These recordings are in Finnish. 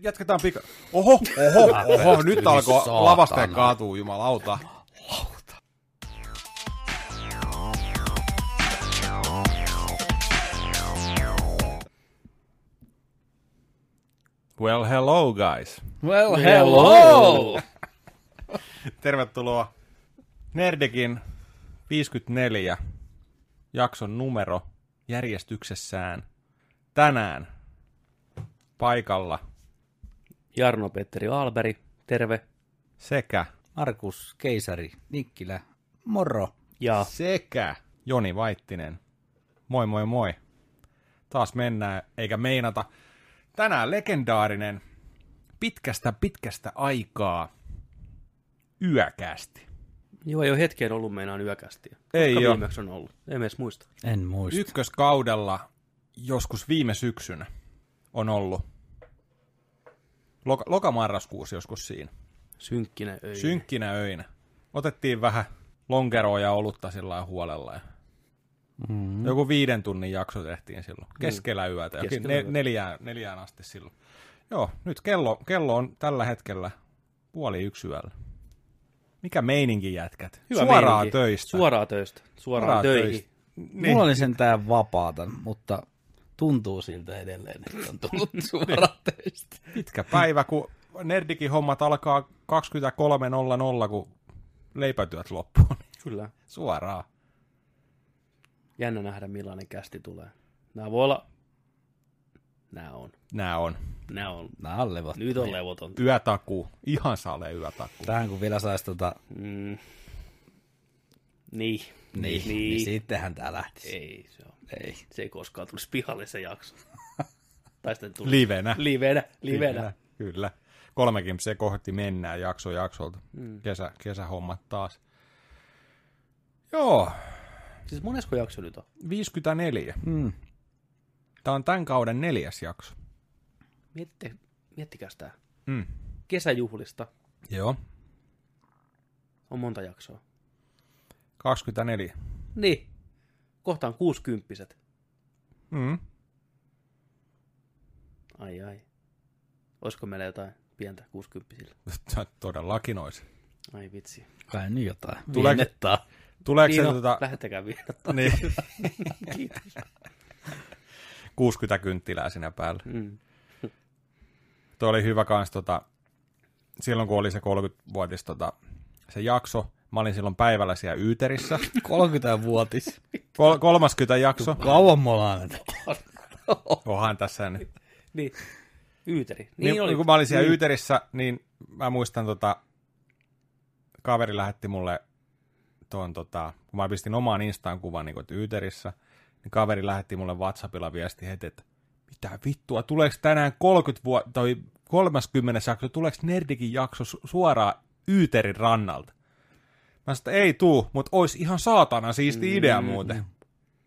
Jatketaan pika... Oho, oho, oho, nyt alkoi lavasteen kaatuu, jumalauta. Well, hello guys. Well, hello! Tervetuloa Nerdekin 54 jakson numero järjestyksessään tänään paikalla Jarno Petteri Alberi, terve. sekä Markus Keisari, Nikkilä, moro. Ja sekä Joni Vaittinen. Moi moi moi. Taas mennään, eikä meinata. Tänään legendaarinen pitkästä pitkästä aikaa yökästi. joo, ei ole hetkeen ollut meinaan yökästi. Ei oo. viimeksi on ollut. En edes muista. En muista. Ykköskaudella joskus viime syksynä on ollut. Loka- lokamarraskuussa joskus siinä. Synkkinen öi. Synkkinä öinä. Otettiin vähän lonkeroa ja olutta sillä huolella. Ja Mm. Joku viiden tunnin jakso tehtiin silloin. Keskellä yötä. Keskellä ne, yötä. neljään, neljään asti silloin. Joo, nyt kello, kello on tällä hetkellä puoli yksi yöllä. Mikä meininki jätkät? Hyvä Suoraan meininki. töistä. Suoraan töistä. Suoraan, Suoraan töihin. töistä. Niin. Mulla oli sentään vapaata, mutta tuntuu siltä edelleen, että on tullut suoraan töistä. Pitkä päivä, kun Nerdikin hommat alkaa 23.00, kun leipätyöt loppuu. niin Kyllä. Suoraan. Jännä nähdä, millainen kästi tulee. Nämä voi olla... Nämä on. Nää on Nämä on. Nää on levot. Nyt on levoton. yötaku. Ihan sale yötaku. Tähän kun vielä saisi tota... Mm. Niin. Niin, niin. niin sittenhän tää lähtisi. Ei, se on. Ei. Se ei koskaan tulisi pihalle se jakso. tai sitten tuli. Livenä. Livenä. Livenä. Kyllä, Kyllä. Kolmekin kohti mennään jakso jaksolta. Mm. Kesä, kesähommat taas. Joo, Siis monesko jakso nyt on? 54. Mm. Tämä on tämän kauden neljäs jakso. Miette, miettikäs tää. Mm. Kesäjuhlista Joo, on monta jaksoa. 24. Niin. Kohta on kuusikymppiset. Mm. Ai ai. Olisiko meillä jotain pientä kuusikymppisillä? Todellakin olisi. Ai vitsi. Kai nyt jotain. Tuleeko- Viennettaa. Tuleeko Niin se no, tota, lähettäkää vielä. niin, Kiitos. 60 kynttilää siinä päällä? Mm. Tuo oli hyvä kans tota, silloin kun oli se 30-vuotis tota, se jakso, mä olin silloin päivällä siellä Yyterissä. 30-vuotis. Kol- 30 jakso. Kauan me ollaan näitä. Onhan tässä nyt. Niin. Yyteri. Niin, Niin, oli. niin kun mä olin siellä mm. Yyterissä, niin mä muistan tota, kaveri lähetti mulle tuon tota, kun mä pistin omaan Instaan kuvan niin Yyterissä, niin kaveri lähetti mulle Whatsappilla viesti heti, että mitä vittua, tuleeko tänään 30 vuotta, tai 30 jakso, tuleeko Nerdikin jakso su- suoraan Yyterin rannalta? Mä sanoin, että ei tuu, mutta olisi ihan saatana siisti mm, idea muuten.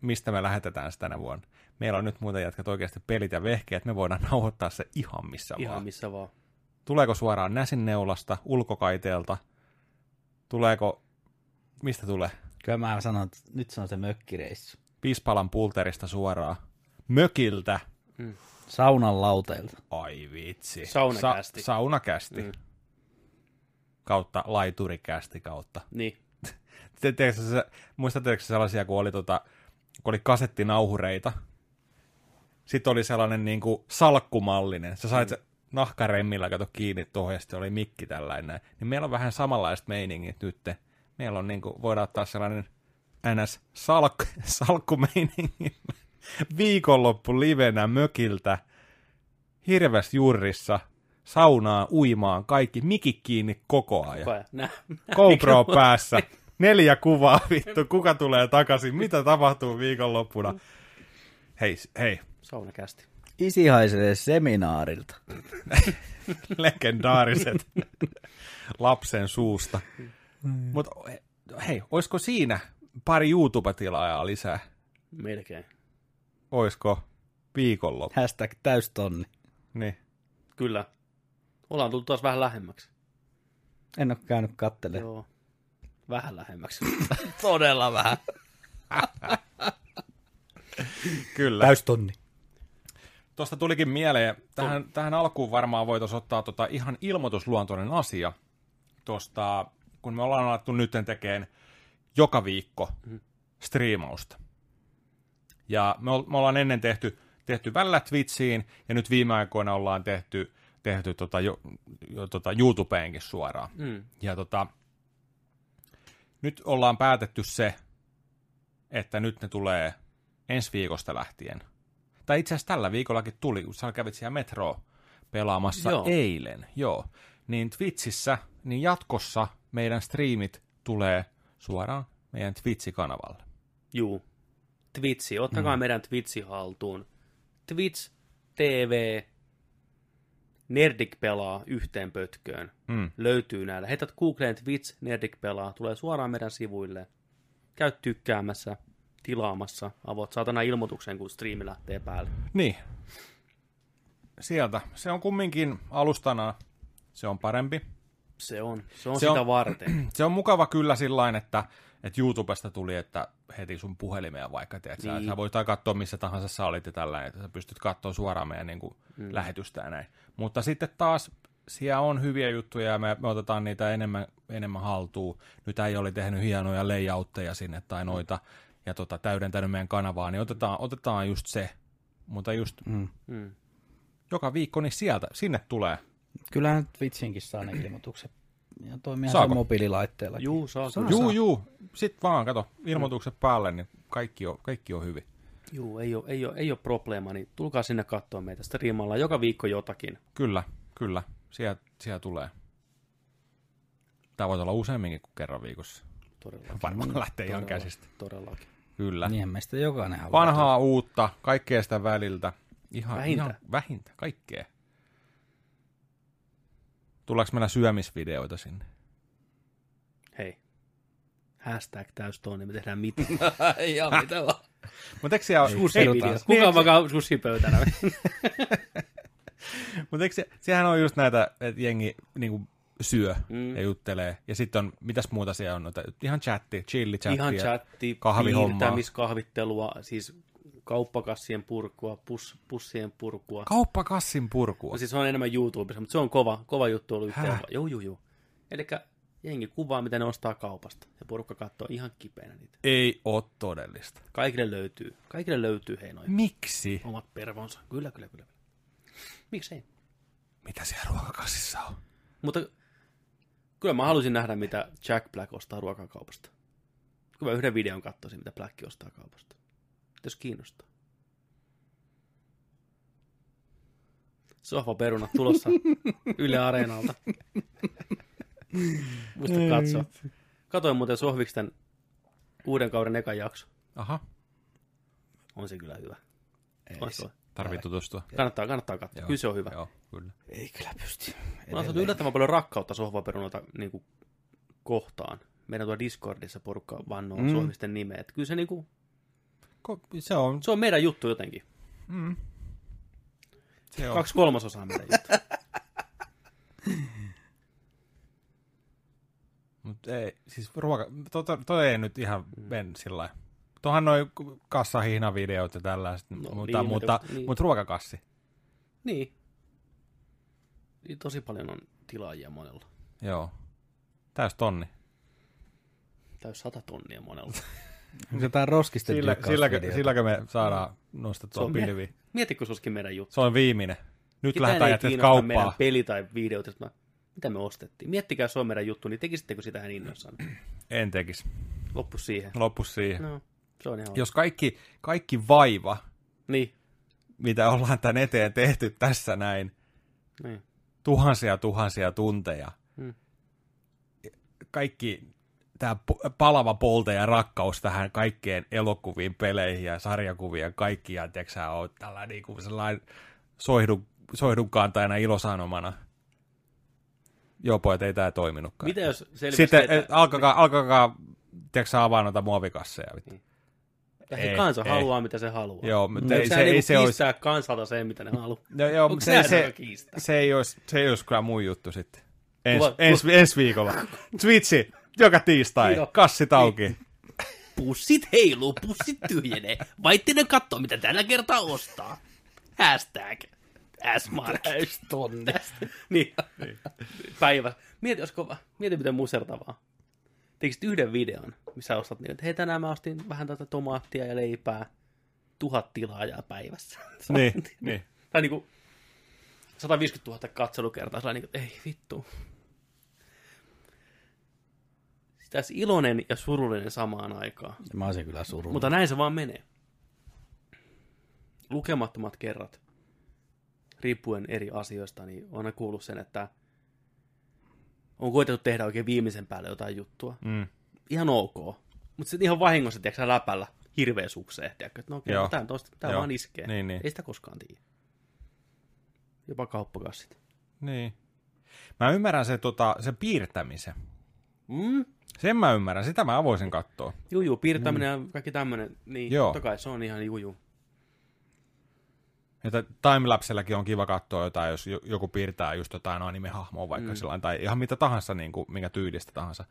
Mistä me lähetetään se tänä vuonna. Meillä on nyt muuten jätkät oikeasti pelit ja vehkeet, me voidaan nauhoittaa se ihan missä Ihan vaan. missä vaan. Tuleeko suoraan näsinneulasta, ulkokaiteelta? Tuleeko, mistä tulee? Kyllä mä sanon, että nyt se on se mökkireissu. Pispalan pulterista suoraan. Mökiltä. Saunan lauteilta. Ai vitsi. Saunakästi. Sa- saunakästi. Mm. Kautta laiturikästi kautta. Niin. Te, tiedätkö, muistatteko sellaisia, kun oli, tota, kun oli kasettinauhureita? Sitten oli sellainen niin kuin salkkumallinen. Sä sait mm. se nahkaremmillä kato kiinni tuohon ja sitten oli mikki tällainen. Niin meillä on vähän samanlaiset meiningit nyt. Meillä on niin kuin, voidaan ottaa sellainen ns. Salk, salkkumeiningillä. Viikonloppu livenä mökiltä. Hirves jurrissa. Saunaa, uimaan, kaikki. Mikki kiinni koko ajan. Koko ajan. Nä. GoPro päässä. Neljä kuvaa, vittu, kuka tulee takaisin, mitä tapahtuu viikonloppuna. Hei, hei, Saunakästi. Isi haisee seminaarilta. legendaariset lapsen suusta. Mutta hei, olisiko siinä pari YouTube-tilaajaa lisää? Melkein. Oisko viikonloppu? Hashtag täystonni. Niin. Kyllä. Ollaan tullut taas vähän lähemmäksi. En ole käynyt kattelemaan. Joo. Vähän lähemmäksi. Todella vähän. Kyllä. Täystonni. Tuosta tulikin mieleen, tähän, tähän alkuun varmaan voitaisiin ottaa tota ihan ilmoitusluontoinen asia. Tuosta, kun me ollaan alettu nyt tekemään joka viikko striimausta. Ja me, me ollaan ennen tehty, tehty välillä Twitchiin, ja nyt viime aikoina ollaan tehty, tehty tota, jo, jo, tota YouTubeenkin suoraan. Mm. Ja tota, nyt ollaan päätetty se, että nyt ne tulee ensi viikosta lähtien. Tai itse asiassa tällä viikollakin tuli, kun sä kävit siellä Metro pelaamassa Joo. eilen. Joo. Niin Twitchissä, niin jatkossa meidän striimit tulee suoraan meidän Twitch-kanavalle. Juu. Twitchi. Ottakaa mm. meidän Twitchi haltuun. Twitch TV Nerdik pelaa yhteen pötköön. Mm. Löytyy näillä. Heität Googleen Twitch Nerdik pelaa. Tulee suoraan meidän sivuille. Käy tykkäämässä, tilaamassa. Avot saatana ilmoituksen, kun striimi lähtee päälle. Niin. Sieltä. Se on kumminkin alustana, se on parempi. Se on. Se on Se sitä on- varten. Se on mukava kyllä sillä että, että YouTubesta tuli, että heti sun puhelimeen vaikka, teet, niin. sä, Niin. sä voit katsoa missä tahansa sä olit ja tällä, että sä pystyt katsoa suoraan meidän niin kuin, mm. lähetystä ja näin. Mutta sitten taas siellä on hyviä juttuja ja me, me otetaan niitä enemmän, enemmän haltuun. Nyt ei oli tehnyt hienoja layoutteja sinne tai noita ja tota, täydentänyt meidän kanavaa, niin otetaan, otetaan just se. Mutta just Mm. Mm. joka viikko niin sieltä, sinne tulee. Kyllähän Twitchinkin saa ne ilmoitukset. Ja toimii Saako? se mobiililaitteella. Juu, saa. Saa. Juu, juu. Sitten vaan, kato, ilmoitukset päälle, niin kaikki on, kaikki on hyvin. Juu, ei ole, ei ole, ei ole probleema, niin tulkaa sinne katsoa meitä. Striimalla joka viikko jotakin. Kyllä, kyllä. Sieltä, sieltä tulee. Tämä voi olla useamminkin kuin kerran viikossa. Todellakin. Varmaan lähtee ihan Todella- käsistä. Todellakin. Kyllä. Niinhän meistä jokainen haluaa. Vanhaa, uutta, kaikkea sitä väliltä. Ihan, Vähintä. ihan vähintä, kaikkea. Tuleeko meillä syömisvideoita sinne? Hei. Hashtag täystoni, me tehdään mitä. Ihan mitä vaan. Mutta eikö siellä, Sushi-video. Niin, Kuka vaikka sushipöytänä? Mutta eikö se, sehän on just näitä, että jengi niinku syö Mm. ja juttelee. Ja sitten on, mitäs muuta siellä on? Noita, ihan chatti, chilli chatti. Ihan chatti, kahvihommaa. piirtämiskahvittelua, siis kauppakassien purkua, pus, pussien purkua. Kauppakassin purkua. No siis se on enemmän YouTubessa, mutta se on kova, kova juttu ollut yhteen. Joo, joo, joo. Eli jengi kuvaa, mitä ne ostaa kaupasta. Ja porukka katsoo ihan kipeänä niitä. Ei ole todellista. Kaikille löytyy. Kaikille löytyy hei noin Miksi? omat pervonsa. Kyllä, kyllä, kyllä. Miksei? Mitä siellä ruokakassissa on? Mutta kyllä mä halusin nähdä, mitä Jack Black ostaa ruokakaupasta. Kyllä mä yhden videon katsoisin, mitä Black ostaa kaupasta. Jos kiinnostaa. Sohvaperunat tulossa Yle Areenalta. Muista katsoa. Katoin muuten Sohviksten uuden kauden ekan jakso. Aha, On se kyllä hyvä. Ei, On se tarvii tutustua. Kannattaa, kannattaa katsoa. Joo, Kyllä se on hyvä. Joo, kyllä. ei kyllä pysty. Mä oon yllättävän paljon rakkautta sohvaperunoita niin kuin, kohtaan. Meidän tuolla Discordissa porukka vannoo Mm. sohvisten nimeä. Et kyllä se, niin kuin, se on, se on meidän juttu jotenkin. mm, se on. Kaksi kolmasosaa meidän juttu. Mut ei, siis ruoka, to, toi ei nyt ihan mm. men sillä lailla. Tuohan noin kassahihnavideot ja tällaiset, no, mutta, niin, mutta, niin. mutta ruokakassi. niin. Niin Tosi paljon on tilaajia monella. Joo. Täys tonni. Täys sata tonnia monella. Onko jotain roskisten Sillä, silläkö, tykkausvideota? silläkö me saadaan nostettua pilviin. Mietitkö se olisikin meidän juttu? Se on viimeinen. Nyt Ketään lähdetään ei kiinnosta meidän kauppaa. peli tai videot. että mä- Mitä me ostettiin? Miettikää, se on meidän juttu, niin tekisittekö sitä ihan innoissaan? En tekisi. Loppu siihen. Loppu siihen. No, se on ihan... Jos kaikki, kaikki vaiva, Niin, mitä ollaan tän eteen tehty tässä näin, niin. tuhansia tuhansia tunteja, Mm. kaikki tämä palava polte ja rakkaus tähän kaikkeen elokuviin, peleihin ja sarjakuviin ja kaikkiaan, tiedätkö sä, oot tällainen niinku sellainen soihdun, soihdun kantajana ilosanomana. Joo, pojat, ei tämä toiminutkaan. Mitä jos selvästi, Sitten että... että... alkakaa, alkakaa tiedätkö sä, avaa noita muovikasseja. vittu. Ja Ei, kansa ei. haluaa, mitä se haluaa. Joo, mutta ei ei, se- ei niinku se olisi- kansalta sen, mitä ne haluaa. No, joo, mutta se, se, se, se, ei olisi, se ei olisi kyllä mun juttu sitten. Ens, Kuva- ens, ensi viikolla. Twitchi, joka tiistai, Joo. kassit auki. Pussit heiluu, pussit tyhjenee. Vaittinen kattoo, mitä tällä kertaa ostaa. Hashtag. S-mark. Tonni. niin. Päivä. Mieti, olisiko, mieti miten musertavaa. Tekisit yhden videon, missä ostat niin, että hei tänään mä ostin vähän tätä tomaattia ja leipää. Tuhat tilaajaa päivässä. Niin, niin. Tai niinku 150 000 katselukertaa. Sellainen niinku, ei vittu. Sitä olisi iloinen ja surullinen samaan aikaan. Mä olisin kyllä surullinen. Mutta näin se vaan menee. Lukemattomat kerrat, riippuen eri asioista, niin on aina kuullut sen, että on koetettu tehdä oikein viimeisen päälle jotain juttua. Mm. Ihan ok. Mutta sitten ihan vahingossa, tiedätkö, läpällä hirveä sukseen, tiedätkö, että no okei, okay, tämä, tosta, tämä Joo. vaan iskee. Niin, niin. Ei sitä koskaan tiedä. Jopa kauppakassit. Niin. Mä ymmärrän se, tota, se piirtämisen. Mm? Sen mä ymmärrän, sitä mä voisin katsoa. Juju, piirtäminen ja kaikki tämmöinen, niin Joo. totta kai se on ihan juju. Että timelapselläkin on kiva katsoa jotain, jos jo- joku piirtää just jotain anime-hahmoa vaikka mm. sellainen, tai ihan mitä tahansa, niin kuin, minkä tyylistä tahansa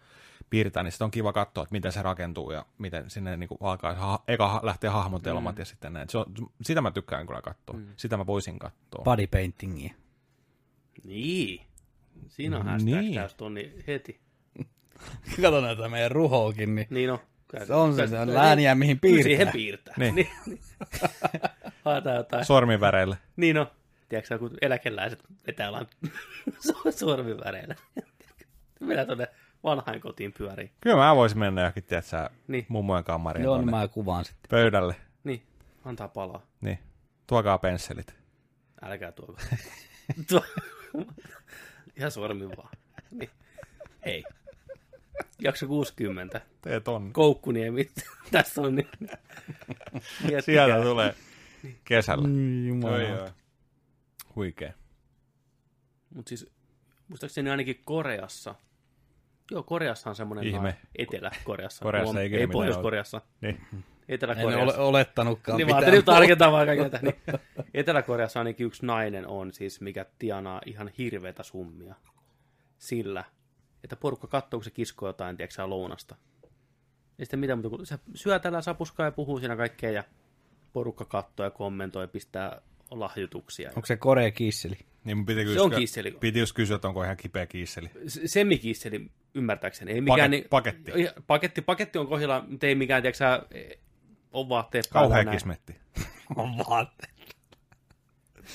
piirtää, niin sitten on kiva katsoa, että miten se rakentuu ja miten sinne niin kuin alkaa ha- eka lähtee hahmotelmat mm. ja sitten näin. Se on, sitä mä tykkään kyllä katsoa. Mm. Sitä mä voisin katsoa. Body paintingia. Niin. Siinä on hashtag Niin. niin. täystonni heti. Kato näitä meidän ruhoakin, niin Niin no. se on se, se on lääniä, mihin Kyllä piirtää. siihen piirtää. Niin. niin. niin. Haetaan jotain. Sormiväreille. niin no. Tiedätkö sä, kun eläkeläiset vetää ollaan sormiväreillä. Mennään tuonne vanhain kotiin pyöriin. Kyllä mä voisin mennä johonkin, tiedätkö, Niin. mummojen kammariin Joo, niin mä kuvaan sitten. pöydälle. Niin. Antaa palaa. Niin. Tuokaa pensselit. Älkää tuoko. Tuo. Ihan sormi vaan. Niin. Hei. Jakso 60. Tee tonne. Koukkuniemi. Tässä on niin. Miettikää. Sieltä tulee kesällä. Jumala. Oi, oi. Huikee. Mutta siis muistaakseni ainakin Koreassa, joo Koreassa on semmoinen Ihme. maa, Etelä-Koreassa, Koreassa Huom- ei ei Pohjois-Koreassa, Niin. En Etelä-Koreassa. ole olettanutkaan Niin mä mitään. ajattelin tarkentaa vaan kaikkea. Niin. Etelä-Koreassa ainakin yksi nainen on siis, mikä tienaa ihan hirveitä summia sillä, että porukka katsoo, kun se kiskoo jotain, tiedätkö sä, lounasta. Ei sitten mitään, mutta kun se syö tällä sapuskaa ja puhuu siinä kaikkea ja porukka katsoo ja kommentoi ja pistää lahjoituksia. Onko se Korea kisseli? Niin mun piti, Se on kysyä, kiisseli. piti just kysyä, että onko ihan kipeä kiisseli. S- Semikisseli, ymmärtääkseni. Ei Paket- mikään, niin, paketti. Paketti, paketti on kohdilla, mutta ei mikään, tiedätkö sä, eh, on vaatteet Kauhea kismetti. On vaatteet.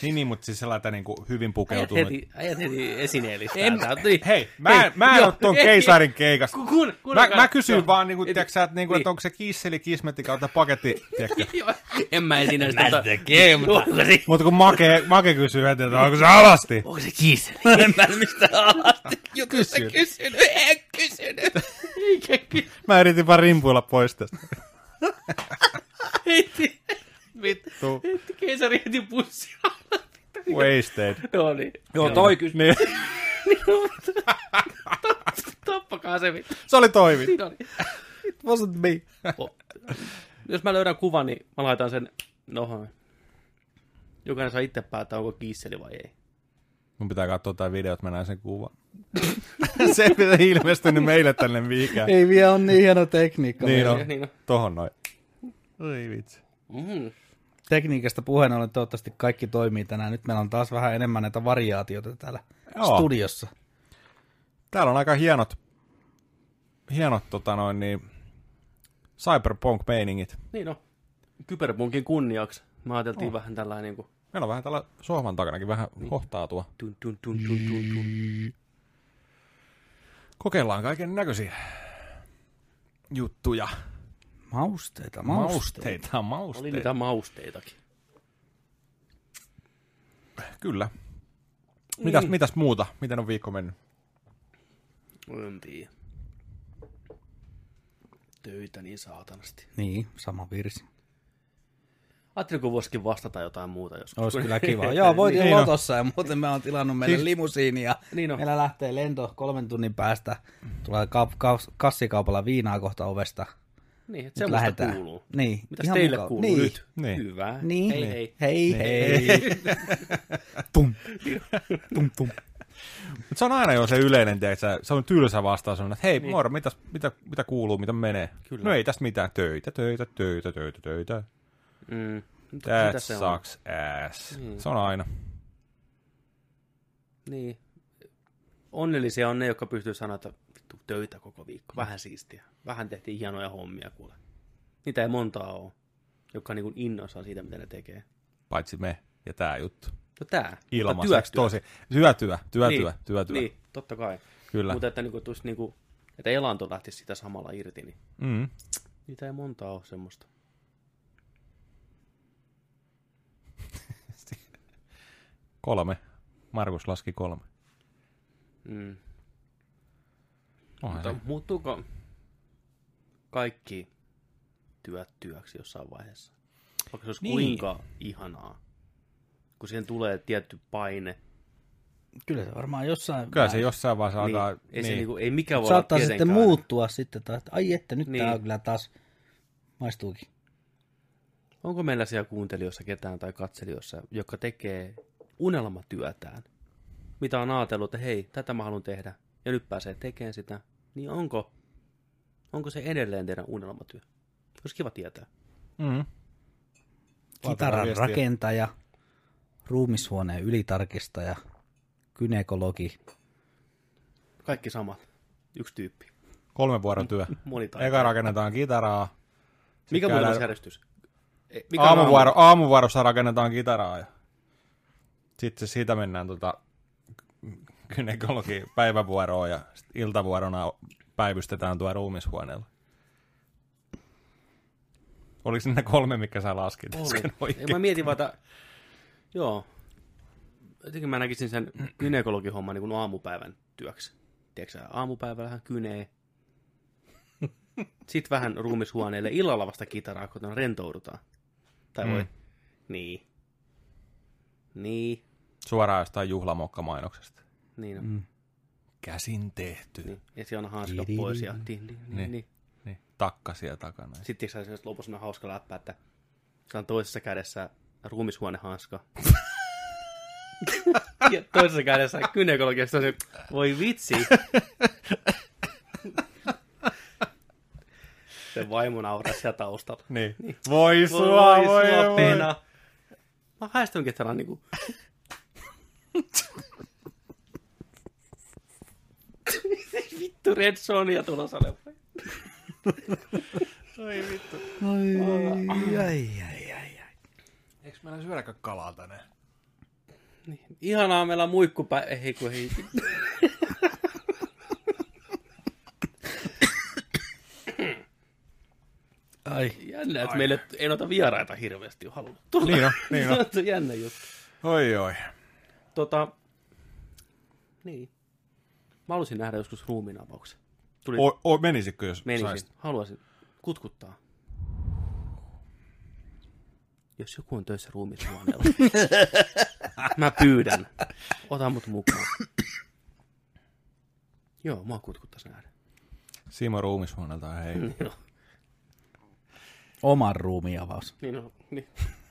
Niin, niin, mutta siis sellainen niin kuin hyvin pukeutunut. heti, äijät heti esineellistää. En. Niin. hei, mä en, mä en ole ei, keisarin keikasta. Kun, kun, kun, Mä, mä kysyin joo. vaan, niin kuin, Et- tiedätkö, sä, että, niin kuin, niin. että onko se kisseli, kismetti kautta paketti, tiedätkö? En mä esineellistä. Mä tekee, mutta- Onko se, Mutta kun Make, Make kysyy heti, että onko se alasti? onko se kiiseli? en mä mistään alasti jutusta Kysyn. kysynyt. En kysynyt. Eikä ky- Mä yritin vaan rimpuilla pois tästä. heitti, Vittu. heitti keisari heti pussia. Wasted. No niin. Joo, toi kysy. Niin. Tappakaa se vittu. Se oli toivi. Siinä oli. Wasn't me. Jos mä löydän kuvan, niin mä laitan sen nohon. Jokainen saa itse päättää, onko kiisseli vai ei. Mun pitää katsoa tai videot, että mä näen sen kuvan. se ei pitää ilmestynyt meille tänne mihinkään. Ei vielä on niin hieno tekniikka. Niin meillä. on. Niin on. Tohon noin. Oi vitsi. Mm. Tekniikasta puheen ollen toivottavasti kaikki toimii tänään. Nyt meillä on taas vähän enemmän näitä variaatioita täällä Joo. studiossa. Täällä on aika hienot, hienot tota noin niin, cyberpunk-meiningit. Niin on. Kyberpunkin kunniaksi. Mä ajateltiin oh. vähän tällainen niin kuin Meillä on vähän tällä sohvan takanakin vähän niin. hohtaatua. tun, tun, tun, tun, tun, tun. Kokeillaan kaiken näköisiä juttuja. Mausteita, mausteita. Mausteita, Oli niitä mausteitakin. Kyllä. Mitäs, Niin. mitäs muuta? Miten on viikko mennyt? En tiedä. Töitä niin saatanasti. Niin, sama virsi. Ajattelin, kun voisikin vastata jotain muuta joskus. Olisi kyllä kiva. Joo, voitiin Niin. Lotossa ja muuten mä oon tilannut meille Siis- limusiini ja Niin on. meillä lähtee lento kolmen tunnin päästä. Tulee ka- ka- kassikaupalla viinaa kohta ovesta. Niin, että semmoista lähdetään. kuuluu. Niin. Mitäs ihan teille muka- kuuluu niin. nyt? Niin. Hyvä. Niin. Hei, hei. Hei, hei. tum. tum, tum. Mut se on aina jo se yleinen, tiedätkö, se on tylsä vastaus, on, että hei, niin. moro, mitäs, mitä, mitä kuuluu, mitä menee? Kyllä. No ei tästä mitään, töitä, töitä, töitä, töitä, töitä. Mm. Mitä, That mitä se on? sucks ass. Niin. Se on aina. Niin. Onnellisia on ne, jotka pystyy sanoa, että töitä koko viikko. Vähän siistiä. Vähän tehtiin hienoja hommia, kuule. Niitä ei montaa ole, jotka on niin innoissaan siitä, mitä ne tekee. Paitsi me ja tää juttu. No tää. Ilmaiseksi tosi. Työtyö, työtyö, työtyö. Niin, totta kai. Kyllä. Mutta että, niin kuin, niin kuin, että elanto lähtisi sitä samalla irti, niin Mm. niitä ei montaa ole semmoista. Kolme. Markus laski kolme. Mm. Onhan Mutta se. muuttuuko kaikki työt työksi jossain vaiheessa? Vaikka se olisi Niin. niin. kuinka ihanaa, kun siihen tulee tietty paine. Kyllä se varmaan jossain Kyllä se jossain vaiheessa Niin, alkaa... ei, se niin. niinku, ei mikään voi saattaa olla sitten muuttua sitten, taas, että ai että nyt niin. Niin. on kyllä taas maistuukin. Onko meillä siellä kuuntelijoissa ketään tai katselijoissa, joka tekee unelmatyötään? Mitä on ajatellut, että hei, tätä mä haluan tehdä, ja nyt pääsee tekemään sitä. Niin onko, onko se edelleen teidän unelmatyö? Olisi kiva tietää. Mm. Kitaran viestiä. rakentaja, ruumishuoneen ylitarkistaja, kynekologi. Kaikki samat. Yksi tyyppi. Kolme vuoron työ. Monitaito. Eka rakennetaan kitaraa. Mikä käydään- muuten järjestys? E, Mikä Aamuvuoro, aamu? aamuvuorossa rakennetaan kitaraa ja sitten siitä mennään tota gynekologi päivävuoroon ja iltavuorona päivystetään tuo ruumishuoneella. Oliko ne kolme, mikä sä laskit äsken oikein? Ei, mä mietin vaan, että... Joo. Jotenkin mä näkisin sen gynekologihomman niin kuin aamupäivän työksi. Tiedätkö sä, aamupäivällä vähän kynee. Sitten vähän ruumishuoneelle. Illalla vasta kitaraa, kun rentoudutaan. Tai voi. Mm. Niin. Niin. Suoraan jostain juhlamokka-mainoksesta. Niin, on. Mm. Käsin tehty. Niin. niin. Ja siellä on hanskat pois ja din, din, din, Niin. niin. niin. Takka siellä takana. Sitten sä, lopussa semmoinen hauska läppä, että se on toisessa kädessä ruumishuonehanska. ja toisessa kädessä gynekologiasta on se, voi vitsi. se vaimo nauraa siellä taustalla. Niin. niin. Voi sua, voi, voi, sua, voi. pena. Mä haistunkin, että täällä on niinku... Vittu Red Sonia tulossa leffa. Ai vittu. Ai, ai, ai, ai, ai. Eikö meillä syödäkään kalaa tänään? Niin. Ihanaa, meillä on muikkupä... Ei kun ei. ai. Jännä, että meille ei noita vieraita hirveästi ole halunnut tulla. Niin on, niin on jännä juttu. Oi oi. Tota, niin. Mä haluaisin nähdä joskus ruumiinavauksen. Tuli, O, o, menisikö, jos menisin, saisit? haluaisin kutkuttaa. Jos joku on töissä ruumiinhuoneella, mä pyydän. Ota mut mukaan. Joo, mä kutkuttais nähdä. Simo ruumishuoneelta, hei. On. Oman ruumiavaus. Niin on. Niin.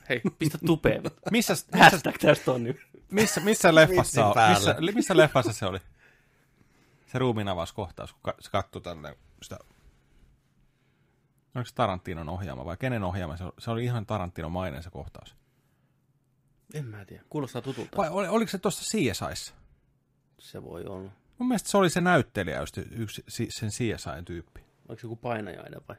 Hei, pistä tupeen. Missä, missä, Hashtag tästä on nyt. missä, missä, leffassa, on, missä, missä leffassa se oli? Se ruumiinavauskohtaus, kun se katsoi tänne sitä... Onko se Tarantinon ohjaama vai kenen ohjaama? Se, se oli ihan Tarantinomainen se kohtaus. En mä tiedä. Kuulostaa tutulta. Vai oli, oliko se tuossa CSIssa? Se voi olla. Mun mielestä se oli se näyttelijä, just yksi si- sen CSI-tyyppi. Onko se joku painajainen vai?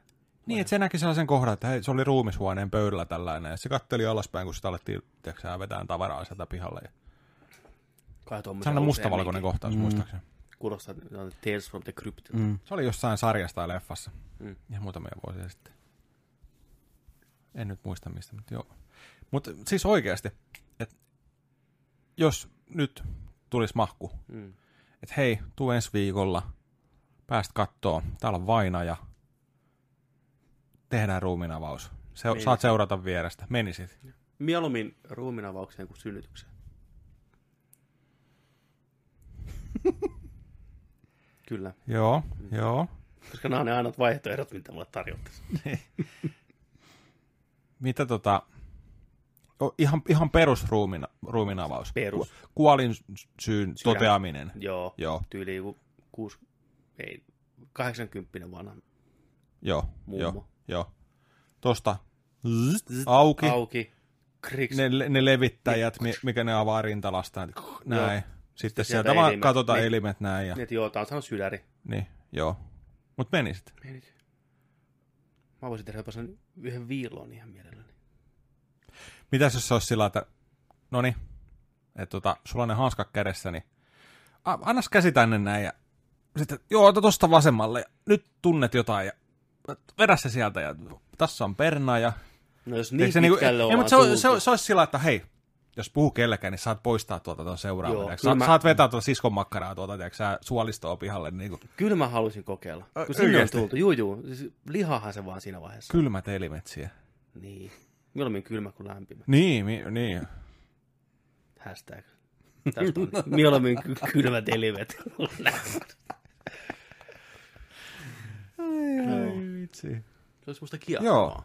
Niin, että se näki sellaisen kohdan, että hei, se oli ruumishuoneen pöydällä tällainen, ja se katteli alaspäin, kun sitä alettiin tiedätkö, vetään tavaraa sieltä pihalle. Kai Se on mustavalkoinen kohtaus, mm. muistaakseni. Kuulostaa Tales from the Crypt. Mm. Se oli jossain sarjassa tai leffassa. Mm. Ihan muutamia vuosia sitten. En nyt muista mistä, mutta joo. Mutta siis oikeasti, että jos nyt tulisi mahku, Mm. että hei, tuu ensi viikolla, pääst kattoo, täällä on vainaja, tehdään ruumiinavaus. Se, Menisit. saat seurata vierestä, menisit. Mieluummin ruumiinavaukseen kuin synnytykseen. Kyllä, Joo, joo. koska nämä on ne ainoat vaihtoehdot, mitä mulle tarjottaisiin. Mitä tota, ihan, ihan perus ruumina, ruumiinavaus. Perus. Ku- Kuolin syyn toteaminen. Joo, Joo, tyyli joku kuusi, ei, 80 vanha joo, mummo. joo, joo. Tosta zzz, auki, Auki, Kriks. ne, ne levittäjät, mi- mikä ne avaa rintalasta, näin. Sitten sieltä sieltä vaan katsotaan Niin. elimet näin ja Niin, että joo, tää on sydäri. niin, joo. Mut meni sitten. Menit. Mä voisin tehdä jopa sen yhden viilon ihan mielelläni. Mitäs jos se olisi sillä, että no niin, että tota, sulla on ne hanskat kädessä, niin a- annas käsi tänne näin ja sitten, joo, ota tosta vasemmalle ja nyt tunnet jotain ja vedä se sieltä ja tässä on perna ja... No jos niin se niinku- pitkälle ei, ollaan mutta se, se, on- se olisi sillä, että hei, jos puhuu kellekään, niin saat poistaa tuolta tuon Joo, seuraavan. kyllä Saat, mä- saat vetää tuota siskon makkaraa tuolta, tiedätkö, suolistoa pihalle, niin kuin Kyllä mä halusin kokeilla. Kun sinne on tultu. Juu, juu. Siis lihahan se vaan siinä vaiheessa. kylmät elimet siellä. Niin. Mieluummin kylmä kuin lämpimä. Niin, mi, niin. Hashtag. Tästä on mieluummin ky- kylmät elimet. Ai, vitsi. se olisi musta kiehtovaa. Joo.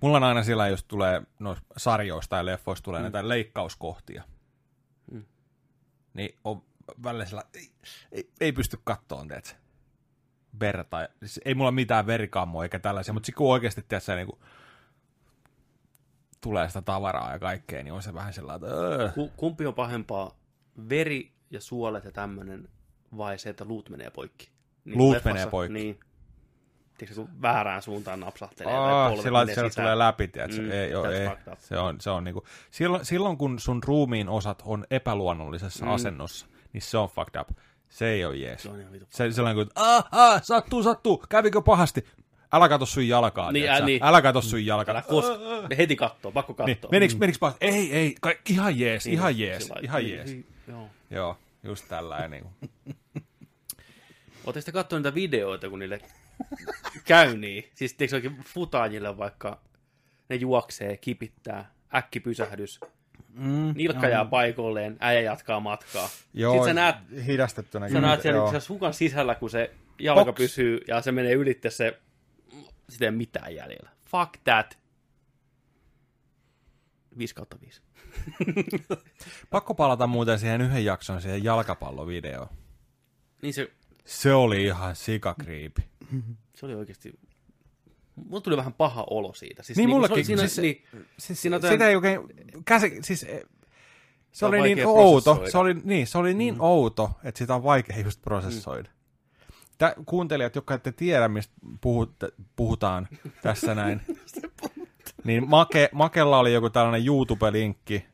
Mulla on aina sillä, jos tulee no, sarjoista ja leffoista tulee mm. näitä leikkauskohtia. Mm. Niin on välillä sillä, ei, ei, ei pysty kattoon, teet verta. Siis ei mulla mitään verikammoa eikä tällaisia, mutta sitten kun oikeasti tiedät, niin kuin, tulee sitä tavaraa ja kaikkea, niin on se vähän sellainen, että öö. Ku- Kumpi on pahempaa? Veri ja suolet ja tämmönen vai se, että luut menee poikki? Niin Luut leffassa- menee poikki. Niin. Tiedätkö, kun väärään suuntaan napsahtelee Aa, sillä lailla, tulee läpi, tiedätkö? Mm, ei, joo, ei. Se on, se on niinku, silloin, silloin, kun sun ruumiin osat on epäluonnollisessa Mm. asennossa, niin se on fucked up. Se ei ole jees. Se on ihan vitu. Se, sellainen kuin, että aah, aah, sattuu, sattuu, kävikö pahasti? Älä kato sun jalkaa, Niin, tiedätkö? ä, niin. Älä kato sun jalkaa. Älä kos... Heti kattoo, pakko Niin, kattoo. meniks, meniks pahasti? Ei, ei, ka- ihan jees, Niin, ihan jees, sillä ihan niin, jees. niin, Joo. Joo, just tällainen. Niin. Oletteko te katsoneet niitä videoita, kun niille käy niin? Siis tiedätkö oikein futaajille vaikka ne juoksee, kipittää, äkkipysähdys, Mm, nilkka jää paikolleen, äijä jatkaa matkaa. Joo, Sitten sä näet, hidastettuna. sä näet siellä joo. sukan sisällä, kun se jalka Box. pysyy ja se menee ylitte se, sitä ei ole mitään jäljellä. Fuck that. 5 kautta 5. Pakko palata muuten siihen yhden jakson siihen jalkapallovideoon. Niin se, Se oli ihan sikakriipi. se oli oikeasti... Mulla tuli vähän paha olo siitä. Siis Niin niinku mullekin, oli, siinä, siis- niin, Siis Siinä sitä tämän- ei oikein, käsi, siis eh, se, oli niin outo, se oli, niin, se oli niin mm. outo, että sitä on vaikea just prosessoida. Mm. Tä, kuuntelijat, jotka ette tiedä, mistä puhut, puhutaan tässä näin, niin Make, Makella oli joku tällainen YouTube-linkki,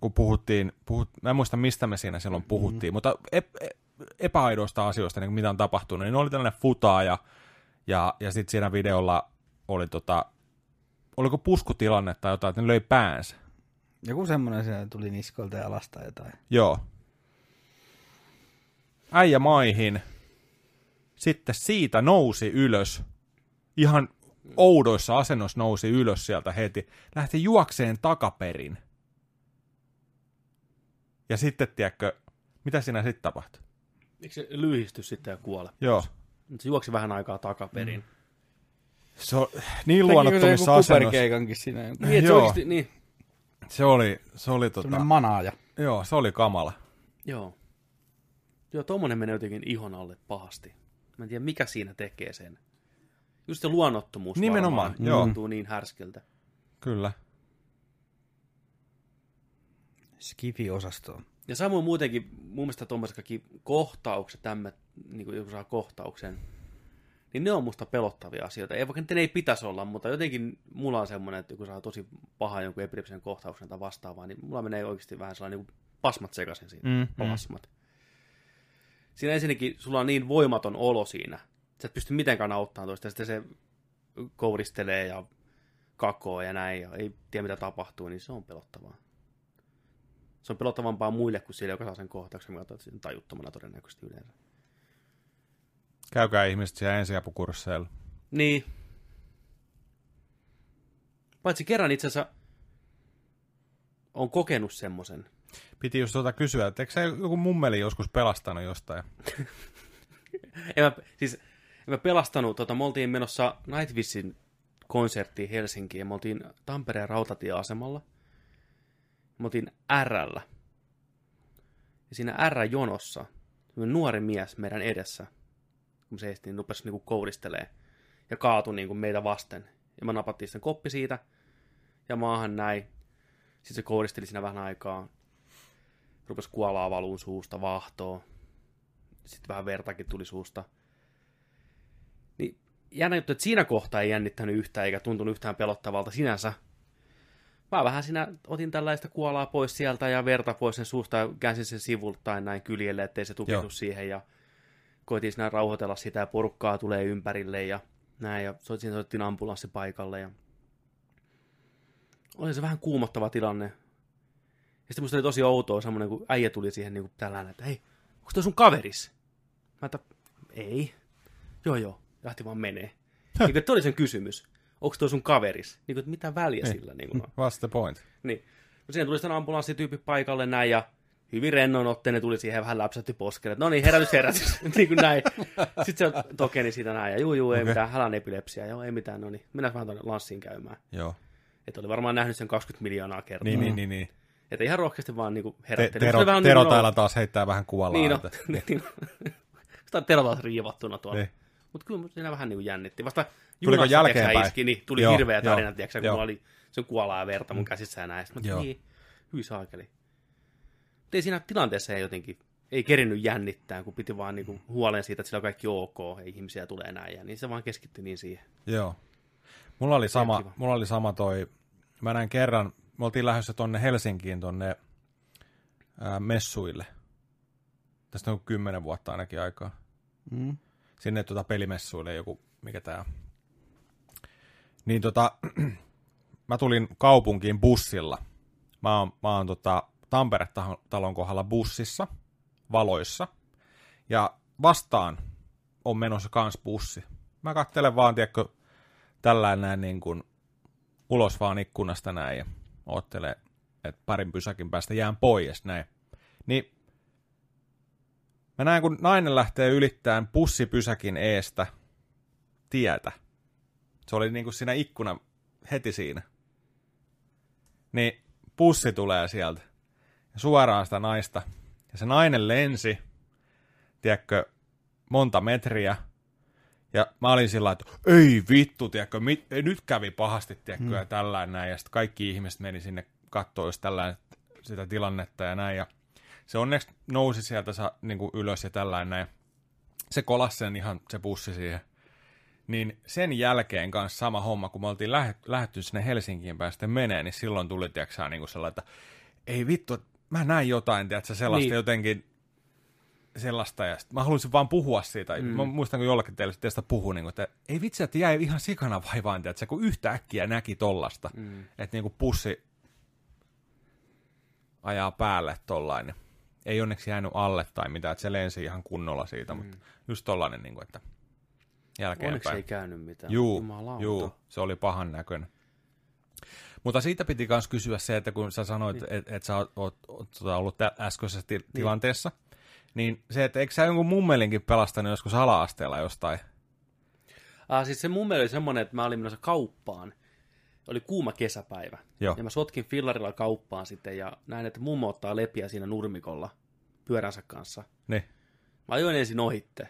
kun puhuttiin, puhut, mä en muista mistä me siinä silloin puhuttiin, mm. mutta ep, e- epäaidoista asioista, niin mitä on tapahtunut, niin oli tällainen futaaja, ja, ja sitten siinä videolla oli tota, oliko puskutilanne tai jotain, että ne löi päänsä. Joku semmoinen siellä tuli niskolta ja alasta jotain. Joo. Äijä maihin. Sitten siitä nousi ylös. Ihan oudoissa asennossa nousi ylös sieltä heti. Lähti juokseen takaperin. Ja sitten, tiedätkö, mitä siinä sitten tapahtui? Eikö se lyhisty sitten ja kuole? Joo. Se juoksi vähän aikaa takaperin. Mm. Se on niin luonnottomissa asennoissa. Kuperkeikankin siinä. joku Niin, että se oikeasti, niin, Se oli, se oli tota, manaaja. joo, se oli kamala. joo. Joo, tommonen menee jotenkin ihon alle pahasti. Mä en tiedä, mikä siinä tekee sen. Just se luonnottomuus Nimenomaan, varmaan joo. tuntuu niin härskiltä. Kyllä. Skifi-osastoon. Ja samoin muutenkin, mun mielestä tuommoiset kaikki kohtaukset, tämmöt, niin kuin joku saa kohtauksen, niin ne on musta pelottavia asioita. Ei, vaikka ne ei pitäisi olla, mutta jotenkin mulla on semmoinen, että joku saa tosi paha jonkun epilepsisen kohtauksen tai vastaavaa, niin mulla menee oikeasti vähän sellainen niin kuin pasmat sekaisin siinä. Mm, Mm, mm. plasmat. Siinä ensinnäkin sulla on niin voimaton olo siinä, sä et pysty mitenkään auttamaan toista, ja sitten se kouristelee ja kakoo ja näin, ja ei tiedä mitä tapahtuu, niin se on pelottavaa. Se on pelottavampaa muille kuin sille, joka saa sen kohtauksen, mä katsoin, että se on tajuttomana todennäköisesti yleensä. Käykää ihmiset siellä ensiapukursseilla. Niin. Paitsi kerran itse asiassa on kokenut semmoisen. Piti just tuota kysyä, että eikö se joku mummeli joskus pelastanut jostain? En mä, siis en mä pelastanut, tota, me oltiin menossa Nightwishin konserttiin Helsinkiin, ja me oltiin Tampereen rautatieasemalla. Me oltiin Rllä. Ja siinä R-jonossa nuori mies meidän edessä, kun seistiin, niin rupesi niinku kouristelee ja kaatui niinku meitä vasten. Ja mä napattiin sen koppi siitä, ja maahan näin. Sitten se kohdisteli siinä vähän aikaa. Rupesi kuolaa valuun suusta, vahtoo. Sitten vähän vertakin tuli suusta. Niin jännä juttu, että siinä kohtaa ei jännittänyt yhtään, eikä tuntunut yhtään pelottavalta sinänsä. Mä vähän siinä otin tällaista kuolaa pois sieltä ja verta pois sen suusta ja käänsin sen sivultain näin kyljelle, ettei se tukehdu Joo. siihen. Ja koitin siinä rauhoitella sitä ja porukkaa tulee ympärille ja näin. Ja so- siinä soittiin ambulanssi paikalle ja oli se vähän kuumottava tilanne. Ja sitten musta oli tosi outoa semmoinen, kun äijä tuli siihen niin kuin tällainen, että hei, onko toi sun kaveris? Mä että, ei. Joo joo, lähti vaan menee. niin, oli sen kysymys. Onko toi sun kaveris? Niin kuin, että mitä väliä Niin. sillä niin kuin, on? What's the point? Niin. No siinä tuli sitten ambulanssityyppi paikalle näin ja hyvin rennoin otteinen tuli siihen vähän läpsätti poskelle. No niin, herätys, herätys. niin kuin näin. Sitten se tokeni siitä näin ja juu, juu, ei Okei. mitään, hälän epilepsiaa. Joo, ei mitään, no niin. Mennään vähän tuonne lanssiin käymään. Joo. Että oli varmaan nähnyt sen 20 miljoonaa kertaa. Niin, niin, niin. niin. Että ihan rohkeasti vaan niinku Te, herätteli. tero, Se oli vähän tero niinku täällä taas heittää vähän kuvalaa. Niin, no. niin. Sitä on Tero taas riivattuna tuolla. Niin. Mutta kyllä siinä vähän niinku jännitti. Vasta Tuliko junassa, jälkeenpäin? iski, niin tuli Joo, hirveä joo, tarina, tiedätkö, kun joo. oli sen kuolaa verta mun käsissä ja näin. Sitten mä Joo. niin, hyi saakeli. Mutta ei siinä tilanteessa ei jotenkin, ei kerinnyt jännittää, kun piti vaan niinku huolen siitä, että sillä on kaikki ok, ei ihmisiä tulee näin. Ja niin se vaan keskittyi niin siihen. Joo. Mulla oli sama, kiva. mulla oli sama toi, mä näin kerran, me oltiin lähdössä tonne Helsinkiin tonne ää, messuille. Tästä on kymmenen vuotta ainakin aikaa. Mm. Sinne tuota pelimessuille joku, mikä tää on. Niin tota, mä tulin kaupunkiin bussilla. Mä oon, mä oon tota Tampere-talon kohdalla bussissa, valoissa. Ja vastaan on menossa kans bussi. Mä katselen vaan, tiedätkö, tällä näin niin kuin ulos vaan ikkunasta näin ja oottelee, että parin pysäkin päästä jään pois näin. Niin mä näen, kun nainen lähtee ylittämään bussipysäkin eestä tietä. Se oli niin kuin siinä ikkuna heti siinä. Niin pussi tulee sieltä. Ja suoraan sitä naista. Ja se nainen lensi, tiedätkö, monta metriä. Ja mä olin sillä että ei vittu, tiedätkö, mit, ei, nyt kävi pahasti, tiedätkö, mm. ja tällainen näin. Ja sitten kaikki ihmiset meni sinne katsoa just tällainen, sitä tilannetta ja näin. Ja se onneksi nousi sieltä sa, niin kuin ylös ja tällainen näin. Se kolasi sen ihan se pussi siihen. Niin sen jälkeen kanssa sama homma, kun me oltiin lähet, lähetty sinne Helsinkiin päin sitten menee, niin silloin tuli, tiedätkö, niin kuin sellainen, että ei vittu, että mä näin jotain, tiedätkö, sellaista Niin. niin. jotenkin sellaista, ja sit mä haluaisin vaan puhua siitä. Mm. Mä muistan, kun jollakin teille teistä puhui, niin että ei vitsi, että jäi ihan sikana vaivaan, tiedätkö, kun yhtäkkiä näki tollasta, mm. että niin kuin pussi ajaa päälle tollainen. Ei onneksi jäänyt alle tai mitään, että se lensi ihan kunnolla siitä, mm. mutta just tollainen, niin kuin, että Onneksi jälkeenpäin. ei käynyt mitään. Juu, juu, se oli pahan näköinen. Mutta siitä piti myös kysyä se, että kun sä sanoit, Niin. että et sä oot, oot, oot tota ollut tä- äskeisessä ti- tilanteessa, niin se, että eikö sä jonkun mummelinkin pelastanut joskus ala-asteella jostain? Ah, siis se mielestä oli semmoinen, että mä olin menossa kauppaan. Oli kuuma kesäpäivä. Joo. Ja mä sotkin fillarilla kauppaan sitten ja näin, että mummo ottaa lepiä siinä nurmikolla pyöränsä kanssa. Niin. Mä ajoin ensin ohitte.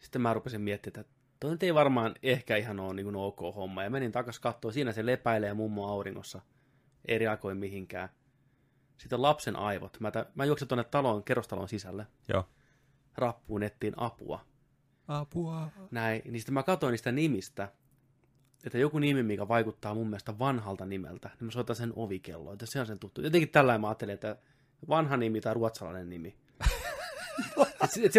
Sitten mä rupesin miettimään, että toi nyt ei varmaan ehkä ihan ole niin kuin ok homma. Ja menin takas katsoa, siinä se lepäilee mummo auringossa. Ei reagoi mihinkään. Sitten on lapsen aivot. Mä, tä- mä juoksin tuonne talon, kerrostalon sisälle. Joo. Rappuun ettiin apua. Apua. Näin, niin sitten mä katsoin niistä nimistä, että joku nimi, mikä vaikuttaa mun mielestä vanhalta nimeltä, niin mä soitan sen ovikelloon, että se on sen tuttu. Jotenkin tällä mä ajattelin, että vanha nimi tai ruotsalainen nimi.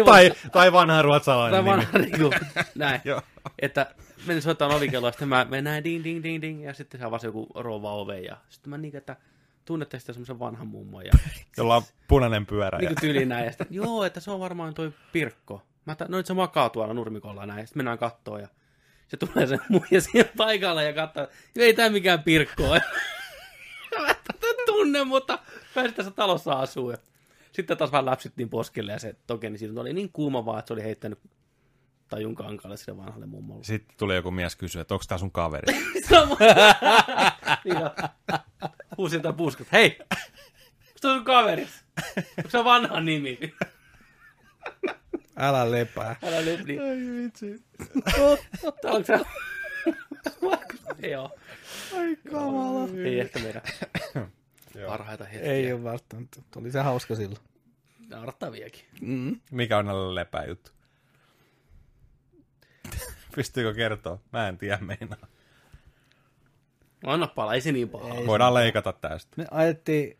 Tai, tai vanha ruotsalainen tai vanha niinku, näin. Joo. että menin soittamaan ovikelloa, ja sitten mä menen näin ding ding ding ding, ja sitten se avasi joku rouva ove, ja sitten mä niin, että tunnette sitä semmoisen vanhan mummon, ja Jolla on punainen pyörä. niin kuin tyyliin näin. Ja sitten, joo, että se on varmaan toi Pirkko. Mä että, no nyt se makaa tuolla nurmikolla näin. Sitten mennään kattoon ja se tulee se muija siihen paikalle ja katsoo, ei tää mikään Pirkko ole. Mä että, "Tää tunne, mutta pääsi tässä talossa asuu. Sitten taas vähän läpsyttiin poskelle ja se tokeni siitä oli niin kuuma vaan, että se oli heittänyt tajun kankaalle sille vanhalle mummolle. Sitten tuli joku mies kysyä, että onko tää sun kaveri? Niin. Huusin jotain puskut. Hei! Onko toi sun kaveri? Onko se vanha nimi? Älä lepää. Älä nyt niin. Ai vitsi. Onko se... Joo. Ai kamala. Ei ehkä meidän Joo. parhaita hetkiä. Ei ole välttämättä. Oli se hauska silloin. Naurattaviakin. Mm. Mikä on näillä lepää juttu? Pystyykö kertoa? Mä en tiedä meinaa. Anna pala, ei se niin paha. Ei. Voidaan leikata tästä. Me ajettiin,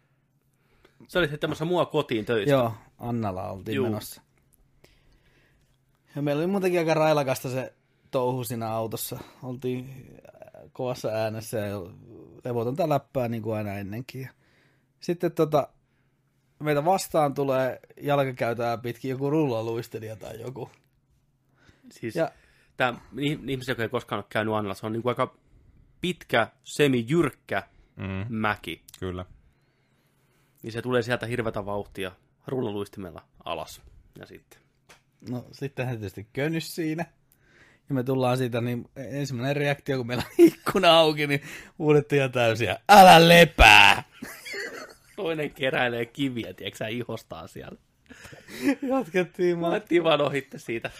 Sä olit heittämässä mua kotiin töistä. joo, Annalla oltiin Juu. menossa. Ja meillä oli muutenkin aika railakasta se touhu siinä autossa. Oltiin kovassa äänessä ja levotonta läppää niin kuin aina ennenkin. Sitten tota, meitä vastaan tulee jalkakäytää pitkin joku rullaluistelija tai joku. Siis Ja tämä ihmiset, joka ei koskaan ole käynyt Annalla, se on niin kuin aika pitkä, semi-jyrkkä Mm, mäki. kyllä. Niin se tulee sieltä hirveätä vauhtia rullaluistimella alas. Ja sitten. No sitten hän tietysti könnys siinä. Ja me tullaan siitä, niin ensimmäinen reaktio, kun meillä on ikkuna auki, niin huudettiin ihan täysiä, älä lepää! Toinen keräilee kiviä, tiedätkö sä, ihostaa siellä. Jatkettiin Mä vaan. alettiin vaan ohitte siitä.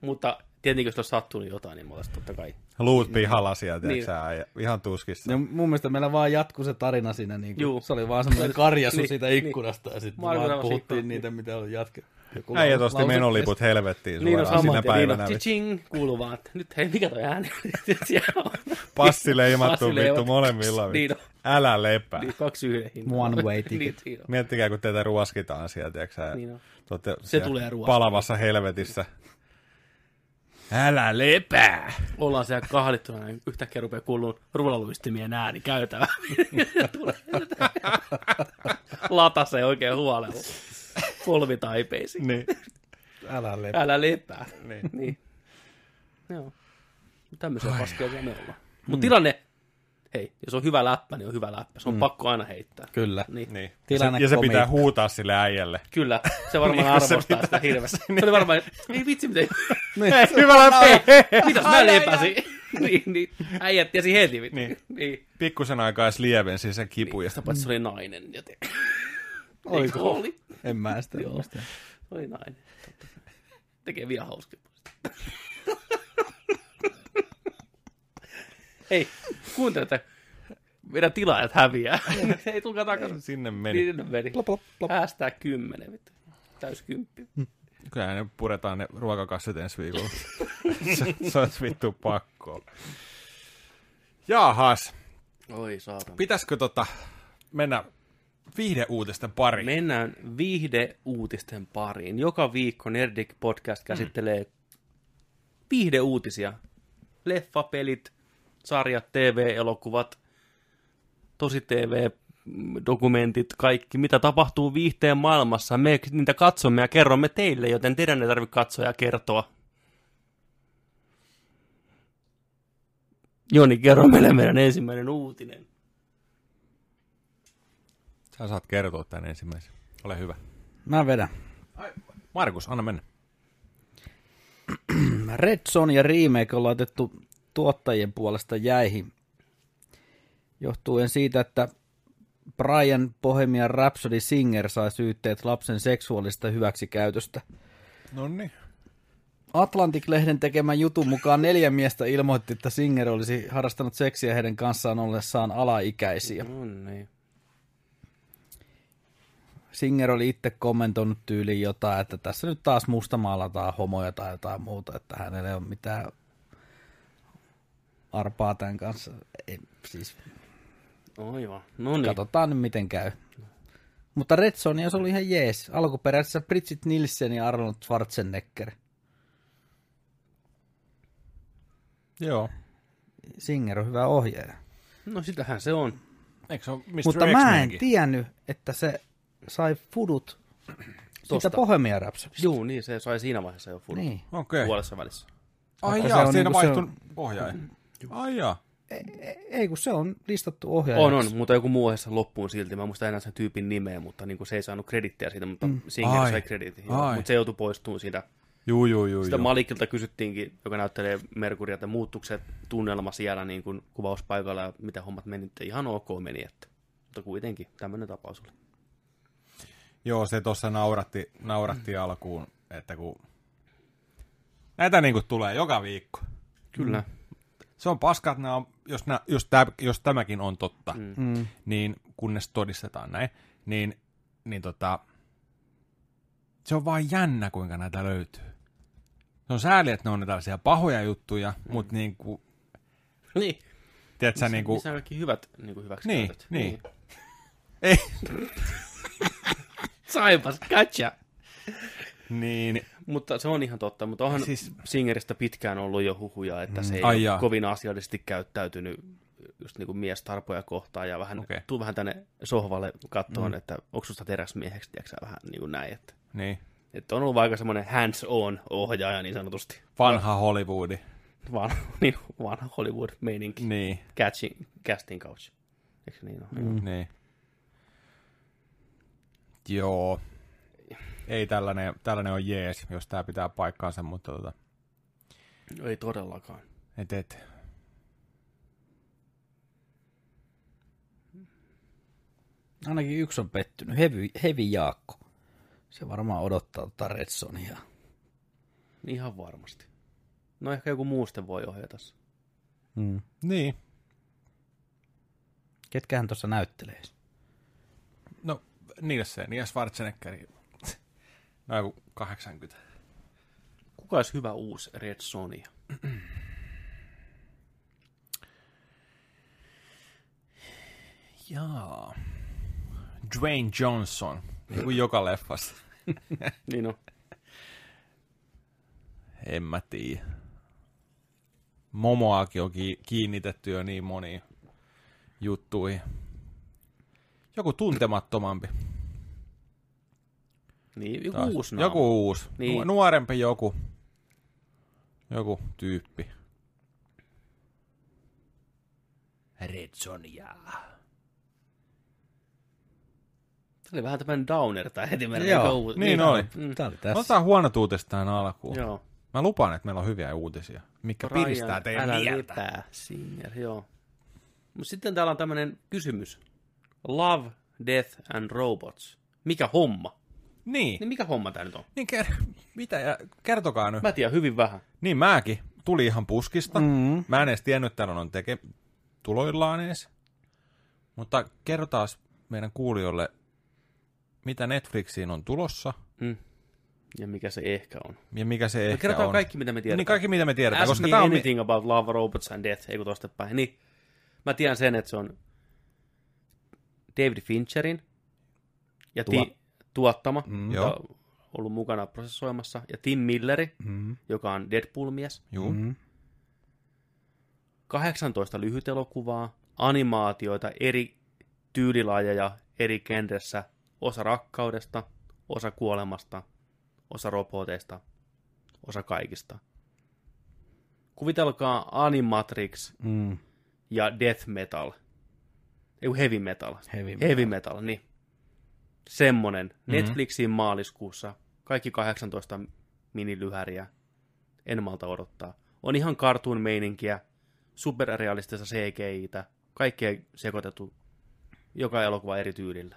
Mutta tietenkin, jos olisi sattunut jotain, niin olisin totta kai. Luut pihalla sieltä, Niin. niin. sä, ja ihan tuskissa. Ja mun mielestä meillä vaan jatkuu se tarina siinä, niin Juu. kuin, se oli vaan semmoinen karjasu Niin, siitä ikkunasta, ja sitten Marko vaan puhuttiin ikkunan. niitä, mitä oli jatkettu. Joku Äijä laus- tosti lause- menoliput helvettiin Niin suoraan sama, sinä niin on päivänä. tching, kuuluu vaan, että nyt hei, mikä toi ääni? Siellä on. Passi leimattu Passi vittu molemmilla. Niin on. Älä lepää. Niin, kaksi yhden. One way ticket. niin, niin on. Miettikää, kun teitä ruoskitaan sieltä, tiedätkö sä, Niin on. tuotte Se siellä tulee ruoskiminen. palavassa helvetissä. Älä lepää! Ollaan siellä kahlittuna, niin yhtäkkiä rupeaa kuuluun rullaluistimien ääni käytävä. Tulee- Latasee oikein huolella. Polvitaipeisiin. Niin. Älä lepää. Älä lepää. Niin. niin. Joo. Tämmöisiä paskia me ollaan. Mutta tilanne, hei, jos on hyvä läppä, niin on hyvä läppä. Se on pakko aina heittää. Kyllä. Niin. niin. Ja Tilanne se, ja se pitää huutaa sille äijälle. Kyllä, se varmaan Niin, arvostaa sitä hirveästi. Se oli varmaan, ei vitsi, miten, Niin. Hyvä läppä! mitäs mä lepäsin. niin, niin, äijät tiesi heti. Niin. Niin. niin. Pikkusen aikaa edes lievensi sen kipu. Ja Sitä paitsi se oli nainen. Ja te... Oliko? Eikö oli? En mä sitä Joo. muista. Oli nainen. Tekee vielä hauskaa. Hei, kuuntele, että meidän tilaajat häviää. Hei, tulkaa takaisin. Sinne meni. Niin, meni. Plop, plop, plop. Kymmenen, vittu. Täys kymppi. Kyllä ne puretaan ne ruokakassit ensi viikolla. se, se olisi vittu pakko. Jaahas. Oi saatana. Pitäisikö tota mennä viihdeuutisten pariin? Mennään viihdeuutisten pariin. Joka viikko Nerdik Podcast käsittelee viihdeuutisia. Leffapelit, sarjat, TV-elokuvat, tosi TV-dokumentit, kaikki, mitä tapahtuu viihteen maailmassa. Me niitä katsomme ja kerromme teille, joten teidän ei tarvitse katsoa ja kertoa. Joni, kerro meille meidän ensimmäinen uutinen. Sä saat kertoa tämän ensimmäisen. Ole hyvä. Mä vedän. Markus, anna mennä. Red Son ja Remake on laitettu tuottajien puolesta jäihin. Johtuen siitä, että Brian Bohemian Rhapsody Singer sai syytteet lapsen seksuaalista hyväksikäytöstä. No niin. Atlantic-lehden tekemän jutun mukaan neljä miestä ilmoitti, että Singer olisi harrastanut seksiä heidän kanssaan ollessaan alaikäisiä. No niin. Singer oli itse kommentoinut tyyliin jotain, että tässä nyt taas mustamaalataan homoja tai jotain muuta, että hänellä ei ole mitään arpaa tämän kanssa. Ei, siis Aivan. No niin. katsotaan nyt miten käy. Mutta Red Sonja se oli ihan jees. Alkuperäisessä Bridget Nielsen ja Arnold Schwarzenegger. Joo. Singer on hyvä ohjaaja. No sitähän se on. Eikö se ole Mr. Mutta mä en tiennyt, että se sai fudut siitä Tosta. Bohemia Rhapsodista. Juu, niin se sai siinä vaiheessa jo full Niin. Okei. puolessa välissä. Ai jaa, se on siinä niinku vaihtui on- ohjaaja. Ai jaa. Ei kun se on listattu ohjaajaksi. On, on, mutta joku muu ohjassa loppuun silti. Mä en muista enää sen tyypin nimeä, mutta niin kuin se ei saanut kredittiä siitä, mutta mm. Singer Ai. sai kreditin. Ai. Mutta se joutui poistumaan siitä. Juu, juu, juu. Sitä juu. Malikilta kysyttiinkin, joka näyttelee Merkuria, että muuttuiko se tunnelma siellä niin kuin kuvauspaikalla ja mitä hommat meni. Että ihan ok meni, että. Mutta kuitenkin tämmöinen tapaus oli. Joo, se tuossa nauratti, nauratti alkuun, että kun näitä niinku tulee joka viikko. Kyllä. Se on paska, että nämä on, jos, nämä, jos, tämä, jos tämäkin on totta, Mm. Mm. niin kunnes todistetaan näin, niin, niin tota, se on vaan jännä, kuinka näitä löytyy. Se on sääli, että ne on ne tällaisia pahoja juttuja, mm. mutta niin kuin, Niin. tiedätkö, Missä, niin kuin, missä on kaikki hyvät niin kuin hyväksi Niin, käytöt. niin. ei, Saipas, catcha. niin, Mutta se on ihan totta, mutta onhan Siis-. Singeristä pitkään ollut jo huhuja, että se ei Ai ole jaa. kovin asiallisesti käyttäytynyt just niin kuin miestarpoja kohtaan ja vähän, okay. tuu vähän tänne sohvalle kattoon, Mm. että onko susta teräsmieheksi, tiedätkö vähän niin kuin näin, että, niin, että on ollut aika semmoinen hands-on ohjaaja niin sanotusti, vanha Hollywoodi. Van, niin, vanha Hollywood-meininki, Niin, catching, casting couch, eikö niin ole? Mm. niin. Joo. Ei tällainen, tällainen on jees, jos tämä pitää paikkaansa, mutta tota, Ei todellakaan. et, et. Ainakin yksi on pettynyt. Hevi, Hevi Jaakko. Se varmaan odottaa tota Redsonia. Ihan varmasti. No ehkä joku muu sitten voi ohjata. Mm. Niin, Ketkähän tuossa näyttelee? Nielsen ja Schwarzeneggeri. No joku 80. Kuka olisi hyvä uusi Red Sonia? Jaa. Dwayne Johnson, niin kuin joka leffassa. Niin on. En mä tiedä. Momoakin on ki- kiinnitetty jo niin moniin juttuihin. Joku tuntemattomampi. Niin, joku Taas. uusi naama. Joku uusi. Niin. Niin. Nuorempi joku. Joku tyyppi. Redsonia. Tämä oli vähän tämmöinen downer tai heti mennä. Joo, joku uusi- niin oli. Mm. Tää oli tässä. Otetaan huonot uutiset tähän alkuun. Joo. Mä lupaan, että meillä on hyviä uutisia, mikä piristää Ryan, teidän älä mieltä. lepää, Singer, joo. Mutta sitten täällä on tämmöinen kysymys. Love, Death and Robots. Mikä homma? Niin, Niin mikä homma tämä nyt on? niin ker- mitä, ja kertokaa nyt. Mä tiedän hyvin vähän. Niin mäkin. Tuli ihan puskista. Mm. Mä en edes tiennyt, että on teke tuloillaan edes. Mutta kerrotaan meidän kuulijoille, mitä Netflixiin on tulossa Mm. Ja mikä se ehkä on. ja mikä se No, ehkä kerrotaan on. kaikki, mitä me tiedetään. Niin kaikki, mitä me tiedetään, Ask koska me on... mi- anything about love, robots and death, ei kun tosta päin. Niin, mä tiedän sen, että se on David Fincherin ja Tuo- ti- tuottama, Mm. Joo. on ollut mukana prosessoimassa, ja Tim Milleri, Mm. joka on Deadpool-mies. Juu. Mm. 18 lyhytelokuvaa, animaatioita, eri tyylilajeja, eri genressä, osa rakkaudesta, osa kuolemasta, osa roboteista, osa kaikista. Kuvitelkaa Animatrix Mm. ja Death Metal. Ei Heavy Metal. Heavy Heavy Metal, niin. Semmonen. Mhm. Mm-hmm. Netflixiin maaliskuussa. Kaikki 18 minilyhäriä. En malta odottaa. On ihan cartoon meininkiä, superrealistista CGI-tä, kaikkea sekoitettu, joka elokuva eri tyylillä.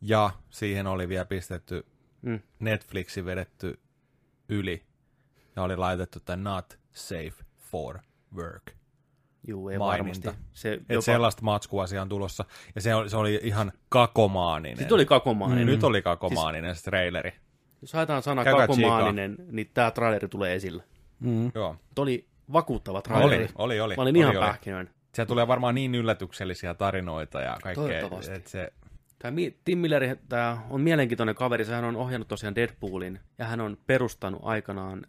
Ja siihen oli vielä pistetty Mm. Netflixi vedetty yli. Ja oli laitettu tämä not safe for work. Juu, ei Maininta. varmasti. Se, Että jopa, sellaista matskua siellä on tulossa. Ja se oli, se oli ihan kakomaaninen. Sitten oli kakomaaninen. Nyt oli kakomaaninen se traileri. Jos haetaan sana Käykää kakomaaninen, niin tämä traileri tulee esille. Mm. Joo. Mutta oli vakuuttava traileri. Oli, oli, oli. Mä olin oli, ihan oli. pähkinöin. Siellä tulee varmaan niin yllätyksellisiä tarinoita ja kaikkea. Toivottavasti. Että se, Tämä Tim Milleri tämä on mielenkiintoinen kaveri. Hän on ohjannut tosiaan Deadpoolin ja hän on perustanut aikanaan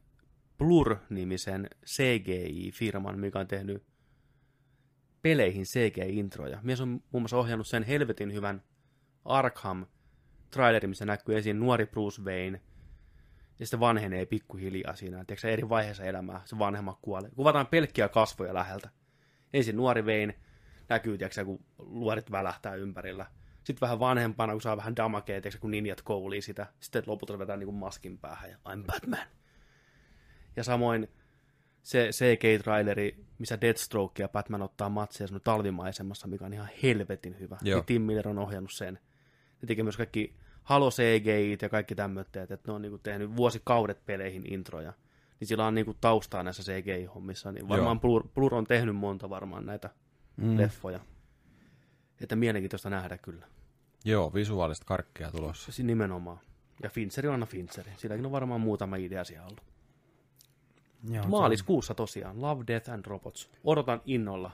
Blur-nimisen CGI-firman, mikä on tehnyt peleihin CGI-introja. Mies on muun muassa ohjannut sen helvetin hyvän Arkham-traileri, missä näkyy esiin nuori Bruce Wayne, ja sitten vanhenee pikkuhiljaa siinä. Tiedätkö, eri vaiheessa elämää se vanhemmat kuolee. Kuvataan pelkkiä kasvoja läheltä. Ensin nuori Wayne näkyy, tiedätkö, kun luorit välähtää ympärillä. Sitten vähän vanhempana, kun saa vähän damakea, tiedätkö, kun ninjat koulii sitä. Sitten lopulta vetää niin kuin maskin päähän ja I'm Batman. Ja samoin se CG-traileri, missä Deathstroke ja Batman ottaa matseja semmoinen talvimaisemassa, mikä on ihan helvetin hyvä. Joo. Niin Tim Miller on ohjannut sen. Ne tekee myös kaikki Halo CGI ja kaikki tämmöitteet, että ne on niinku tehnyt vuosikaudet peleihin introja. niin sillä on niinku taustaa näissä CGI-hommissa, niin varmaan Blur, Blur on tehnyt monta varmaan näitä mm. leffoja. Että mielenkiintoista nähdä kyllä. Joo, visuaalista karkkia tulossa. Siis nimenomaan. Ja Fincheri on aina Fincheri. Silläkin on varmaan muutama idea siellä ollut. Joo, Maaliskuussa tosiaan. Love, Death and Robots. Odotan innolla.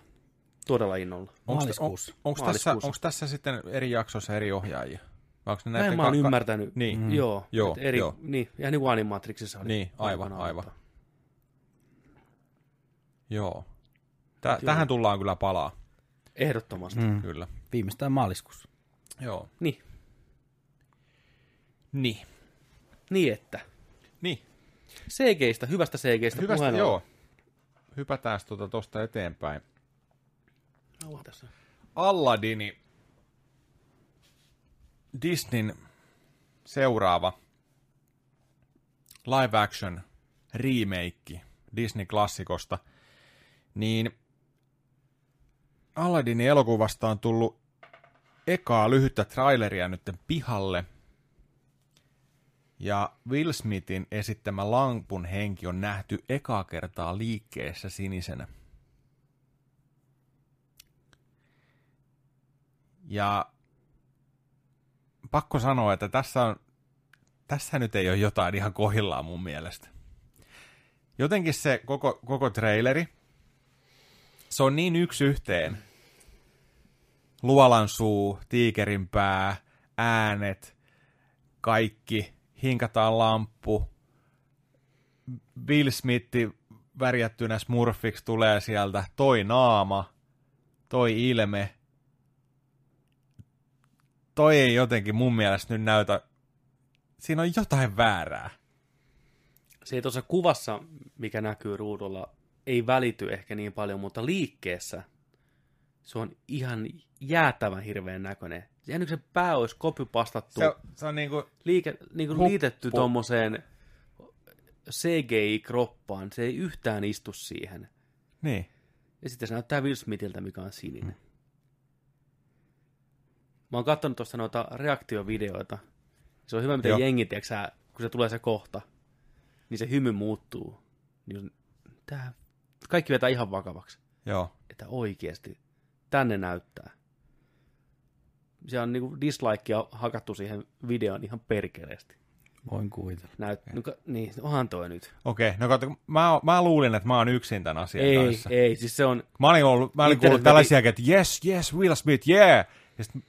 Todella innolla. Onko, Maaliskuussa. on, onko, tässä, Maaliskuussa. onko tässä sitten eri jaksoissa eri ohjaajia? Onko ne Näin mä oon ka- ka- ymmärtänyt. Niin, Mm. Joo, Joo, et eri, joo. Niin, ihan niin kuin Animatrixissa oli. Niin, aivan, aivan. mutta- Joo. Tä, tähän tullaan kyllä palaa, Ehdottomasti. Mm. kyllä. Viimeistään maaliskuussa. Joo. Niin, Niin. niin että. CGistä, hyvästä CGistä Hyvästä, puheen joo. ollen. Hypätään tuota tosta eteenpäin. Nauha tässä. Alladini. Disneyn seuraava live action remake Disney-klassikosta, niin Aladdinin elokuvasta on tullut ekaa lyhyttä traileria nyt pihalle. Ja Will Smithin esittämä lampun henki on nähty ekaa kertaa liikkeessä sinisenä. Ja pakko sanoa, että tässä, on, tässä nyt ei ole jotain ihan kohillaan mun mielestä. Jotenkin se koko, koko traileri, se on niin yksi yhteen. Luolan suu, tiikerin pää, äänet, kaikki, hinkataan lamppu. Will Smith värjättynä smurfiksi tulee sieltä, toi naama, toi ilme, toi ei jotenkin mun mielestä nyt näytä, siinä on jotain väärää. Se ei tuossa kuvassa, mikä näkyy ruudulla, ei välity ehkä niin paljon, mutta liikkeessä se on ihan jäätävän hirveän näköinen. Ihan se pää olisi kopypastattu, Se, se on niinku, liike, niin kuin Huppu. liitetty tuommoiseen CGI-kroppaan. Se ei yhtään istu siihen. niin, Ja sitten se näyttää Will Smithiltä, mikä on sininen. Mä oon katsonut tuosta noita reaktiovideoita. Se on hyvä, miten Joo. jengi, tiedätkö sä, kun se tulee se kohta, niin se hymy muuttuu. Niin tää, kaikki vetää ihan vakavaksi. joo. Että oikeasti, tänne näyttää. Se on niinku dislikea hakattu siihen videoon ihan perkeleesti. Voin kuvitella. Näyt, no, niin, onhan toi nyt. Okei, no kato, mä, mä luulin, että mä oon yksin tämän asian Ei, kanssa. ei, siis se on, Mä olin, ollut, mä olin kuullut tällaisia, että yes, yes, Will Smith, yeah. Ja sit,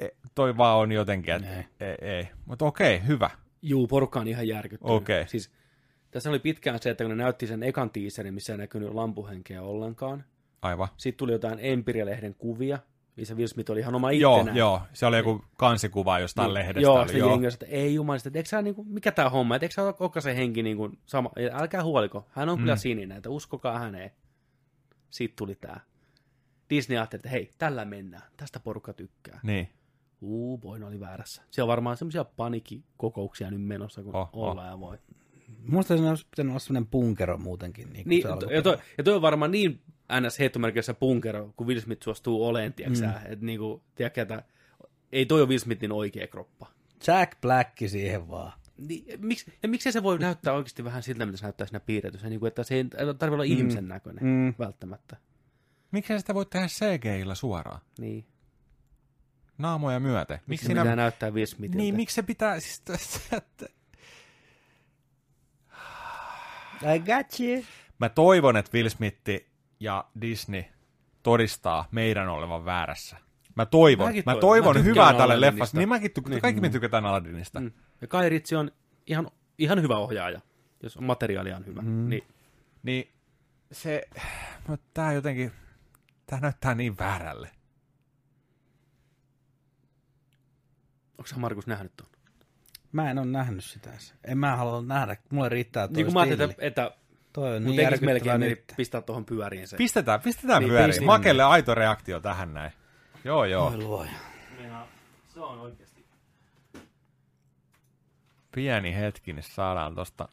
e- toi vaan on jotenkin, että Ei. ei, ei. Mutta okei, hyvä. Juu, porukka on ihan järkyttynyt. Okei. Siis, tässä oli pitkään se, että kun ne näytti sen ekan tiiserin, missä ei näkynyt lampuhenkeä ollenkaan. Aivan. Sitten tuli jotain Empire-lehden kuvia, missä Will Smith oli ihan oma Joo, ittenään. joo. Se oli joku kansikuva jostain Niin, lehdestä. Joo, oli, sitten jengi että ei jumalista, että eikö sä, niin kuin, mikä tämä homma, että eikö sä olekaan se henki niin kuin, sama, älkää huoliko, hän on mm. kyllä sininen, että uskokaa häneen. Siitä tuli tämä. Disney ajatteli, että hei, tällä mennään, tästä porukka tykkää. Niin. Uu, Boino oli väärässä. Siellä on varmaan semmoisia panikkikokouksia nyt menossa, kun Oh, oh, oh. ollaan ja voi. Musta se olisi pitänyt olla sellainen punkero muutenkin. Niin, Niin, se to, ja, toi, ja toi on varmaan niin ns. heittomerkissä punkero, kun Will Smith suostuu oleen, tiedätkö mm. että niinku, tiedätkö, että ei toi ole Will Smithin oikea kroppa. Jack Black siihen vaan. Niin, miksi, ja miksei se voi näyttää oikeasti vähän siltä, mitä se näyttää siinä piirretyssä, niin kuin, että se ei tarvitse olla ihmisen näköinen Mm. välttämättä. Miksi sitä voi tehdä CGI-llä suoraan? Niin. Naamoja myöten. Miksi Miksi se pitää siinä... näyttää Will Smithiltä? Niin, miksi se pitää... Siis. I got you. Mä toivon, että Will Smith ja Disney todistaa meidän olevan väärässä. Mä toivon. Mäkin mä toivon. toivon Mä hyvää tälle leffasta. Niin mäkin tykkään, kaikki me tykätään Aladdinista. Mm. Ja Kai Ritsi on ihan, ihan hyvä ohjaaja, jos materiaalia on hyvä. Mm. Niin, Niin se... Mutta tää jotenkin... Tää näyttää niin väärälle. onko sä Markus nähnyt tuon? Mä en ole nähnyt sitä. En mä halua nähdä. Mulle riittää toi Niin kuin mä ajattelin, että, että Toi on niin järkyttävää melkein nyt. pistää tuohon pyöriin se. Pistetään, pistetään Niin, pyöriin. pistetään. Makelle aito reaktio tähän näin. Joo, joo. Oi luoja. Se on oikeasti. Pieni hetki, niin saadaan tosta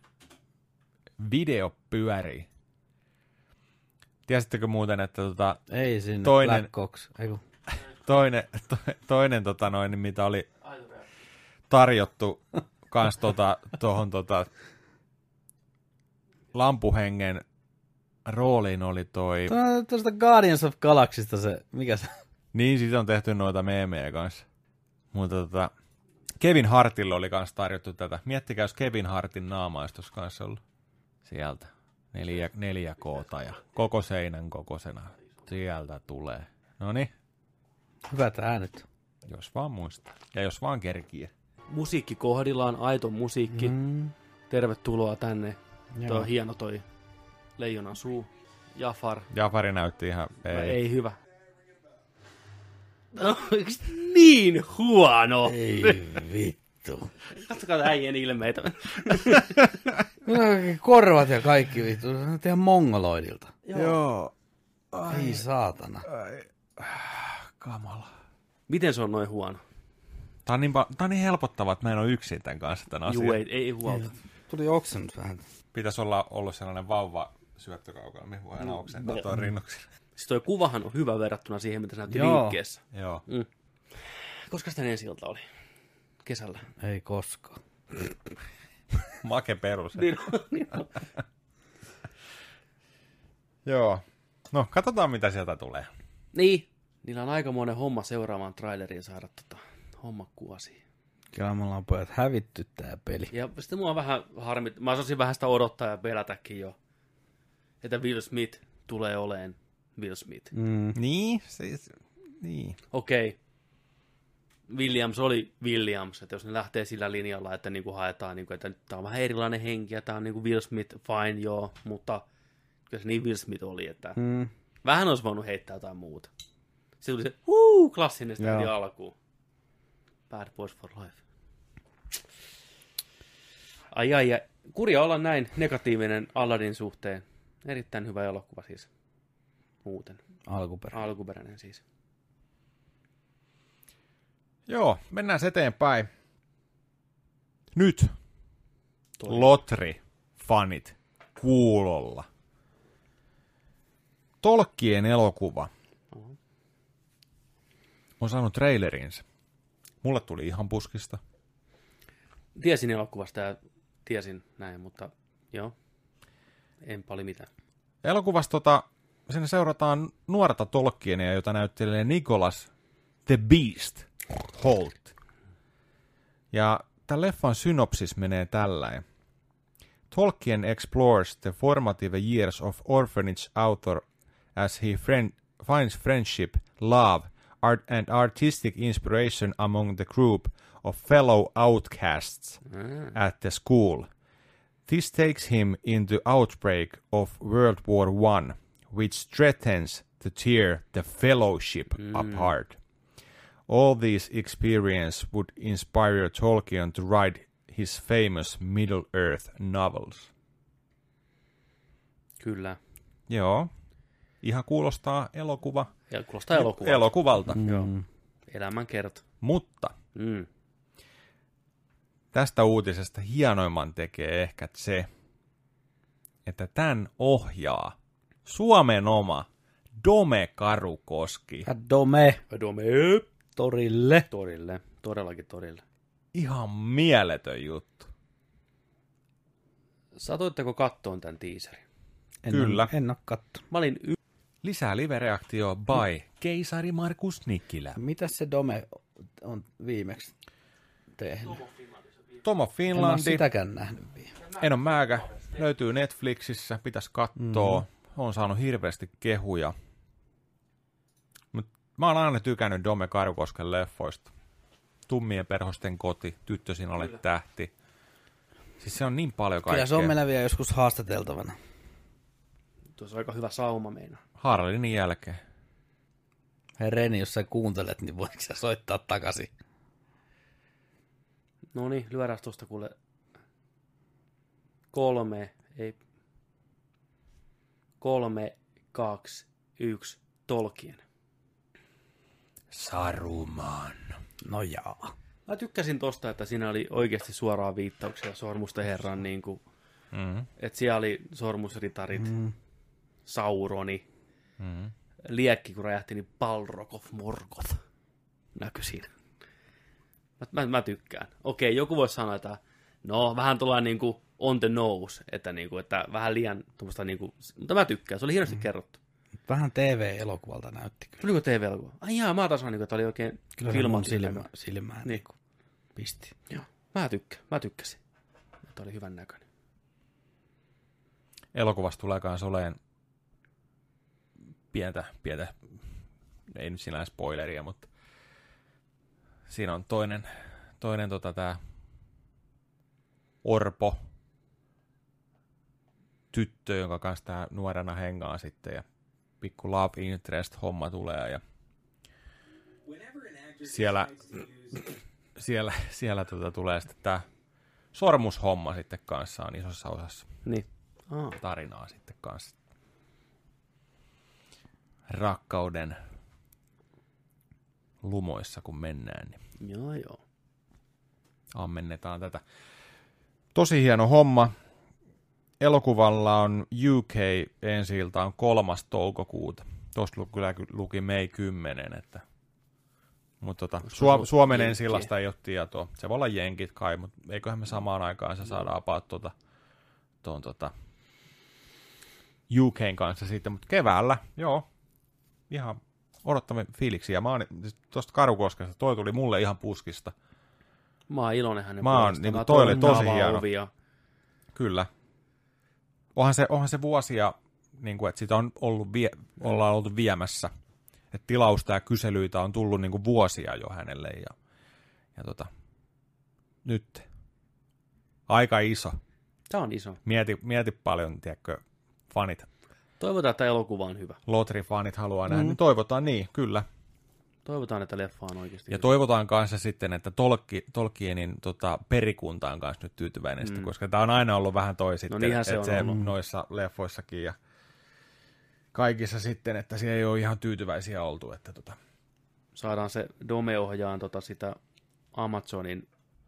video pyöriin. Tiesittekö muuten, että tota, Ei sinne. Toinen- Black Cox. Eiku. toinen, to, toinen tota noin, mitä oli tarjottu kans tota, tohon tota, lampuhengen rooliin oli toi... Tuo- Tuosta Guardians of Galaxysta se, mikä se? Niin, siitä on tehty noita meemejä kanssa. Mutta tota, Kevin Hartille oli kanssa tarjottu tätä. Miettikää, jos Kevin Hartin naama olisi tuossa kanssa ollut. Sieltä. Neljä, neljä koota ja koko seinän kokoisena. Sieltä tulee. No niin, Hyvät äänet. jos vaan muistaa. Ja jos vaan kerkiä. Musiikki kohdillaan, aito musiikki. Mm. Tervetuloa tänne. Tuo Joo. on hieno toi leijonan suu. Jafar. Jafari näytti ihan... Ei, Ei. ei hyvä. No, niin huono. Ei vittu. Katsokaa äijän ilmeitä. No, Korvat ja kaikki vittu. Se on ihan mongoloidilta. Joo. Ei saatana. Kamala. Miten se on noin huono? Tää on, niin, pa- tää on niin helpottava, että mä en ole yksin tämän kanssa tämän asian. Juu, ei, ei huolta. Tuli oksennut vähän. Pitäisi olla ollut sellainen vauva syöttökaukana, mihin voi aina oksentaa tuon rinnuksille. Siis toi kuvahan on hyvä verrattuna siihen, mitä se näytti Joo. liikkeessä. Joo. Koska sitä ensi ilta oli? Kesällä. Ei koskaan. Make perus. Niin, niin on. Joo. No, katsotaan mitä sieltä tulee. niin. Niillä on aika monen homma seuraavaan traileriin saada tota, homma kuosiin. Kyllä me ollaan pojat hävitty tää peli. Ja sitten mua vähän harmit, mä osasin vähän sitä odottaa ja pelätäkin jo, että Will Smith tulee oleen Will Smith. Mm. Niin, siis, niin. Okei, Williams oli Williams, että jos ne lähtee sillä linjalla, että niinku haetaan, niinku, että tämä on vähän erilainen henki ja tämä on niinku Will Smith, fine joo, mutta kyllä se niin Will Smith oli, että Mm. vähän olisi voinut heittää jotain muuta. Se tuli se, huu, klassinen sitä alkuun. Bad Boys for Life. Ai ai, ja kurja olla näin negatiivinen Aladdin suhteen. Erittäin hyvä elokuva siis. Muuten. Alkuperä. Alkuperäinen siis. Joo, mennään eteenpäin. Nyt. Toi. Lotri, fanit, kuulolla. Tolkkien elokuva on saanut trailerinsä. Mulle tuli ihan puskista. Tiesin elokuvasta ja tiesin näin, mutta joo. En paljon mitään. Elokuvassa tota, siinä seurataan nuorta Tolkienia, jota näyttelee Nicholas the Beast Holt. Ja tämän leffan synopsis menee tällainen. Tolkien explores the formative years of orphanage author as he friend, finds friendship, love, art and artistic inspiration among the group of fellow outcasts ah. at the school. This takes him into outbreak of World War One, which threatens to tear the fellowship hmm. apart. All these experience would inspire Tolkien to write his famous Middle Earth novels. Kyllä. Joo. Ihan kuulostaa elokuva Ja kuulostaa elokuva. elokuvalta. Mm. Elämän kerta. Mutta Mm. tästä uutisesta hienoimman tekee ehkä se, että tämän ohjaa Suomen oma Dome Karukoski. Ja Dome Dome. torille. Torille. Todellakin torille. Ihan mieletön juttu. Satoitteko kattoon tämän teaserin? En Kyllä. Ole, en ole kattonut. Mä olin y- Lisää live-reaktio by Keisari Markus Nikkilä. Mitä se Dome on viimeksi tehnyt? Tomo En ole Finlandi, sitäkään nähnyt vielä. en ole määkä, löytyy Netflixissä, pitäisi katsoa. Mm. On saanut hirveästi kehuja. Mut mä oon aina tykännyt Dome Karukosken leffoista. Tummien perhosten koti, tyttö sinä olet tähti. Siis se on niin paljon kaikkea. Kyllä se on meillä vielä joskus haastateltavana. Tuossa aika hyvä sauma meinaa. Haralinin jälkeen. Hei Reni, jos sä kuuntelet, niin voiko sä soittaa takaisin? No niin, lyödään tuosta kuule kolme, ei, kolme, kaksi, yksi, Tolkien. Saruman. No jaa. Mä tykkäsin tosta, että siinä oli oikeasti suoraan viittauksia Sormusten herran, niin kuin, Mm. että siellä oli sormusritarit, Mm. Sauroni, Mm. liekki kun räjähti, niin Balrog of Morgoth näkyi siinä. Mä, mä, mä tykkään. Okei, joku voisi sanoa, että no vähän tuolla niin kuin on the nose, että, niinku, että vähän liian tuommoista, niinku, mutta mä tykkään, se oli hienosti mm. kerrottu. Vähän TV-elokuvalta näytti kyllä. Tuliko TV-elokuva? Ai jaa, mä taas niinku, että oli oikein Kyllä filmattu silmä, silmään Niin. niin. pisti. Joo, mä tykkään, mä tykkäsin. Että oli hyvän näköinen. Elokuvasta tulee kans oleen pientä, pientä, ei nyt sinänsä spoileria, mutta siinä on toinen, toinen tota tää Orpo, tyttö, jonka kanssa tää nuorena hengaa sitten ja pikku love interest homma tulee ja siellä, siellä, siellä tota tulee sitten tää sormushomma sitten kanssa on isossa osassa Niin. Aa, tarinaa sitten kanssa. Rakkauden lumoissa kun mennään, niin joo joo. ammennetaan tätä. Tosi hieno homma. Elokuvalla on UK ensi ilta on kolmas toukokuuta. Tuosta lu- kyllä ky- luki May 10, että mutta tota, ollut Suomen Jenkkiä? ensi illasta ei ole tietoa. Se voi olla jenkit kai, mutta eiköhän me samaan aikaan se saada apaat tuota, tuon tota, UKn kanssa sitten, mutta keväällä, joo, ihan odottamme fiiliksiä. Mä oon tuosta Karukoskesta, toi tuli mulle ihan puskista. Mä oon iloinen hänen Mä oon, niinku, Mä toi oli tosi hieno. ovia. Kyllä. Onhan se, onhan se vuosia, niin kuin, että sitä on ollut vie, ollaan oltu viemässä. Että tilausta ja kyselyitä on tullut niin kuin vuosia jo hänelle. Ja, ja tota, nyt aika iso. Tää on iso. Mieti, mieti paljon, tiedätkö, fanit, Toivotaan, että elokuva on hyvä. Lotri-fanit haluaa nähdä, niin toivotaan niin, kyllä. Toivotaan, että leffa on oikeasti Ja hyvä. toivotaan kanssa sitten, että Tolki, Tolkienin tota, perikunta on kanssa nyt tyytyväinen, mm. koska tämä on aina ollut vähän toi sitten, niinhän se on se ollut. noissa leffoissakin ja kaikissa sitten, että siellä ei ole ihan tyytyväisiä oltu. Että tota. Saadaan se Dome ohjaan tota sitä Amazonin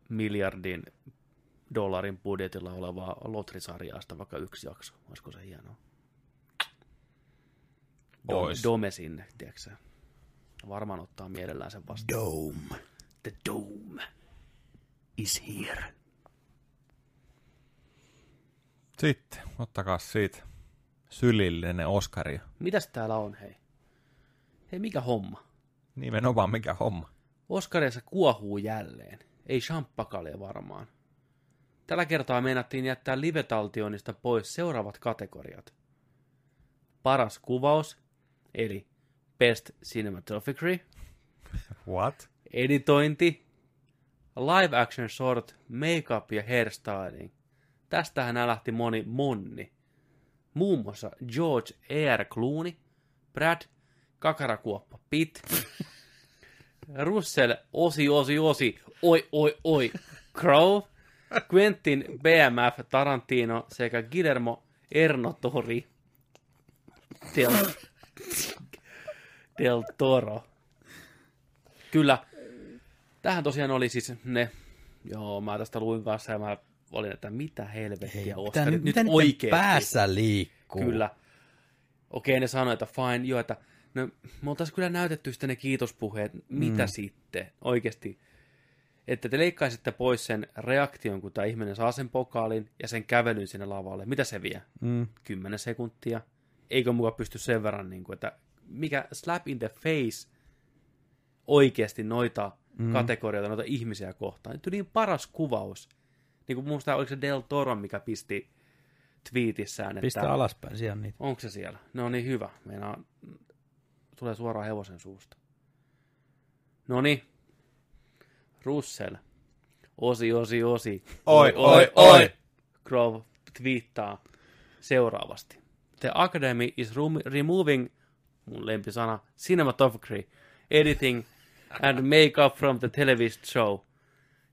miljardin dollarin budjetilla olevaa Lotri-sarjaasta vaikka yksi jakso. Olisiko se hienoa? Dome, Ois. Dome sinne, tiedätkö? Varmaan ottaa mielellään sen vastaan. Dome. The Dome is here. Sitten, ottakaa siitä sylillinen Oskari. Mitäs täällä on, hei? Hei, mikä homma? Nimenomaan mikä homma. Oskareissa kuohuu jälleen. Ei champpakalia varmaan. Tällä kertaa meinattiin jättää live-taltioinnista pois seuraavat kategoriat. Paras kuvaus, eli Best Cinematography, What? editointi, live action short, makeup ja hairstyling. Tästähän lähti moni monni. Muun muassa George E.R. Clooney, Brad, Kakarakuoppa Pitt, Russell, Osi, Osi, Osi, Oi, Oi, Oi, Crow, Quentin BMF Tarantino sekä Guillermo Ernotori del, del Toro. Kyllä, tähän tosiaan oli siis ne, joo, mä tästä luin kanssa ja mä olin, että mitä helvettiä, Hei, mitä, Oskarit, nyt, nyt mitä oikeesti. päässä liikkuu? Kyllä. Okei, ne sanoi, että fine, joo, että no, me oltaisiin kyllä näytetty sitten ne kiitospuheet, mitä mm. sitten, oikeasti. Että te leikkaisitte pois sen reaktion, kun tämä ihminen saa sen pokaalin ja sen kävelyn sinne lavalle. Mitä se vie? Mm. 10 sekuntia. Eikö muka pysty sen verran, niin kuin, että mikä slap in the face oikeasti noita mm. kategorioita, noita ihmisiä kohtaan. Nyt niin paras kuvaus. Niin kuin muista, oliko se Del Toro, mikä pisti twiitissään, että Pistä alaspäin, siellä niitä. onko se siellä? Ne on niin hyvä. Meinaa, tulee suoraan hevosen suusta. No niin. Russell. Osi, osi, osi. Oi, oi, oi. Grove twiittaa seuraavasti. The Academy is removing, mun lempisana, cinematography, editing and makeup from the television show.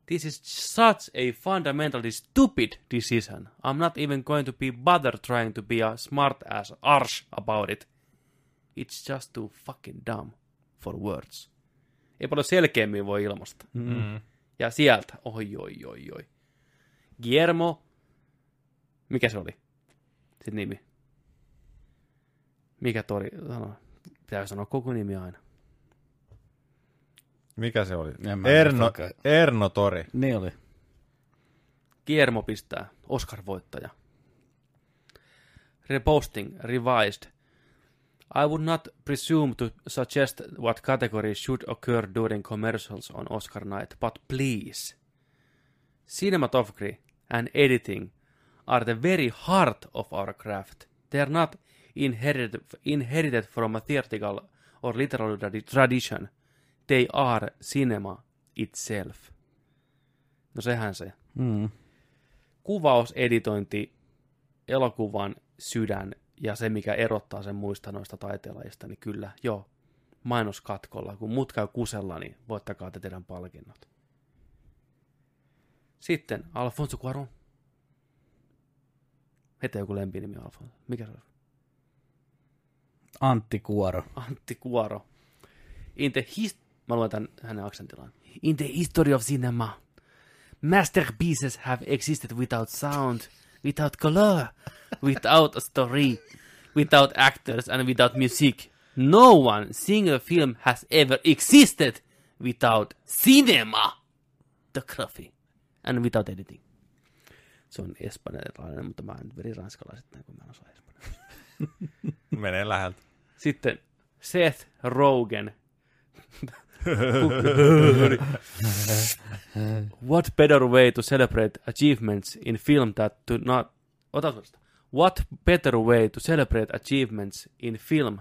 This is such a fundamentally stupid decision. I'm not even going to be bothered trying to be a smart ass arse about it. It's just too fucking dumb for words. Ei paljon selkeämmin voi ilmaista. Mm. Ja sieltä, oi, oi, oi, oi. Guillermo, mikä se oli? Sitten nimi. Mikä tori sanoo? Pitää sanoa koko nimi aina. Mikä se oli? Erno. Erno Tori. Niin oli. Kiermo pistää, Oscar-voittaja. Reposting, revised. I would not presume to suggest what category should occur during commercials on Oscar night, but please. Cinematography and editing are the very heart of our craft. They are not inherited, inherited from a theatrical or literal tradi- tradition. They are cinema itself. No sehän se. Mm. Kuvaus, editointi, elokuvan sydän ja se, mikä erottaa sen muista noista taiteenlajista, niin kyllä, joo, mainoskatkolla. Kun mut käy kusella, niin voittakaa te teidän palkinnot. Sitten Alfonso Cuarón. Heti joku lempinimi on Alfonso. Mikä se on? Antti Kuoro. Antti Kuoro. In the his... Mä luen tämän hänen aksentillaan. In the history of cinema, masterpieces have existed without sound, without color, without a story, without actors, and without music. No one single film has ever existed without cinema, the graphy, and without editing. Se on espanjalainen, mutta mä en veri ranskalaiset näin, kun mä en osaa espanjaa. Menee läheltä. Sitten Seth Rogen. What better way to celebrate achievements in film that to not... Ota tuosta. What better way to celebrate achievements in film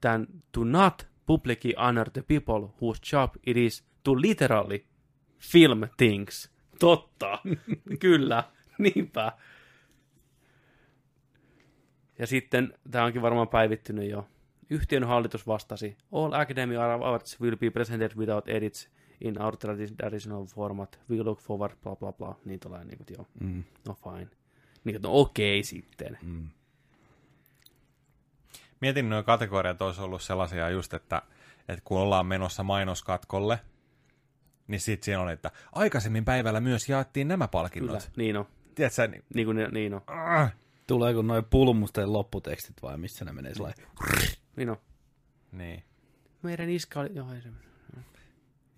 than to not publicly honor the people whose job it is to literally film things. Totta. Kyllä. Niinpä. Ja sitten, tämä onkin varmaan päivittynyt jo, yhtiön hallitus vastasi, All Academy Awards will be presented without edits in our tradi- traditional format. We look forward, bla bla bla. Niin tulee niin kuin, joo, Mm. no fine. Niin kuin, no okei sitten. Mm. Mietin, nuo kategoriat olisi ollut sellaisia just, että, että kun ollaan menossa mainoskatkolle, niin sitten siinä on, että aikaisemmin päivällä myös jaettiin nämä Kyllä, palkinnot. niin on. Tiedätkö, niin, Niin kuin, ne- niin on. Tuleeko noin pulmusten lopputekstit vai missä ne menee sellainen? Niin on. niin, Meidän iskä oli, joo, ei se.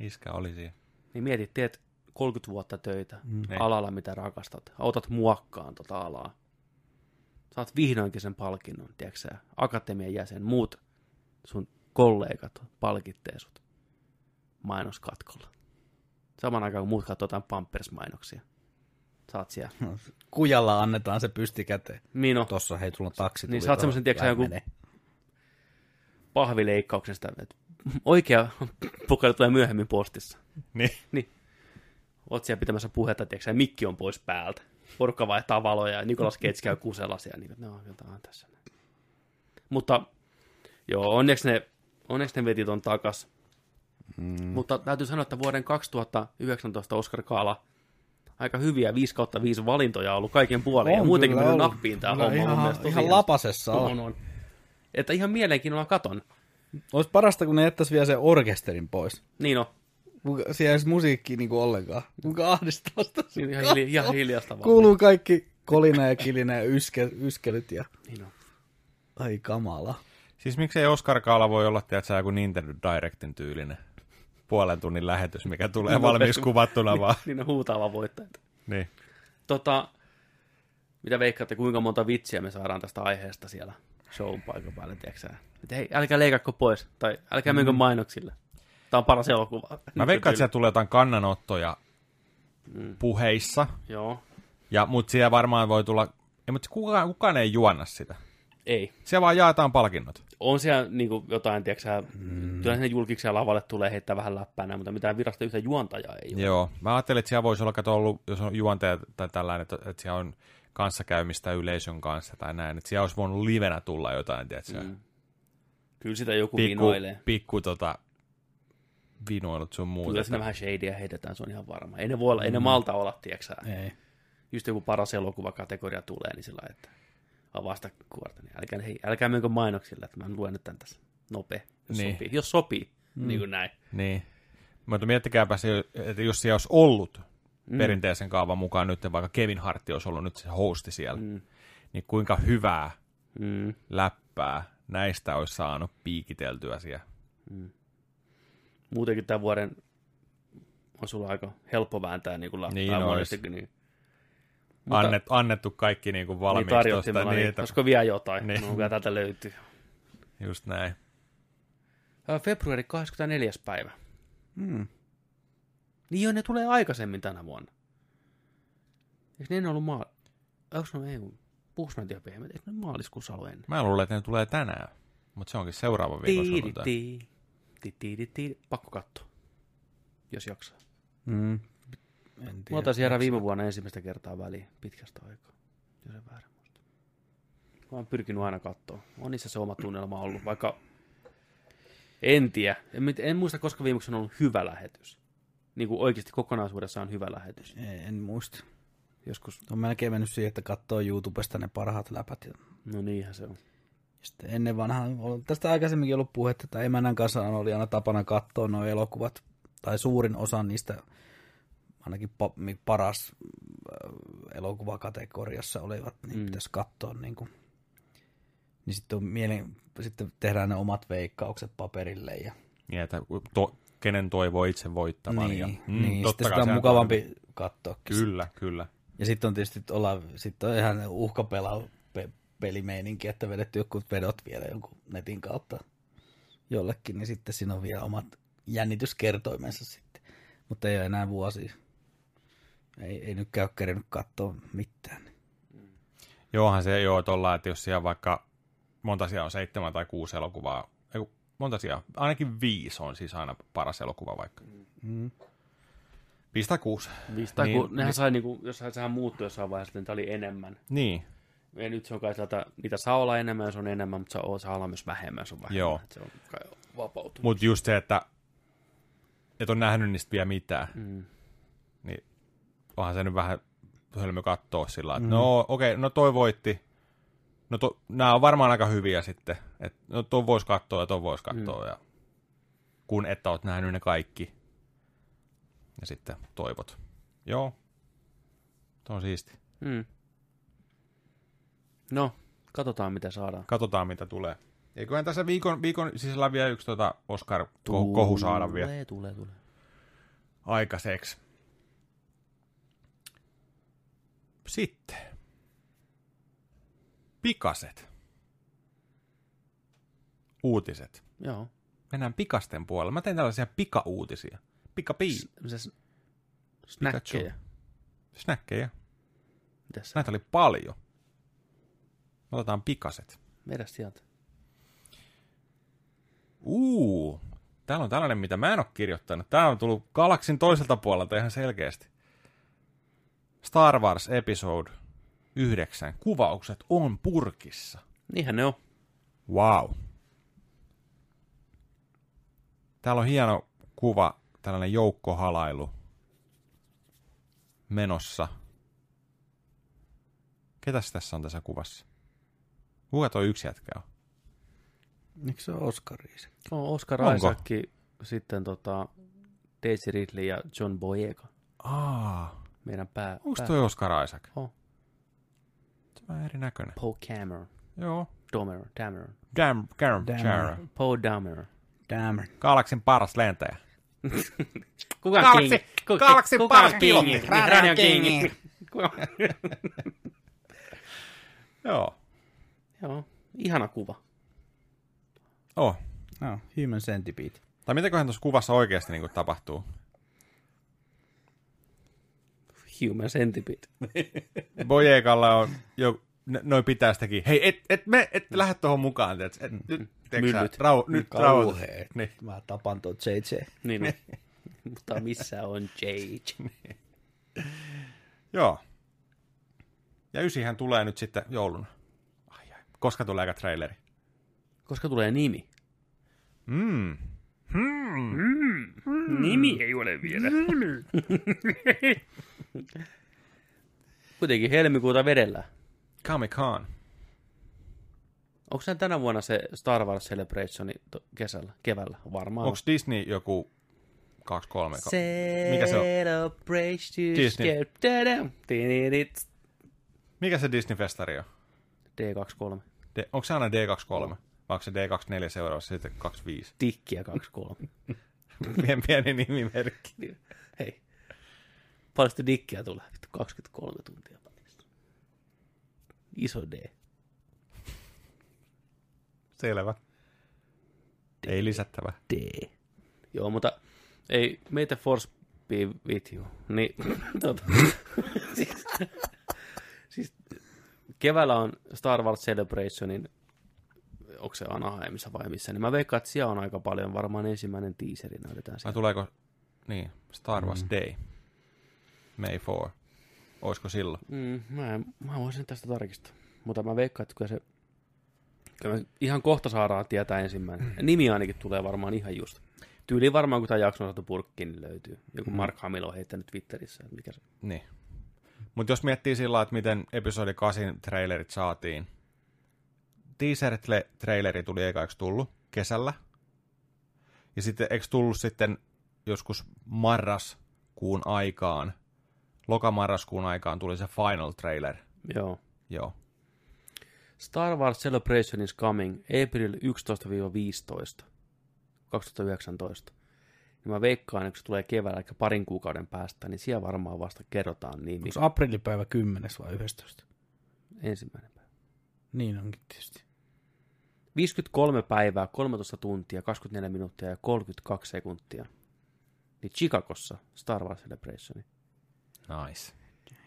iskä oli siinä. Niin mietit, teet 30 vuotta töitä Mm. Niin. alalla, mitä rakastat. Otat muokkaan tota alaa. Saat vihdoinkin sen palkinnon, tiedätkö sä? Akatemian jäsen, muut sun kollegat palkittee sut mainoskatkolla. Saman aikaan, kun muut katsoo jotain Pampers-mainoksia. Saat siellä. Kujalla annetaan se pysti käteen. Mino, Tossa hei, tulla taksi. Niin saat tuohon. semmosen, tiedätkö joku- pahvileikkauksesta. että Oikea pukeli tulee myöhemmin postissa. Niin. Oot siellä pitämässä puhetta, tiedätkö, mikki on pois päältä. Porukka vaihtaa valoja ja Nikolas Cage käy kusella siellä. Niin, no, jotain tässä. Mutta joo, onneksi ne, onneksi ne veti ton takas. Mm. Mutta täytyy sanoa, että vuoden 2019 Oscar Kaala aika hyviä 5 kautta 5 valintoja ollut kaiken puolen. ja On muutenkin kyllä mennyt nappiin Kyllä homma mun ihan, mielestä. tosi ihan lapasessa on. on, on. Että ihan mielenkiinnolla katon. Olisi parasta, kun ne jättäisi vielä sen orkesterin pois. Niin on. Kuka- Siellä ei olisi musiikkia niin kuin ollenkaan. Kuka ahdistaa sitä? Niin ihan, hilja, ihan hiljasta vaan. Kuuluu kaikki kolina ja kilina ja yske, yskelyt ja... Niin on. Ai kamala. Siis miksei Oscar Kaala voi olla, tiedätkö, joku Nintendo Directin tyylinen puolen tunnin lähetys, mikä tulee Niin, valmiiksi nopeasti. kuvattuna vaan. Niin on huutaava voittajat. Niin. Tota, mitä veikkaatte, kuinka monta vitsiä me saadaan tästä aiheesta siellä show paikan päällä, tiedätkö? Että hei, älkää leikakko pois, tai älkää menkö mainoksille. Tämä on paras elokuva. Mä veikkaan, että siellä tulee jotain kannanottoja Mm. puheissa, Joo, ja, mutta siellä varmaan voi tulla, ei, mutta kukaan, kukaan ei juonna sitä. Ei. Siellä vaan jaetaan palkinnot. On siellä niin kuin, jotain, tiedätkö mm. kyllä sinne julkiksi lavalle tulee heittää vähän läppää, näin, mutta mitään virasta yhtä juontajaa ei ole. Joo, mä ajattelin, että siellä voisi olla, kato ollut, jos on juonteja tai tällainen, että, että siellä on kanssakäymistä yleisön kanssa tai näin, että siellä olisi voinut livenä tulla jotain, tiedätkö, mm. Mm. Kyllä sitä joku pikku, vinoilee. pikku tota, vinoilut sun muuta. Kyllä sinne vähän shadyä heitetään, se on ihan varma. Ei ne, voi olla, ei ne malta olla, tiedätkö. Ei. just joku paras elokuvakategoria tulee, niin sillä että avasta kuorta, niin älkää, hei, älkää menkö mainoksille, että mä luen nyt tän tässä nopea, jos Niin. sopii. Jos sopii, mm. niin kuin näin. Niin. Mutta miettikääpä se, että jos siellä olisi ollut Mm. mm. perinteisen kaavan mukaan nyt, vaikka Kevin Hart olisi ollut nyt se hosti siellä, mm. Mm. niin kuinka hyvää Mm. läppää näistä olisi saanut piikiteltyä siellä. Muutenkin tämän vuoden on sulla aika helppo vääntää niin kuin läppää Niin monestikin, niin Mutta- Annet, annettu kaikki niin kuin Niin valmiiksi tarjottiin tosta, mulle, niin, että- olisiko vielä jotain? Niin. Niin. No, täältä löytyy. Just näin. Februari 24. päivä. Mm. Niin joo, ne tulee aikaisemmin tänä vuonna. Eikö ne ennen ollut maa... Onko ne ei, puhuks noita pehmeät? Eikö ne maaliskuussa ollut ennen? Mä luulen, että ne tulee tänään, mutta se onkin seuraava viikon sunnuntai. Pakko katsoa, jos jaksaa. Mm. En Mä tiedä. taisin jäädä viime vuonna ensimmäistä kertaa väliin pitkästä aikaa, jos en väärin muista. Mä oon pyrkinyt aina katsoa. On niissä se oma tunnelma ollut, vaikka en tiedä. En, en muista, koska viimeksi on ollut hyvä lähetys. Niin kuin oikeasti kokonaisuudessaan hyvä lähetys. En, en muista. Joskus, On melkein mennyt siihen, että katsoo YouTubesta ne parhaat läpät. Ja no niinhän se on. sitten ennen vanhaa, tästä aikaisemminkin ollut puhetta, että emännän kanssa oli aina tapana katsoa nuo elokuvat, tai suurin osa niistä, ainakin pa- mi- paras äh, elokuvakategoriassa olivat, niin Mm. pitäisi katsoa niin kuin, niin sitten, on mielen, sitten tehdään ne omat veikkaukset paperille ja Niin, että to, kenen toivoo itse voittavan. niin, ja, mm, niin totta sitten sitä on mukavampi katsoa. Kyllä, kyllä. Ja sitten on tietysti olla, sitten on ihan uhkapela pe- pelimeininki, että vedetty joku vedot vielä jonkun netin kautta jollekin, niin sitten siinä on vielä omat jännityskertoimensa sitten. Mutta ei ole enää vuosi. Ei, ei nyt käy kerennyt katsoa mitään. Joohan se joo, että ollaan, että jos siellä vaikka monta siellä on, seitsemän tai kuusi elokuvaa, ei, monta siellä, ainakin viisi on siis aina paras elokuva vaikka. Mm. Viisi tai kuusi. Viisi, tai Niin, niin, nehän sai niinku, jossain sehän muuttui jossain vaiheessa, että niitä oli enemmän. Niin, Ja nyt se on kai sieltä, niitä saa olla enemmän, se on enemmän, mutta saa, saa olla myös vähemmän, se on vähemmän. Joo. Että Se on kai vapautunut. mutta just se, että et on nähnyt niistä vielä mitään, Mm. niin onhan se nyt vähän hölmö katsoa sillä että no okei, okay, no toi voitti. No to, nämä on varmaan aika hyviä sitten. että no ton vois katsoa ja ton vois katsoa. Mm. Ja, kun että oot nähnyt ne kaikki. Ja sitten toivot. Joo. Tuo on siisti. Mm. No, katsotaan mitä saadaan. Katsotaan mitä tulee. Eiköhän tässä viikon, viikon sisällä vielä yksi tota Oscar-kohu saada vielä Tulee, tulee, tulee. aikaiseksi. Sitten. Pikaset. Uutiset. Joo. Mennään pikasten puolella. Mä teen tällaisia pikauutisia. Pikapii. Se snäkkejä. Snäkkejä. Mitäs? Näitä oli paljon. Otetaan pikaset. Vedä sieltä. Uu, täällä on tällainen, mitä mä en ole kirjoittanut. Tää on tullut galaksin toiselta puolelta ihan selkeästi. Star Wars Episode 9. Kuvaukset on purkissa. Niinhän ne on. Wow. Täällä on hieno kuva, tällainen joukkohalailu menossa. Ketäs tässä on tässä kuvassa? Kuka toi yksi jätkä on? Eikö se ole Oscar Isaac? On Oscar Onko? Isaac, sitten tota Daisy Ridley ja John Boyega. Aa, Meidän pää. onko pää. toi Oscar Isaac? On. Se on vähän erinäköinen. Paul Cameron. Joo. Dameron. Dameron. Dam, Garam, Dameron. Chara. Paul Dameron. Damn. Galaksin paras lentäjä. Kuka Galaxy- king? Kuka, kuka paras pilotti. king? Radio King. Joo. Joo, ihana kuva. Oh. No, Human Centipede. Tai mitäköhän tuossa kuvassa oikeasti niin tapahtuu? Human Centipede. Bojekalla on jo, noin pitää sitäkin. Hei, et, et me, et lähde tuohon mukaan. Et, et, nyt, tiedätkö sä, Myllyt. Rau, nyt rauhoitu. Niin. Mä tapan tuon JJ. Niin on. Mutta missä on Jade? Joo. Ja ysihän tulee nyt sitten jouluna. Ai, ai. Koska tulee aika traileri? Koska tulee nimi. Mm. Nimi ei ole vielä. Kuitenkin helmikuuta vedellä. Comic Con. Onko se tänä vuonna se Star Wars Celebration kesällä, keväällä? Varmaan. Onko Disney joku 2-3? Mikä se on? Disney. Mikä se Disney-festari on? D23. D- onko se aina D23? Vai onko se D24 seuraavassa sitten 25? Tikkiä 23. Pieni, pieni nimimerkki. Paljon sitä dikkiä tulee? Vittu 23 tuntia välistä. Iso D. Selvä. Ei lisättävä. D. Joo, mutta ei, meitä force be with you. Niin, tota, siis, siis, keväällä on Star Wars Celebrationin, onko se Anaheimissa vai missä, niin mä veikkaan, että siellä on aika paljon, varmaan ensimmäinen teaseri näytetään Vai tuleeko, niin, Star Wars mm. Day, May 4. Olisiko silloin? Mm, mä, en, mä voisin tästä tarkistaa, mutta mä veikkaan, että kyllä se, kyllä ihan kohta saadaan tietää ensimmäinen. Nimi ainakin tulee varmaan ihan just. Tyyli varmaan, kun tämä jakso on saatu purkkiin, niin löytyy. Joku Mark Hamill on heittänyt Twitterissä, että mikä se Niin. Mutta jos miettii sillä että miten episodi 8 trailerit saatiin. Teaser-traileri tuli ekaiksi tullut kesällä. Ja sitten eikö tullut sitten joskus marraskuun aikaan, lokamarraskuun aikaan tuli se final trailer. Joo. Joo. Star Wars Celebration is coming April 11-15 2019. Ja mä veikkaan, että se tulee keväällä, eli parin kuukauden päästä, niin siellä varmaan vasta kerrotaan nimi. Onko aprillipäivä 10 vai 11? Ensimmäinen päivä. Niin onkin tietysti. 53 päivää, 13 tuntia, 24 minuuttia ja 32 sekuntia. Niin Chicagossa Star Wars Celebration. Nice.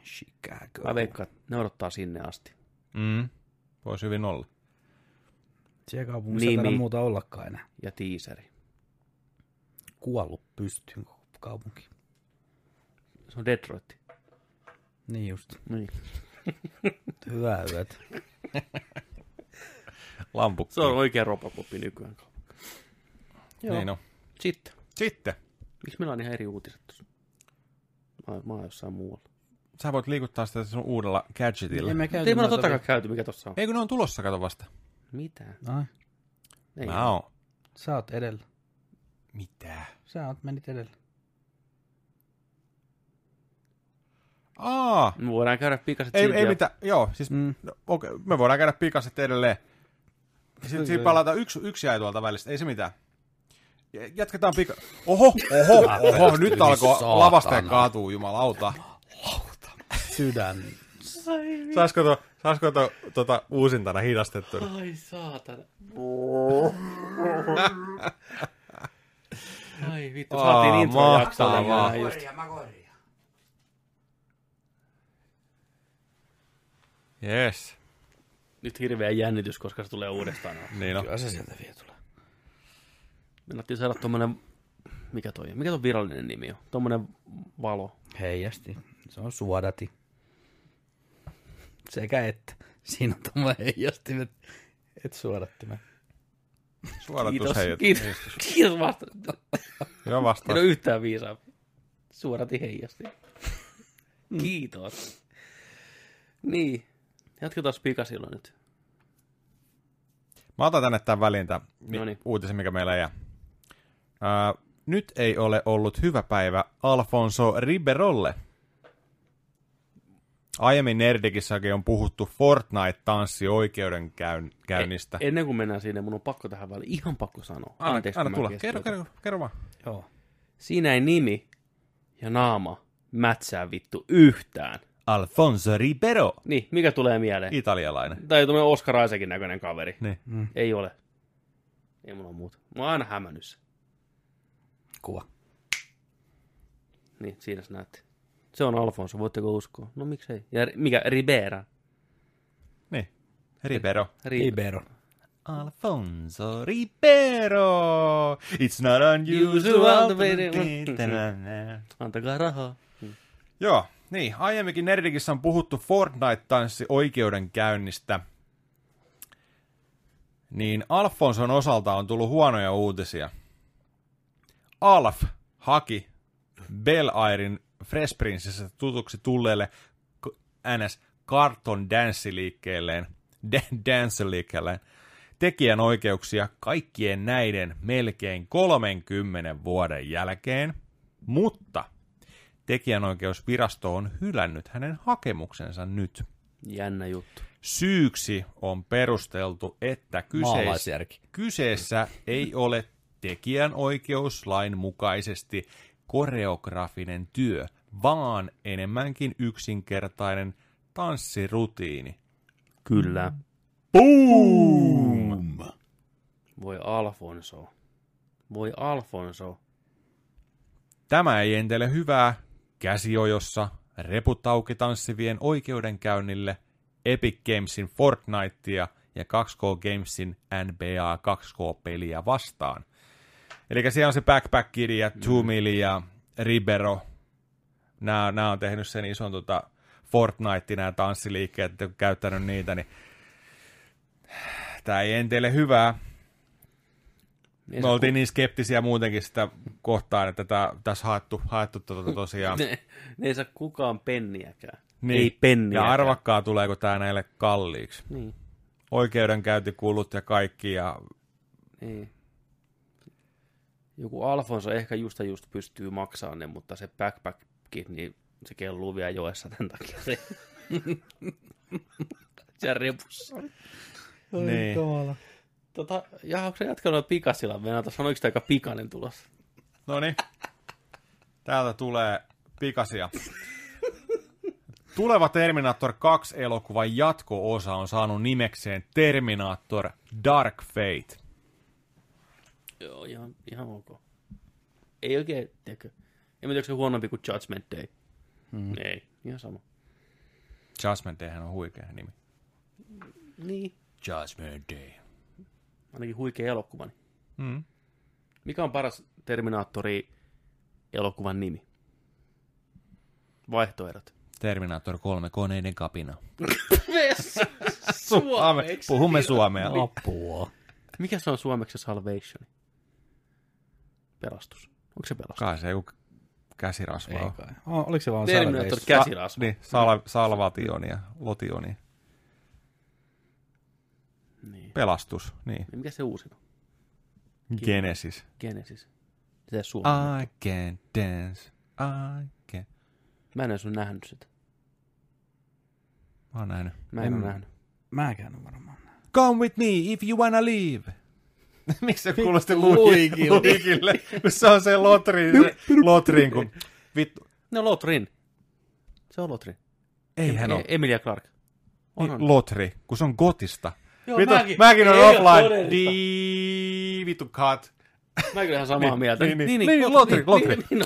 Chicago. Mä veikkaan, että ne odottaa sinne asti. Mm. Voisi hyvin olla. Siellä kaupungissa ei Nimi. taida muuta ollakaan enää. Ja teaseri. Kuollut pystyyn kaupunki. Se on Detroit. Niin just. Niin. Hyvää yötä. Lampukki. Se on oikea Robocop nykyään. Joo. Niin on. Sitten. Sitten. Miksi meillä on ihan eri uutiset tuossa? Mä, mä oon jossain muualla. Sä voit liikuttaa sitä sun uudella gadgetilla. Ei käyty me olla kai käyty, mikä tossa on. Ei kun ne on tulossa, kato vasta. Mitä? Ai, Ei. Mä oon. sä oot edellä. Mitä? Sä oot menit edellä. Aa, Me voidaan käydä pikaisesti ei, ei mitään. Joo, siis Mm. no, okei, me voidaan käydä pikaisesti edelleen. Sitten siinä palataan yksi, yksi jäi tuolta välistä, ei se mitään. Ja- Jatketaan pika... Oho, oho, oho, nyt alkoi lavasteen kaatuu, jumalauta. Sydän. Saisiko to, saisiko to, tota uusintana hidastettu? Ai saatana. Ai vittu, Aa, saatiin intro mahtavaa. jaksolle. Just. Yes. Nyt hirveä jännitys, koska se tulee uudestaan. Niin on. Kyllä se sieltä vielä tulee. Mennattiin saada tommonen, mikä toi? Mikä ton virallinen nimi on? Tommonen valo. Heijasti. Se on suodati. Sekä että. Siinä on tommoinen heijastimet. Et suodattimet. Suodatus Kiitos, heijat. kiitos, kiitos vasta. En vastaus. ole yhtään viisaa. Suorati heijasti. Kiitos. Niin. Jatketaan pikasilla nyt. Mä otan tänne tämän väliin tämän Noniin. uutisen, mikä meillä jää. Ää, nyt ei ole ollut hyvä päivä Alfonso Riberolle. Aiemmin Nerdikissakin on puhuttu Fortnite-tanssi oikeudenkäynnistä. E- ennen kuin mennään sinne, mun on pakko tähän väliin. Ihan pakko sanoa. Anna, Anteeksi, anna tulla. Kerro, kerro, kerro vaan. Joo. Siinä ei nimi ja naama mätsää vittu yhtään. Alfonso Ribero. Niin, mikä tulee mieleen? Italialainen. Tai tuommoinen Oscar Isaacin näköinen kaveri. Niin. Mm. Ei ole. Ei mulla muuta. Mä oon aina hämännyt se. Kuva. Niin, siinä se näette. Se on Alfonso, voitteko uskoa? No miksei. Ja mikä? Ribera. Niin. Ribero. Ri- Libero. Alfonso Ribero. It's not unusual. to be- Antakaa rahaa. Joo, niin. Aiemminkin Nerdikissä on puhuttu Fortnite-tanssi oikeudenkäynnistä. Niin Alfonson osalta on tullut huonoja uutisia. Alf haki Bell Airin Fresh Princessa tutuksi tulleelle NS Carton Dance-liikkeelleen, dance-liikkeelleen tekijän oikeuksia kaikkien näiden melkein 30 vuoden jälkeen, mutta tekijänoikeusvirasto on hylännyt hänen hakemuksensa nyt. Jännä juttu. Syyksi on perusteltu, että kyseis- kyseessä ei ole tekijänoikeuslain mukaisesti koreografinen työ, vaan enemmänkin yksinkertainen tanssirutiini. Kyllä. Boom! Voi Alfonso. Voi Alfonso. Tämä ei entele hyvää käsiojossa reput auki tanssivien oikeudenkäynnille Epic Gamesin Fortnitea ja 2K Gamesin NBA 2K-peliä vastaan. Eli siellä on se Backpack Kid ja Tumili ja Ribero. Nämä, nämä on tehnyt sen ison tota, Fortnite, nämä tanssiliikkeet, että kun käyttänyt niitä, niin tämä ei enteille hyvää. Ei Me oltiin niin skeptisiä muutenkin sitä kohtaan, että tää, tässä haettu, haettu tuota tosiaan. Ne, ne ei saa kukaan penniäkään. Niin. Ei penniäkään. Ja arvakkaa, tuleeko tämä näille kalliiksi. Niin, Oikeudenkäyntikulut ja kaikki. Ja... niin. Joku Alfonso ehkä just just pystyy maksamaan ne, mutta se backpackin, niin se kelluu vielä joessa tämän takia. Se, se repussa. Niin. Tota, ja onko se jatkanut pikasilla? Venäjä sanoiko sitä aika pikainen tulos? No niin. Täältä tulee pikasia. Tuleva Terminator 2-elokuvan jatko-osa on saanut nimekseen Terminator Dark Fate. Joo, ihan, ihan ok. Ei oikein, tiedätkö, en tiedä, onko se huonompi kuin Judgment Day. Hmm. Ei, ihan sama. Judgment Dayhän on huikea nimi. Niin. Judgment Day. Ainakin huikea elokuva. Mm. Mikä on paras Terminaattori elokuvan nimi? Vaihtoehdot. Terminator 3 koneiden kapina. Suomeksi. Puhumme suomea. Apua. Mikä se on suomeksi Salvation? Pelastus. Onko se pelastus? Kai se joku käsirasva Ei kai. O, oliko se vaan Terminator Salvation? käsirasva. Niin, sal- salvationi ja lotioni. Niin. Pelastus, niin. Niin Mikä se uusin on? Genesis. Genesis. Se suomi. I can dance, I can. Mä en ole nähnyt sitä. Mä oon nähnyt. Mä en, En- ole nähnyt. Mäkään on varmaan. Come with me if you wanna leave. Miksi se kuulosti Luikille. luikille? Kun se on se lotri, se lotrin, kun vittu. Ne on Lotrin. Se on Lotrin. Ei hän ole. Emilia Clark. On, on. Lotri, kun se on gotista. Joo, vittu, mäkin. mäkin on offline. Di, vittu cut. Mä kyllä ihan samaa Niin, mieltä. niin, niin. Niin, Lotri, Lotri. Niin, niin, no.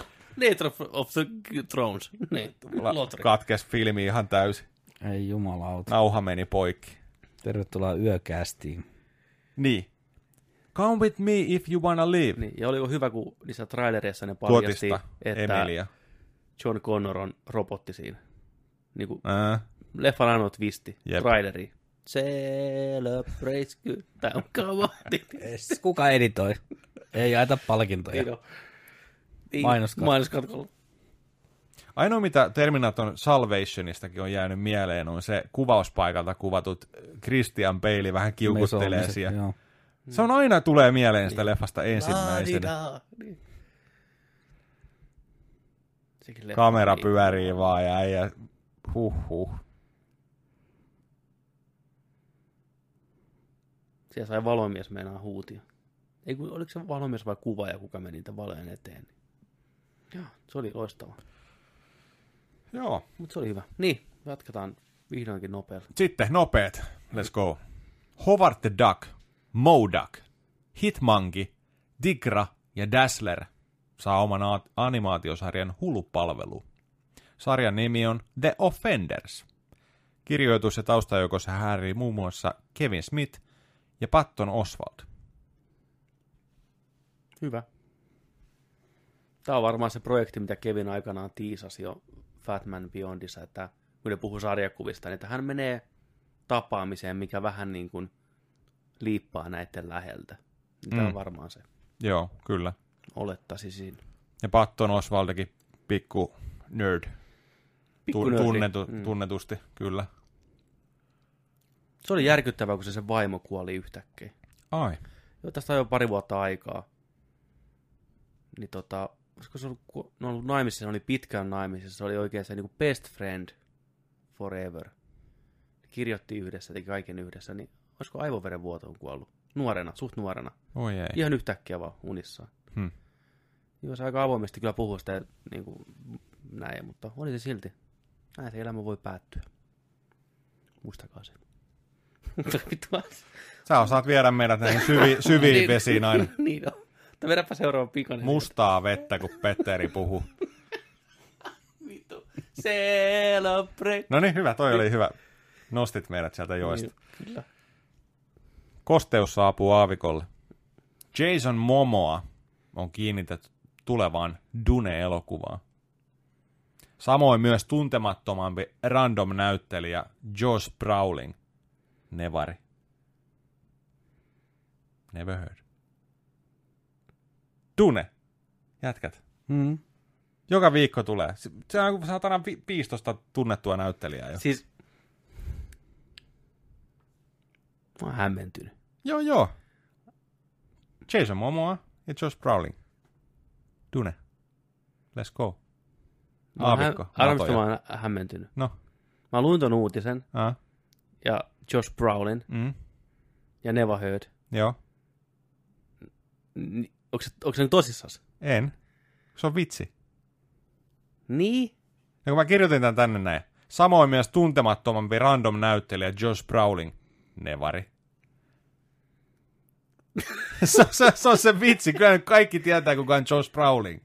Nature of, of the Thrones. Niin, Lotri. Katkes filmi ihan täysin. Ei jumalauta. Nauha meni poikki. Tervetuloa yökästiin. Niin. Come with me if you wanna live. Niin, ja oliko hyvä, kun niissä trailereissa ne paljasti, että Emilia. John Connor on robotti siinä. Niin kuin Ää, leffan ainoa twisti, Jep. traileri. Celebrate good time, come on. Kuka editoi? Ei jaeta palkintoja. Niin on. Niin, Mainoskatko. Mainoskatkolla. Ainoa, mitä Terminator Salvationistakin on jäänyt mieleen, on se kuvauspaikalta kuvatut Christian Bale vähän kiukuttelee siellä. joo. Se on aina tulee mieleen sitä leffasta ensimmäisenä. Kamera pyörii vaan ja äijä, huh huh. Siellä sai valomies meinaa huutia. Ei, kun, oliko se valomies vai kuvaaja, kuka meni niitä valojen eteen? Joo, se oli loistava. Joo. Mutta se oli hyvä. Niin, jatketaan vihdoinkin nopeasti. Sitten nopeet. Let's go. Howard the Duck, Moduck, Hitmonkey, Digra ja Dazzler saa oman animaatiosarjan Hulu-palvelu. Sarjan nimi on The Offenders. Kirjoitus- ja taustajoukossa häirii muun muassa Kevin Smith ja Patton Oswald. Hyvä. Tämä on varmaan se projekti, mitä Kevin aikanaan tiisasi jo Fatman Beyondissa, että kun ne puhuu sarjakuvista, niin että hän menee tapaamiseen, mikä vähän niin kuin liippaa näiden läheltä. Tämä Mm. on varmaan se. Joo, kyllä. Olettasi siinä. Ja Patton Oswaldikin pikku nerd. Pikku nördi. tunnetu- Mm. Tunnetusti, kyllä. Se oli järkyttävää, kun se sen vaimo kuoli yhtäkkiä. Ai. Joo, tästä on jo pari vuotta aikaa. Niin tota, olisiko se ollut, on ollut naimisissa, ne oli pitkään naimisissa, se oli oikein se niin kuin best friend forever. Kirjoitti yhdessä, teki kaiken yhdessä, niin olisiko aivoverenvuotoon kuollut? Nuorena, suht nuorena. Oi ei. Ihan yhtäkkiä vaan unissaan. Hmm. Joo, se aika avoimesti kyllä puhuu sitä niin kuin, näin, mutta oli se silti. Näin se elämä voi päättyä. Muistakaa se. Sä osaat viedä meidät näihin syvi, syviin vesiin aina. niin on. Mutta vedäpä seuraava pikainen. Mustaa vettä, kun Petteri puhuu. Celebrate. No niin, hyvä, toi oli hyvä. Nostit meidät sieltä joista. Niin, Kyllä. Kosteus saapuu aavikolle. Jason Momoa on kiinnitetty tulevaan Dune-elokuvaan. Samoin myös tuntemattomampi random-näyttelijä Josh Browning, Nevari. Never heard. Dune. Jätkät. Mm. Joka viikko tulee. Se- on saatana vi- 15 tunnettua näyttelijää jo. Siis... Mä oon hämmentynyt. Joo, joo. Jason Momoa ja Josh Brolin. Dune. Let's go. Mä oon Aavikko. Natoja. mä oon hämmentynyt. No. Mä luin ton uutisen, Ah, ja Josh Brolin mm, ja Neva Heard. joo. Ni- Onko se, onko se tosissas? En. Se on vitsi. Niin? Ja kun mä kirjoitin tämän tänne näin. Samoin myös tuntemattomampi random näyttelijä Josh Browning. Nevari. se, se, se, on se vitsi. Kyllä nyt kaikki tietää, kuka on Josh Browning.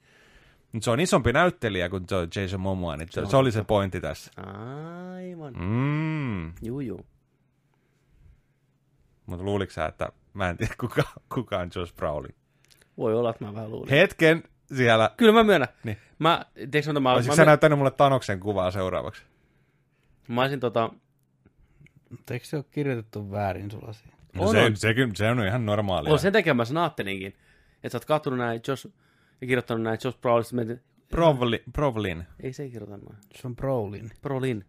Mutta se on isompi näyttelijä kuin Jason Momoa, niin se, se oli se pointti tässä. Aivan. Mm. Juu, juu. Mutta luuliko sä, että mä en tiedä, kuka, kuka on Josh Brolin? Voi olla, että mä vähän luulin. Hetken siellä. Kyllä mä myönnän. Niin. Mä, tiedätkö mitä mä, Olisitko mä, sä mä, näyttänyt mulle Tanoksen kuvaa seuraavaksi? mä olisin tota, Mutta eikö se ole kirjoitettu väärin sulla siihen? No On, se, on. Se, kyllä- se on ihan normaalia. on sen takia mä sen ajattelinkin, että sä oot kattonut näin Josh, ja kirjoittanut näin Josh Brolin, mietin, Provli, Provlin. ei se ei kirjoita noin. Se on Brolin. Brolin.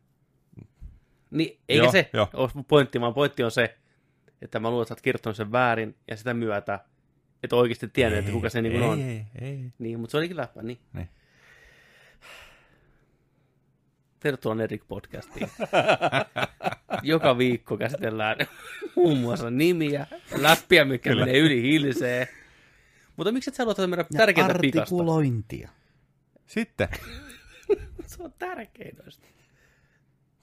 Niin, eikä Joo, se joo. ole pointti, vaan pointti on se, että mä luulen, että sä oot kirjoittanut sen väärin, ja sitä myötä, että oikeasti tiedät, että kuka se niin ei, on. Ei, ei. Niin, mutta se olikin läppä, niin. Niin. Tervetuloa Nerik podcastiin. Joka viikko käsitellään muun muassa nimiä, läppiä, mikä Kyllä. menee yli hilseen. Mutta miksi et sä luota meidän tärkeintä pikasta? artikulointia. Sitten, Se on tärkein noista.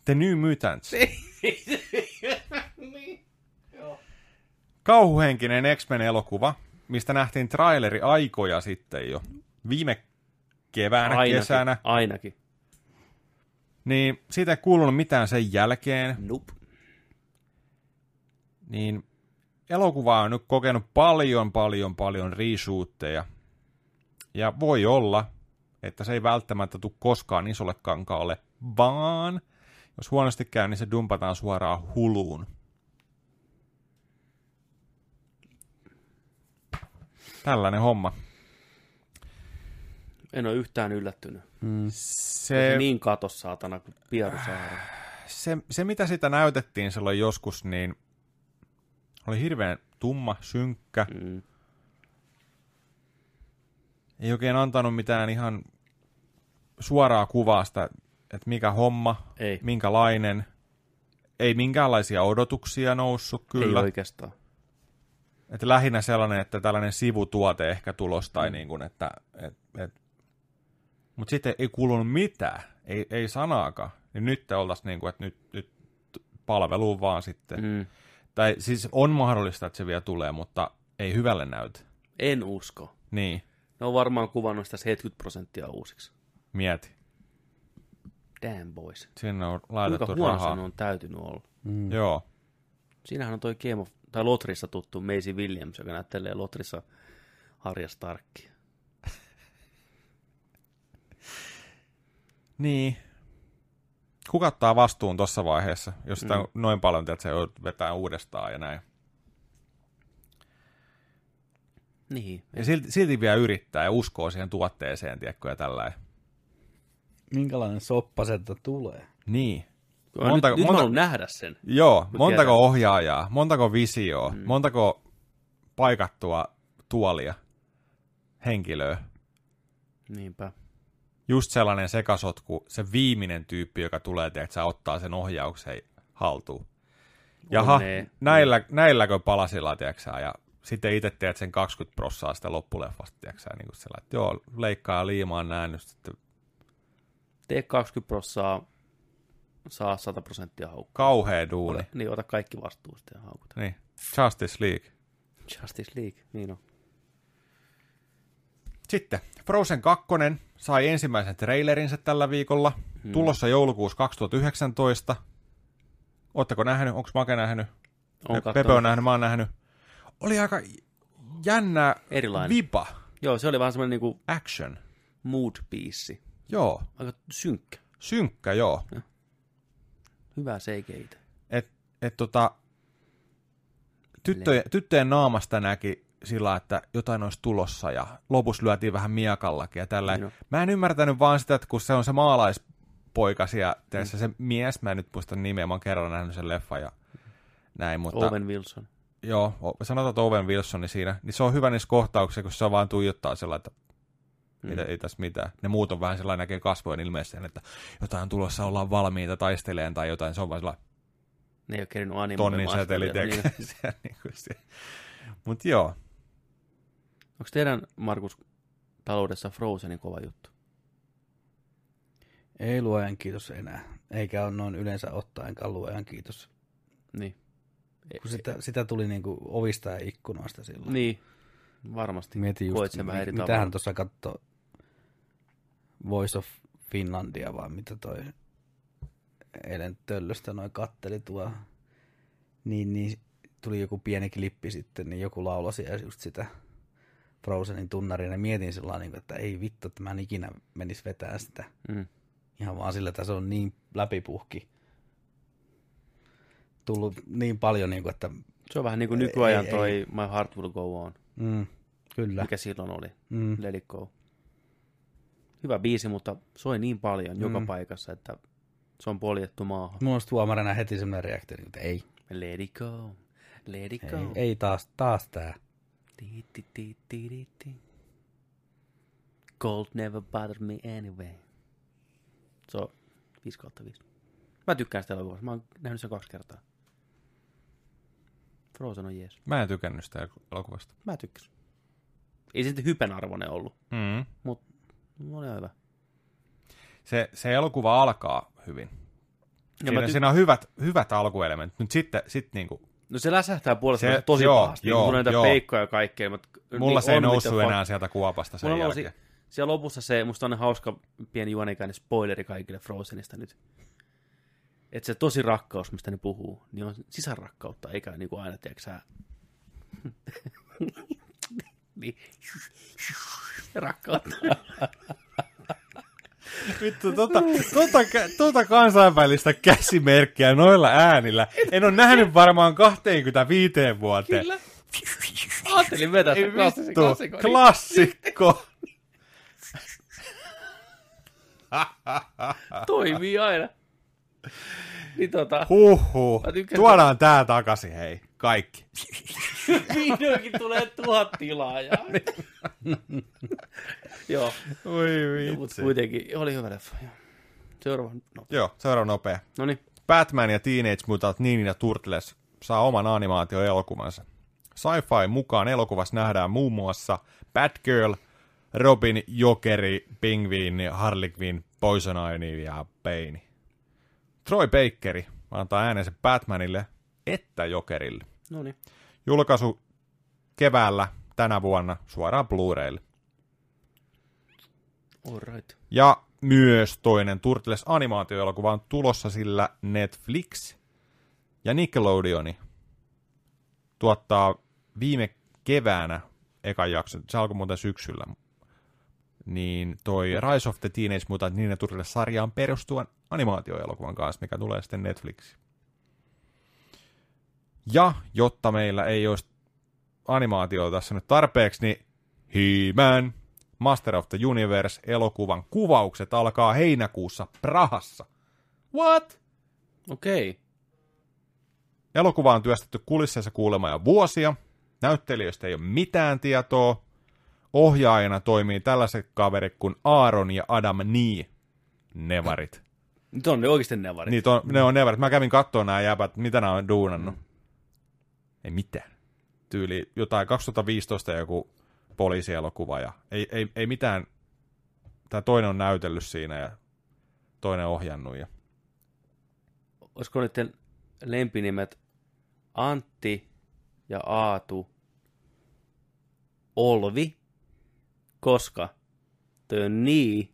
The New Mutants. niin. Kauhuhenkinen X-Men-elokuva, mistä nähtiin traileri aikoja sitten jo. Viime keväänä, Ainakin, kesänä. ainakin. Niin siitä ei kuulunut mitään sen jälkeen. Nope. Niin elokuva on nyt kokenut paljon, paljon, paljon reshootteja. Ja voi olla, että se ei välttämättä tule koskaan isolle kankaalle, vaan jos huonosti käy, niin se dumpataan suoraan huluun. Tällainen homma. En ole yhtään yllättynyt. Mm. Se, Se, niin katos saatana kuin Pieru Saari. se, se, mitä sitä näytettiin silloin joskus, niin oli hirveän tumma, synkkä. Mm. Ei oikein antanut mitään ihan suoraa kuvaa sitä, että mikä homma, Ei, minkälainen. Ei minkäänlaisia odotuksia noussut ei kyllä. oikeastaan. Että lähinnä sellainen, että tällainen sivutuote ehkä tulos tai mm. niin kuin, että... Et, et. Mutta sitten ei kuulunut mitään, ei, ei sanaakaan. Niin nyt oltaisiin niin kuin, että nyt, nyt palveluun vaan sitten. Mm. Tai siis on mahdollista, että se vielä tulee, mutta ei hyvälle näytä. En usko. Niin, Ne on varmaan kuvannut sitä 70 prosenttia uusiksi. mieti. Damn boys. Sinne on Kuinka laitettu huono rahaa. sen on täytynyt olla. Mm. Joo. Siinähän on toi Game of, tai Lotrissa tuttu Maisie Williams, joka näyttelee Lotrissa Harja Starkia. Niin. Kuka ottaa vastuun tuossa vaiheessa, jos sitä mm. noin paljon, että se joudut vetää uudestaan ja näin. Niin. Ja silti, silti vielä yrittää ja uskoo siihen tuotteeseen, tiedätkö, ja tällä Minkälainen soppa sieltä tulee? Niin. Monta, Monta- nyt, nyt monta- mä haluan nähdä sen. Joo, Mä montako tiedän. ohjaajaa, montako visioa, mm. montako paikattua tuolia, henkilöä. Niinpä. Just sellainen sekasotku, se viimeinen tyyppi, joka tulee, tiedätkö, sä ottaa sen ohjauksen haltuun. Jaha, näillä, näilläkö palasilla, tiedätkö, ja sitten itse teet sen 20 prossaa sitä loppuleffasta, tiedätkö, niin kuin sellainen, että joo, leikkaa ja liimaa näin, nyt sitten, Tee 20 prossaa saa 100 prosenttia haukkuja. Kauhea duuni. Ota, niin, ota kaikki vastuu sitten ja haukuta. Niin. Justice League. Justice League, niin on. Sitten Frozen 2 sai ensimmäisen trailerinsä tällä viikolla. Hmm. Tulossa joulukuussa 2019. Ootteko nähnyt? Onko Make nähnyt? On Pe- Pepe on nähnyt, mä oon nähnyt. Oli aika jännä Erilainen. viba Joo, se oli vähän semmoinen niinku action. mood piece. Joo, Aika synkkä. synkkä joo. Hyvää CGI. Et, et tota, tyttöjen, tyttöjen naamasta näki sillä, että jotain olisi tulossa ja lopussa lyötiin vähän miakallakin ja tällä. Joo. Mä en ymmärtänyt vaan sitä, että kun se on se maalaispoika siellä, mm. se mies, mä en nyt muista nimeä, mä oon kerran nähnyt sen leffan ja näin, mutta Owen Wilson. joo, sanotaan, että Owen Wilsoni siinä, niin se on hyvä niissä kohtauksissa, kun se vaan tuijottaa sellainen, että Mm. ei, ei tässä mitään. Ne muut on vähän sellainen näkee kasvojen ilmeisesti, että jotain on tulossa, ollaan valmiita taisteleen tai jotain, se on vaan sellainen Ne ei ole kerinyt animoimaan. tonnin tekee Niin. niin kuin se. Mut joo, Onko teidän, Markus, taloudessa Frozenin kova juttu? Ei luojan kiitos enää. Eikä ole noin yleensä ottaenkaan luojan kiitos. Niin. Kun sitä, sitä tuli niinku ovista ja ikkunoista silloin. Niin, varmasti. Mietin just, Koet sen vähän eri mitähän tuossa katsoo Voice of Finlandia, vaan mitä toi eilen töllöstä noin katteli tuo. Niin, niin tuli joku pieni klippi sitten, niin joku laulasi ja just sitä Frozenin tunnaria. Ja mietin sillä niin että ei vittu, että mä en ikinä menis vetää sitä. Mm. Ihan vaan sillä, että se on niin läpipuhki. Tullut niin paljon, niin kuin, että Se on vähän niin kuin Ei, nykyajan ei, toi My Heart Will Go On, mm, kyllä. mikä silloin oli. Mm. Let it go. Hyvä biisi, mutta soi niin paljon joka Mm. paikassa, että se on poljettu maahan. Mulla olisi tuomarina heti semmoinen reaktio, että ei, Let it go. Let it ei, go. ei taas, taas tää. Gold never bothered me anyway. Se on 5 kautta 5. Mä tykkään sitä elokuvasta. Mä oon nähnyt sen kaksi kertaa. Frozen on jees. mä en tykännyt sitä elokuvasta. Mä tykkäsin. Ei se sitten hypen arvoinen ollut, Mm. mutta oli hyvä. Se, se elokuva alkaa hyvin. Ja Siinä, mä ty- siinä on hyvät, hyvät alkuelementit, mutta sitten sit niinku, No se läsähtää puolesta Se- se, tosi joo, pahasti. joo, Joo, näitä joo. peikkoja ja kaikkea. Mutta mulla niin se ei on, noussut enää sieltä kuopasta sen Mulla nousi, jälkeen. siellä lopussa se, musta on hauska pieni juonikäinen spoileri kaikille Frozenista nyt. Että se tosi rakkaus, mistä ne puhuu, niin on sisärakkautta, eikä niin kuin aina, tiedätkö sä... niin. Rakkautta. Vittu, tota, tota, tota kansainvälistä käsimerkkiä noilla äänillä. En ole nähnyt varmaan 25 vuoteen. Kyllä. Ajattelin vetää Ei vittu, klassikon. klassikko. Toimii aina. Niin tota, Huhhuh. Tuodaan tää takaisin, hei. Kaikki. vihdoinkin tulee tuhat tilaajaa. Joo, Oi mutta vitsi. kuitenkin oli hyvä leffa. joo. Seuraava. No, Joo, seuraava nopea. no niin. Batman ja Teenage Mutant Ninja Turtles saa oman animaatioelokuvansa. Sci-fi mukaan elokuvassa nähdään muun muassa Batgirl, Robin, Jokeri, Pingviini, Harley Quinn, Poison Ivy ja Bane. Troy Bakeri antaa äänensä Batmanille että Jokerille. No niin. Julkaisu keväällä tänä vuonna suoraan Blu-raylle. All right. Ja myös toinen Turtles animaatioelokuva on tulossa, sillä Netflix ja Nickelodeoni tuottaa viime keväänä ekan jakson, se alkoi muuten syksyllä, niin toi Rise of the Teenage Mutant Ninja Turtles sarjaan perustuvan animaatioelokuvan kanssa, mikä tulee sitten Netflix. Ja jotta meillä ei olisi animaatiota tässä nyt tarpeeksi, niin He-Man Master of the Universe-elokuvan kuvaukset alkaa heinäkuussa Prahassa. What? Okei. Okay. Elokuva on työstetty kulisseissa kuulemma jo vuosia. Näyttelijöistä ei ole mitään tietoa. Ohjaajana toimii tällaiset kaverit kuin Aaron ja Adam Nee. Nevarit. Nyt on ne oikeasti nevarit. Niitä on, ne on nevarit. Mä kävin katsoa nämä jäbät, mitä nämä on duunannut. Ei mitään. Tyyli jotain 2015 joku poliisielokuva ja ei, ei, ei mitään. Tämä toinen on näytellyt siinä ja toinen ohjannut. Ja... olisiko niiden lempinimet Antti ja Aatu Olvi, koska on niin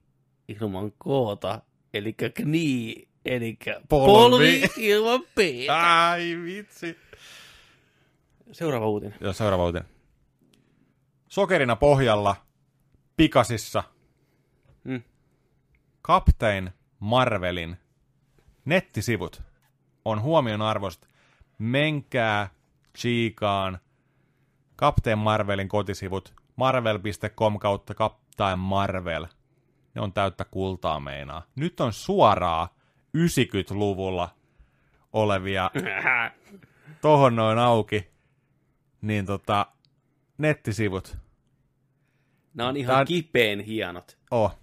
ilman koota, eli knii, eli Polvi. polvi, ilman p. Ai vitsi. Seuraava uutinen. Joo, seuraava uutinen. Sokerina pohjalla, pikasissa, Mm. Captain Marvelin nettisivut on huomionarvoiset. Menkää Chikaan Captain Marvelin kotisivut marvel.com kautta Captain Marvel. Ne on täyttä kultaa meinaa. Nyt on suoraa 90-luvulla olevia tohon noin auki, niin tota, nettisivut. Nämä on Tää ihan on- kipeen hienot. Oh,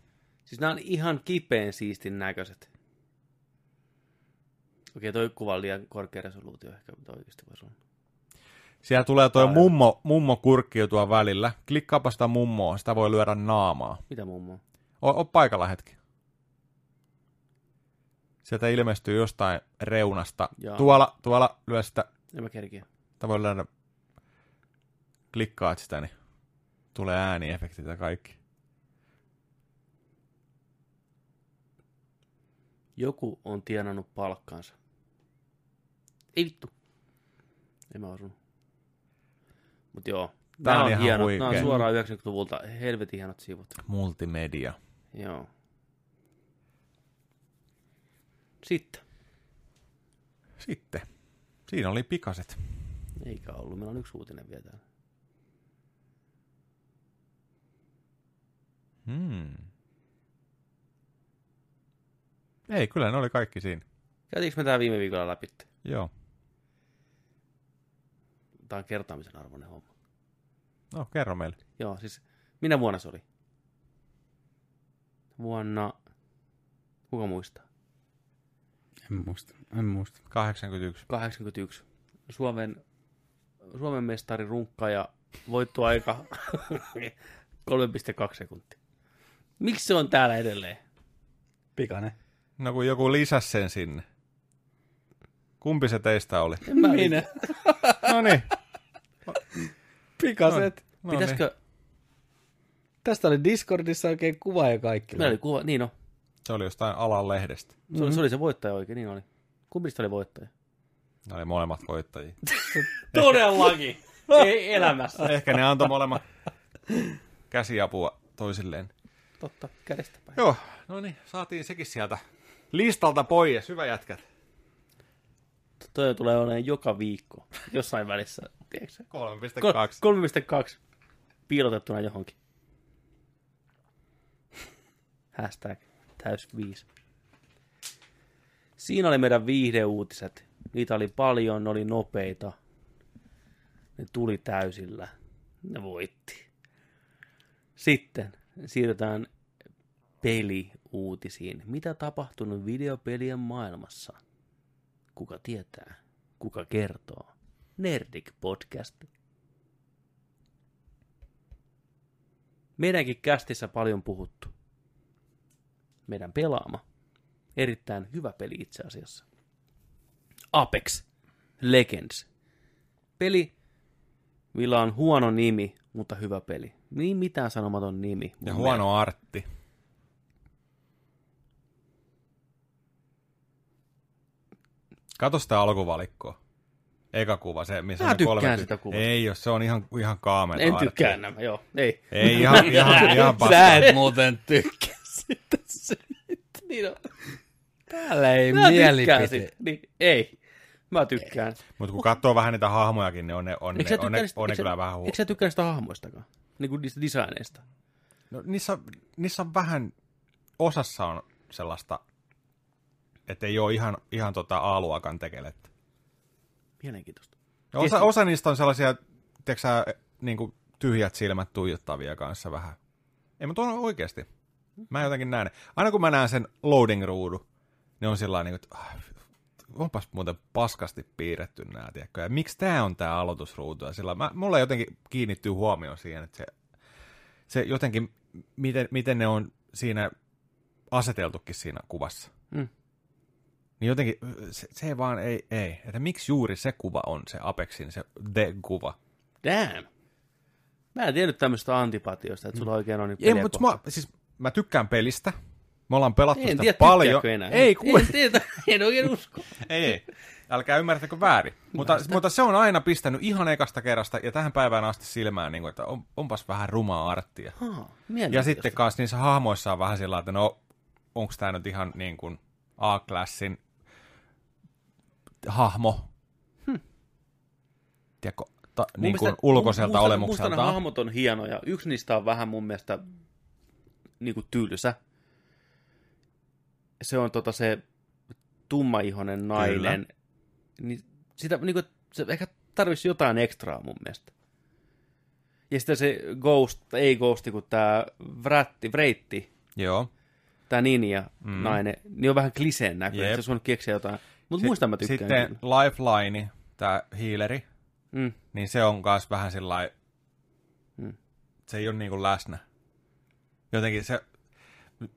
Siis nämä on ihan kipeen siistin näköiset. Okei, toi kuva on liian korkea resoluutio ehkä, mitä oikeasti voisi olla. Siellä tulee toi Aivan. mummo, mummo kurkkiutua välillä. Klikkaapa sitä mummoa, sitä voi lyödä naamaa. Mitä mummo? O, o paikalla hetki. Sieltä ilmestyy jostain reunasta. Jaa. Tuolla, tuolla lyö sitä, En mä kerkiä. sitä voi lyödä, klikkaat sitä, niin tulee ääniefektit ja kaikki. Joku on tienannut palkkansa. Ei vittu. En mä osunut. Mut joo. Tää Nämä on on, ihan hienot. huikea. Nämä on suoraan 90-luvulta. Helvetin hienot sivut. Multimedia. Joo. Sitten. Sitten. Siinä oli pikaset. Eikä ollut. Meillä on yksi uutinen vielä täällä. Hmm. Ei, kyllä ne oli kaikki siinä. Käytiinkö me tää viime viikolla läpi? Joo. Tää on kertaamisen arvoinen homma. No, kerro meille. Joo, siis minä vuonna se oli? Vuonna... Kuka muistaa? En muista, en muista. 81. 81. Suomen, Suomen mestari runkka ja voittoaika 3,2 sekuntia. Miksi se on täällä edelleen? Pikainen. No kun joku lisäsi sen sinne. Kumpi se teistä oli? En mä Minä. No niin. Pikaset. No Pitäisikö... Tästä oli Discordissa oikein kuva ja kaikki. Meillä oli kuva... Niin no. Se oli jostain alan lehdestä. Se, oli, se oli se voittaja oikein, niin oli. Kumpi oli voittaja? Ne oli molemmat voittajia. Todellakin. Ei elämässä. Ehkä ne antoi molemmat käsiapua toisilleen. Totta, kädestä päin. Joo, no niin, saatiin sekin sieltä listalta pois. Hyvä jätkät. Toi tulee olemaan joka viikko jossain välissä. Tiedätkö? sä? 3,2. 3,2 piilotettuna johonkin. Hashtag täys 5. Siinä oli meidän viihdeuutiset. Niitä oli paljon, ne oli nopeita. Ne tuli täysillä. Ne voitti. Sitten siirrytään peliuutisiin. Mitä tapahtunut videopelien maailmassa? Kuka tietää? Kuka kertoo? Nerdik Podcast. Meidänkin kästissä paljon puhuttu. Meidän pelaama. Erittäin hyvä peli itse asiassa. Apex Legends. Peli, millä on huono nimi, mutta hyvä peli. Niin mitään sanomaton nimi. Ja mielestä. huono artti. Kato sitä alkuvalikkoa. Eka kuva, se missä Mä on tykkään kolme... sitä kuvasta. Ei, jos se on ihan, ihan kaamea. En tykkää nämä, joo. Ei. Ei, ihan, ihan, ihan Sä paska. et muuten tykkää sitä. Niin on. Täällä ei Mä tykkään mielipite. siitä. Niin, ei. Mä tykkään. Mutta kun katsoo vähän niitä hahmojakin, niin on ne, on Eikö ne, on ne, on ne kyllä vähän hu... Eikö sä tykkää niistä hahmoistakaan? Niin kuin niistä designeista. No, niissä, niissä on vähän, osassa on sellaista, että ei ole ihan, ihan tota A-luokan tekelettä. Mielenkiintoista. Ja osa, osa niistä on sellaisia, tiedätkö sä, niin kuin tyhjät silmät tuijottavia kanssa vähän. Ei, mutta on oikeasti. Mä jotenkin näen. ne. Aina kun mä näen sen loading-ruudun, niin on sillä niin että ah, onpas muuten paskasti piirretty nämä, tiedätkö? Ja miksi tämä on tämä aloitusruutu? Ja sillä mä, mulla jotenkin kiinnittyy huomioon siihen, että se, se jotenkin, miten, miten ne on siinä aseteltukin siinä kuvassa. Mm. Niin jotenkin, se, se vaan ei, ei. Että miksi juuri se kuva on se Apexin, se The-kuva. Damn. Mä en tiennyt tämmöistä antipatiosta, että sulla oikein on niin Ei, mutta mä, siis, mä tykkään pelistä. Me ollaan pelattu En sitä tiedä, paljon. enää. Ei, kuule. En tiedä, en oikein usko. ei. Älkää ymmärtäkö väärin. Mutta, mutta se on aina pistänyt ihan ekasta kerrasta ja tähän päivään asti silmään, niin kuin, että on, onpas vähän rumaa arttia. Ha, Ja sitten kanssa niissä hahmoissa on vähän sillä että no, onko tämä nyt ihan niin kuin A-klassin hahmo? Hm. Tiedätkö, ta, niin kuin ulkoiselta Musta ne olemukseltaan. hahmot on hienoja. Yksi niistä on vähän mun mielestä niin kuin tylsä. Se on tota se tummaihoinen nainen. Niin sitä, niin kuin, se ehkä tarvitsisi jotain ekstraa mun mielestä. Ja sitten se Ghost, ei Ghosti, kun tämä Vratti, Vreitti, Joo. tämä Ninja mm. nainen, niin on vähän kliseen näköinen. Se voinut keksiä jotain. Mutta muista mä tykkään Sitten kyllä. Lifeline, tämä healeri, Mm. niin se on myös vähän sillä Mm. se ei ole niin kuin läsnä. Jotenkin se,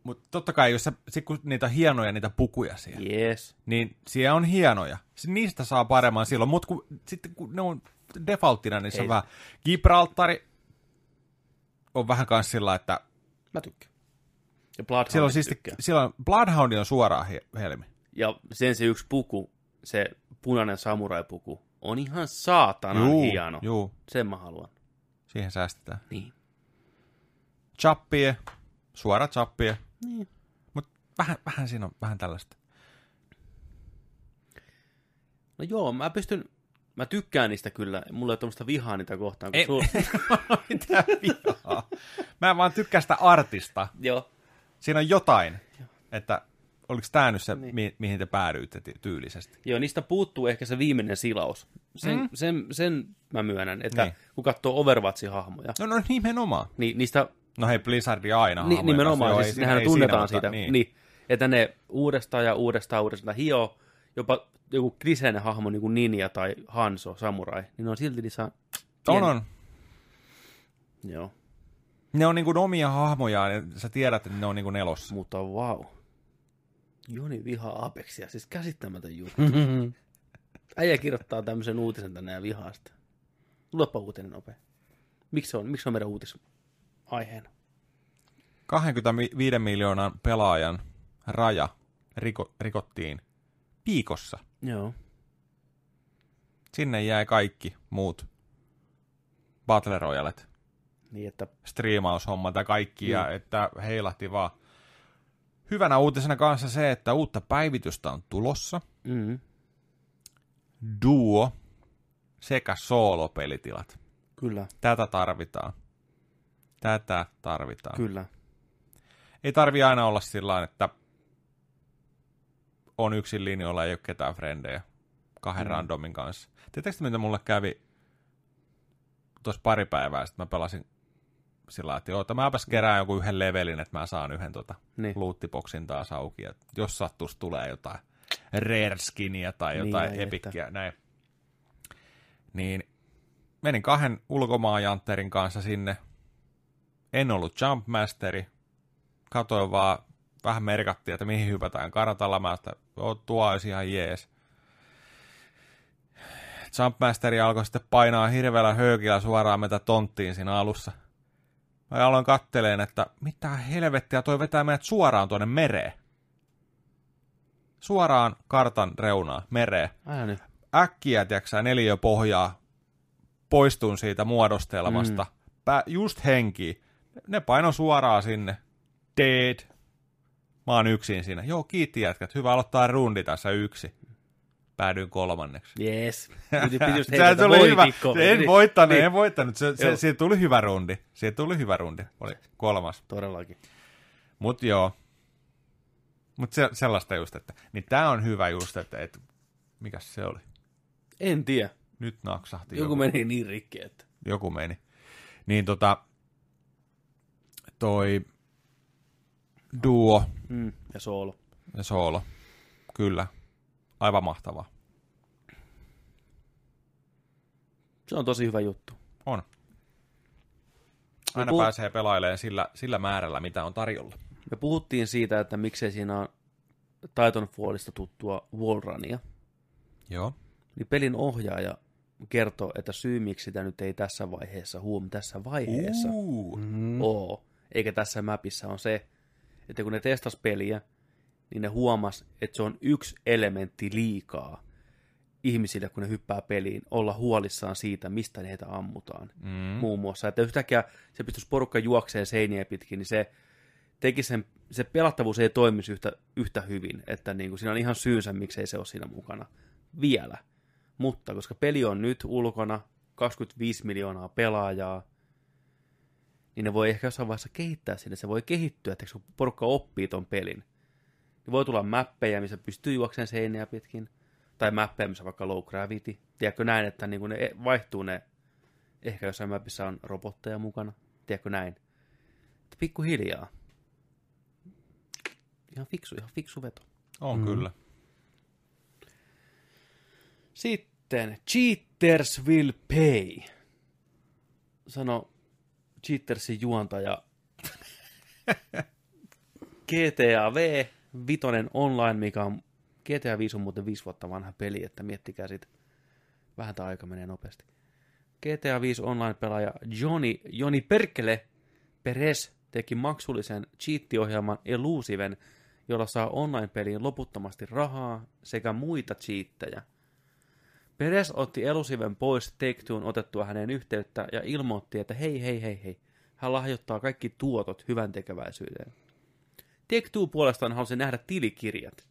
mutta totta kai, jos sä, sit kun niitä on hienoja niitä pukuja siellä, Yes. niin siellä on hienoja. Niistä saa paremman silloin, mutta kun, sitten kun ne on defaulttina, niin se on Ei. vähän... Gibraltari on vähän kans sillä, että Mä tykkään. Ja Bloodhound siellä on siis, tykkään. siellä on, Bloodhound on suoraan he, helmi. Ja sen se yksi puku, se punainen samurai-puku, on ihan saatanan Juu, hieno. juu, Sen mä haluan. siihen säästetään. Niin. Chappie, suora chappie, niin. mutta vähän, vähän siinä on vähän tällaista. No joo, mä pystyn, mä tykkään niistä kyllä. Mulla ei ole tuommoista vihaa niitä kohtaan. Kun Ei. sul... Mitä vihaa? Mä vaan tykkää sitä artista. joo. Siinä on jotain, että oliko tämä nyt se, Niin. mi- mihin te päädyitte ty- tyylisesti. joo, niistä puuttuu ehkä se viimeinen silaus. Sen, Mm. sen, sen mä myönnän, että Niin. niin. kun katsoo Overwatchin hahmoja, No, no nimenomaan. niin niistä No hei, Blizzardi aina. Ni, nimenomaan. Joo, siis ei nehän ei tunnetaan siinä, siitä, mutta niin. niin, että ne uudestaan ja uudestaan uudestaan hioo, jopa joku kliseinen hahmo, niin kuin Ninja tai Hanso, Samurai, niin ne on silti niissä... On, pieni- on. Joo, Ne on niinku omia hahmojaan, ja sä tiedät, että ne on niinku nelossa. mutta wow. Joni vihaa Apexia, siis käsittämätön juttu. Äijä kirjoittaa tämmöisen uutisen tänne ja vihaa sitä. Luepa uutinen nopea. Miksi se on, miksi se on meidän uutis aiheena? 25 miljoonan pelaajan raja riko, rikottiin viikossa. Joo. Sinne jäi kaikki muut Battle Royalet, Niin, että striimaushommat ja kaikki, ja Mm. että heilahti vaan. Hyvänä uutisena kanssa se, että uutta päivitystä on tulossa. mm, Duo sekä soolopelitilat. kyllä, Tätä tarvitaan. Tätä tarvitaan. kyllä. Ei tarvi aina olla sillä että on yksin linjoilla, ei ole ketään frendejä kahden Mm. randomin kanssa. Tiedättekö te, mitä mulle kävi tuossa pari päivää sitten mä pelasin sillä että joo, että mäpäs kerään jonkun yhden levelin, että mä saan yhden tota Niin. lootiboksin taas auki. Et jos sattuisi tulee jotain rare skiniä tai Niin, jotain ai niin, että. epikkiä, näin. Niin menin kahden ulkomaanjantterin kanssa sinne. En ollut Jumpmasteri. Katoin vaan, vähän merkattiin, että mihin hypätään kartalla. Mä että tuo olisi ihan jees. Jumpmasteri alkoi sitten painaa hirveällä höökillä suoraan meitä tonttiin siinä alussa. Mä aloin katteleen, että mitä helvettiä, toi vetää meidät suoraan tuonne mereen. Suoraan kartan reunaa, mereen. Älä nyt. Äkkiä, tiedätkö neljä pohjaa, poistun siitä muodostelmasta. Mm. Pää, just henki. Ne paino suoraan sinne. Dead. Mä oon yksin siinä. Joo, kiitti jätkät. Hyvä aloittaa rundi tässä yksi. Päädyin kolmanneksi. Yes. Piti, piti just Se tuli hyvä. En Niin, voittanut, niin. en voittanut. Se, se, siitä tuli hyvä rundi. Siitä tuli hyvä rundi. Oli kolmas. Todellakin. Mut joo. Mut se, sellaista just, että... Niin tää on hyvä just, että... että mikäs se oli? En tiedä. Nyt naksahti Joku meni niin rikki, että... joku meni. Niin tota, toi duo Mm, ja soolo. ja soolo, kyllä, aivan mahtavaa. Se on tosi hyvä juttu. On. Aina puhut- pääsee pelailemaan sillä, sillä määrällä, mitä on tarjolla. Me puhuttiin siitä, että miksei siinä on Titanfallista tuttua Wallrunia, Joo. niin pelin ohjaaja kertoo, että syy miksi sitä nyt ei tässä vaiheessa, huom, tässä vaiheessa Uh. Oo, eikä tässä mapissa on se, että kun ne testas peliä, niin ne huomas, että se on yksi elementti liikaa ihmisille, kun ne hyppää peliin, olla huolissaan siitä, mistä heitä ammutaan. Mm. Muun muassa, että yhtäkkiä se pystyisi porukka juokseen seiniä pitkin, niin se teki sen, se pelattavuus ei toimisi yhtä, yhtä hyvin, että niin kuin siinä on ihan syynsä, miksei se ole siinä mukana vielä. Mutta koska peli on nyt ulkona, 25 miljoonaa pelaajaa, niin ne voi ehkä jossain vaiheessa kehittää sinne, se voi kehittyä, että kun porukka oppii ton pelin, niin voi tulla mäppejä, missä pystyy juokseen seiniä pitkin, tai mäppejä, missä vaikka low gravity. Tiedätkö näin, että niin ne vaihtuu ne, ehkä jossain mapissa on robotteja mukana, tiedätkö näin. Että pikkuhiljaa. Ihan fiksu, ihan fiksu veto. On mm. kyllä. Sitten Cheaters will pay. Sano Cheatersin juontaja GTA V, vitonen online, mikä on GTA 5 on muuten viisi vuotta vanha peli, että miettikää sit. Vähän tämä aika menee nopeasti. GTA 5 online-pelaaja Johnny, Joni Perkele Perez teki maksullisen cheat-ohjelman Elusiven, jolla saa online-peliin loputtomasti rahaa sekä muita cheattejä. Perez otti Elusiven pois Take-Toon otettua hänen yhteyttä ja ilmoitti, että hei hei hei hei, hän lahjoittaa kaikki tuotot hyvän tekeväisyyteen. Take-Two puolestaan halusi nähdä tilikirjat,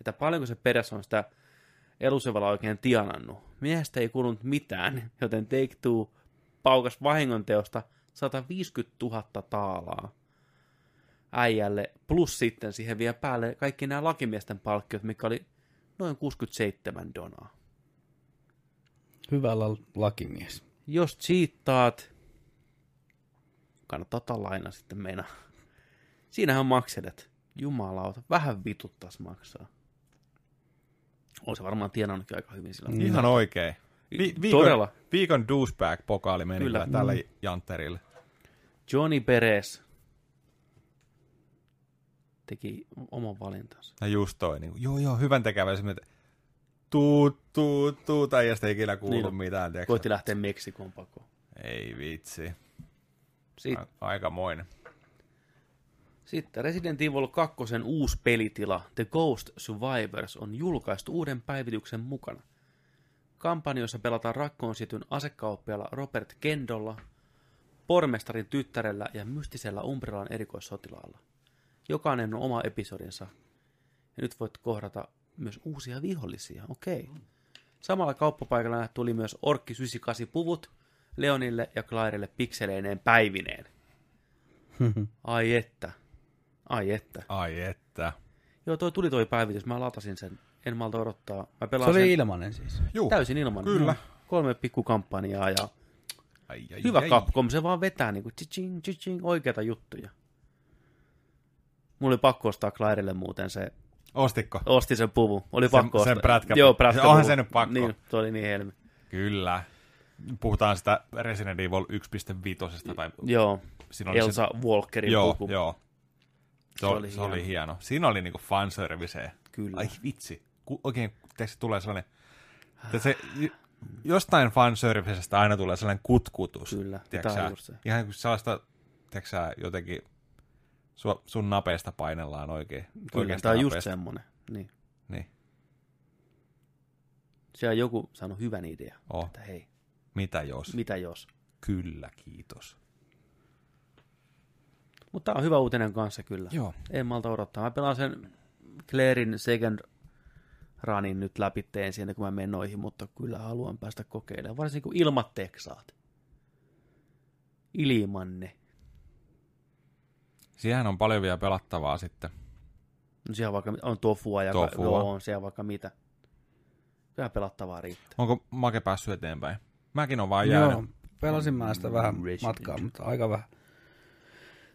että paljonko se Perez on sitä Elusivalla oikein tienannut. Miehestä ei kulunut mitään, joten Take-Two paukas vahingonteosta 150 000 taalaa äijälle, plus sitten siihen vielä päälle kaikki nämä lakimiesten palkkiot, mikä oli noin 67 donaa. Hyvä la- lakimies. Jos cheattaat, kannattaa ottaa laina sitten meina. Siinähän makselet. Jumalauta, vähän vituttas maksaa. On se varmaan tienannutkin aika hyvin sillä. Ihan oikein. Vi- viikon, Todella. Viikon douchebag-pokaali meni Kyllä. tällä jantterille. Johnny Perez teki oman valintansa. Ja just toi, niin, joo joo, hyvän tekeväisen, tuu, tuu, tuu, tai ei ikinä kuulu Niin on. mitään, tiedätkö? Koitti lähteä Meksikoon pakoon. Ei vitsi. Sitten, aikamoinen. sitten Resident Evil 2 uusi pelitila The Ghost Survivors on julkaistu uuden päivityksen mukana. Kampanjoissa pelataan rakkoon sietyn asekauppialla Robert Kendolla, pormestarin tyttärellä ja mystisellä Umbrellan erikoissotilaalla. Jokainen on oma episodinsa. Ja nyt voit kohdata myös uusia vihollisia. Okei. Samalla kauppapaikalla tuli myös Orkki 98 puvut Leonille ja Clairelle pikseleineen päivineen. Ai että. Ai että. Ai että. Joo, toi tuli toi päivitys. Mä latasin sen. En malta odottaa. Mä Se oli sen ilmanen siis. Juu. täysin ilman. Kyllä. Kolme pikkukampanjaa ja Ai, ai, hyvä ai. Capcom. Se vaan vetää niinku chiching, oikeita juttuja. Mulla oli pakko ostaa Clairelle muuten se. Ostitko? Osti sen puvu. Oli Sen- pakko sen ostaa. prätkä- Joo, prätkä Onhan se nyt pakko. Niin, se oli niin helmi. Kyllä. Puhutaan sitä Resident Evil 1.5. Tai Joo, siinä oli Elsa Walkerin se, joo, puku. joo. Se, Se oli, se oli hieno. hieno. Siinä oli niinku fanserviceä. Kyllä. Ai vitsi. Ku, oikein teistä tulee sellainen, että se, jostain fanservicestä aina tulee sellainen kutkutus. Kyllä, tiedätkö on se. Ihan kuin sellaista, tiedätkö jotenkin sua, sun napeesta painellaan oikein. Kyllä, tämä on just semmonen. Niin. Niin. Siellä on joku saanut hyvän idea. Oh. Että hei, Mitä jos? mitä jos? Kyllä, kiitos. Mutta tämä on hyvä uutinen kanssa kyllä. Joo. En malta odottaa. Mä pelaan sen Clairin second runin nyt läpi teen siinä, kun mä menen noihin, mutta kyllä haluan päästä kokeilemaan. Varsinkin kun ilmat teksaat. Ilmanne. Siihen on paljon vielä pelattavaa sitten. No siellä vaikka on tofua ja Tofua. Joo, on siellä vaikka mitä. Kyllä pelattavaa riittää. Onko Make päässyt eteenpäin? Mäkin on vaan Joo, jäänyt. pelasin mä sitä vähän Resident. matkaa, mutta aika vähän.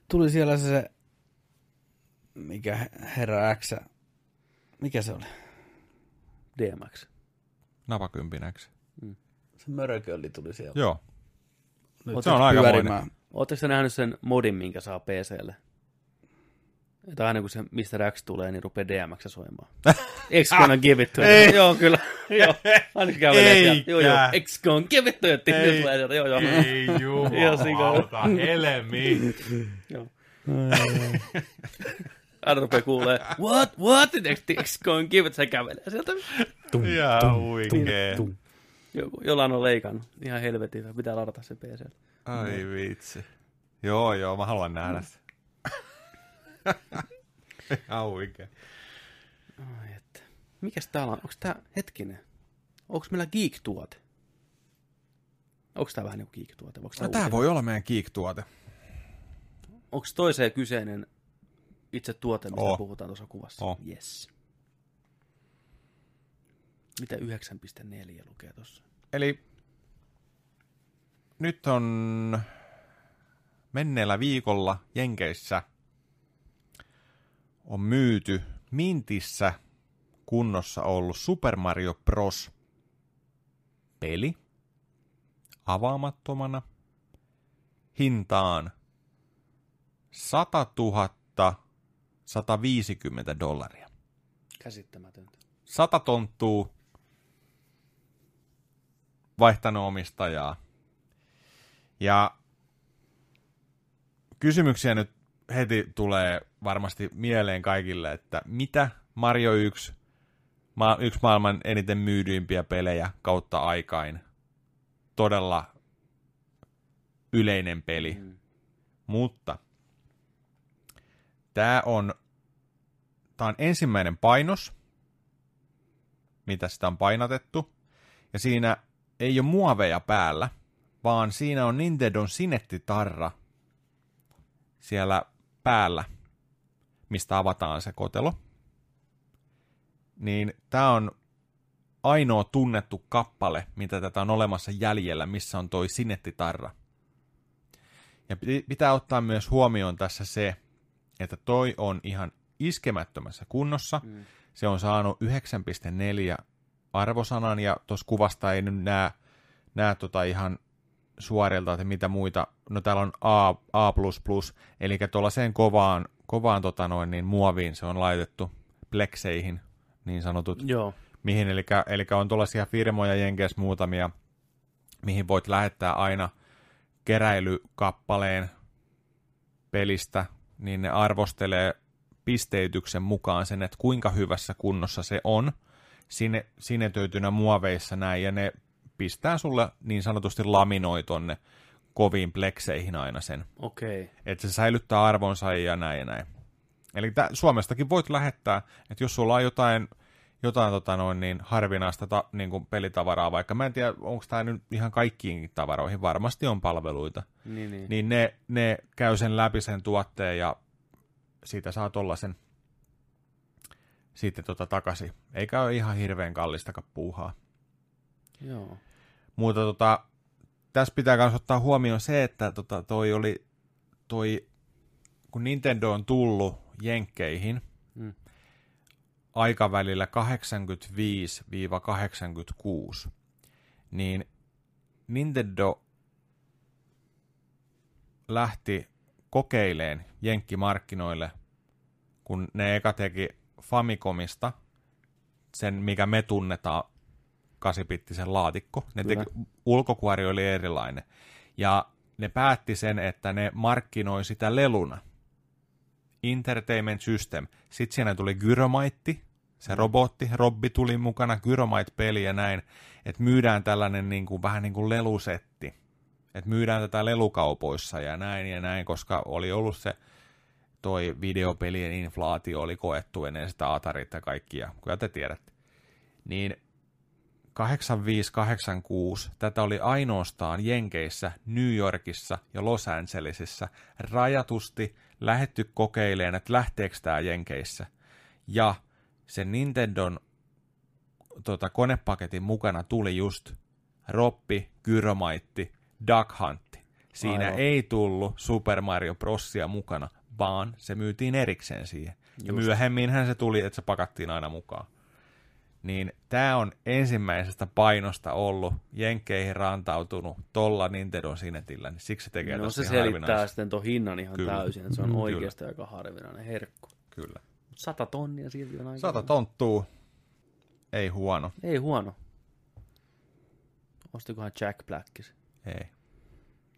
Tuli siellä se, se mikä herra X, mikä se oli? DMX. Napakympinäksi. Se mörökölli tuli siellä. Joo. Nyt se on pyörimään. Oletteko nähnyt sen modin, minkä saa PClle? Että aina kun se Mr. X tulee, niin rupeaa DMX soimaan. X gonna give it to you. Joo, kyllä. joo. Aina kun kävelee sieltä. Joo, joo. X gonna give it to you. Ei. Joo, joo. Ei jumalauta, helmi. joo. Aina rupeaa kuulee, what, what, X gonna give it, se kävelee sieltä. Tum, Ihan huikee. Tum, jollain on leikannut. Ihan helvetin, pitää ladata se PC. Ai vitsi. Joo, joo, mä haluan nähdä se. Ihan huikea. Ai että. Mikäs täällä on? Onko tää, hetkinen, onko meillä geek-tuote? Onko tää vähän niin kuin geek-tuote? Onko tää, no, tää voi olla meidän geek-tuote. Onko toiseen kyseinen itse tuote, mistä oh. puhutaan tuossa kuvassa? Oh. Yes. Mitä 9.4 lukee tuossa? Eli nyt on menneellä viikolla Jenkeissä on myyty Mintissä kunnossa ollut Super Mario Bros. peli avaamattomana hintaan 100 000 150 dollaria. Käsittämätöntä. 100 tonttuu vaihtanut omistajaa. Ja kysymyksiä nyt heti tulee varmasti mieleen kaikille, että mitä Mario 1, ma- yksi maailman eniten myydyimpiä pelejä kautta aikain, todella yleinen peli. Mm. Mutta tämä on, tää on ensimmäinen painos, mitä sitä on painatettu, ja siinä ei ole muoveja päällä, vaan siinä on Nintendon Sinettitarra siellä päällä, mistä avataan se kotelo. Niin tämä on ainoa tunnettu kappale, mitä tätä on olemassa jäljellä, missä on toi Sinettitarra. Ja pitää ottaa myös huomioon tässä se, että toi on ihan iskemättömässä kunnossa. Mm. Se on saanut 9,4 arvosanan, ja tuossa kuvasta ei nyt näe, näe tota ihan suorilta, että mitä muita, no täällä on A, A++, eli tuollaiseen kovaan, kovaan tota noin, niin muoviin se on laitettu plekseihin, niin sanotut. Joo. Mihin, eli, eli on tuollaisia firmoja Jenkeissä muutamia, mihin voit lähettää aina keräilykappaleen pelistä, niin ne arvostelee pisteytyksen mukaan sen, että kuinka hyvässä kunnossa se on, sine, sinetöitynä muoveissa näin, ja ne pistää sulle niin sanotusti laminoi tonne koviin plekseihin aina sen. Okei. Okay. Että se säilyttää arvonsa ja näin ja näin. Eli tä, Suomestakin voit lähettää, että jos sulla on jotain, jotain tota noin, niin harvinaista ta, niin kuin pelitavaraa, vaikka mä en tiedä, onko tämä nyt ihan kaikkiin tavaroihin, varmasti on palveluita, niin, niin. niin ne, ne käy sen läpi sen tuotteen ja siitä saa tollasen sitten tota takaisin. Eikä ole ihan hirveän kallistakaan puuhaa. Joo. Mutta tota, tässä pitää myös ottaa huomioon se, että tota, toi oli, toi, kun Nintendo on tullut Jenkkeihin mm. aikavälillä 85-86, niin Nintendo lähti kokeileen Jenkkimarkkinoille, kun ne eka teki Famicomista sen, mikä me tunnetaan 8-bittisen laatikko. Ne teki, ulkokuori oli erilainen. Ja ne päätti sen, että ne markkinoi sitä leluna. Entertainment System. Sitten siinä tuli Gyromaitti, se robotti, Robbi tuli mukana, Gyromite-peli ja näin, että myydään tällainen niin kuin, vähän niin kuin lelusetti. Että myydään tätä lelukaupoissa ja näin ja näin, koska oli ollut se toi videopelien inflaatio oli koettu ennen sitä Atarit ja kaikkia, kyllä te tiedätte. Niin 8586 tätä oli ainoastaan Jenkeissä, New Yorkissa ja Los Angelesissa rajatusti lähetty kokeileen, että lähteekö tämä Jenkeissä. Ja sen Nintendon tota, konepaketin mukana tuli just Roppi, Gyromaitti, Duck Hunt. Siinä Aivan. ei tullut Super Mario Brosia mukana, vaan se myytiin erikseen siihen. Just. Ja myöhemminhän se tuli, että se pakattiin aina mukaan niin tämä on ensimmäisestä painosta ollut Jenkkeihin rantautunut tolla Nintendo Sinetillä, niin siksi se tekee No se selittää sitten tuon hinnan ihan Kyllä. täysin, että se on mm, oikeasti aika harvinainen herkku. Kyllä. Sata tonnia silti on aika. Sata tonttuu. Ei huono. Ei huono. Ostikohan Jack Blackis? Ei.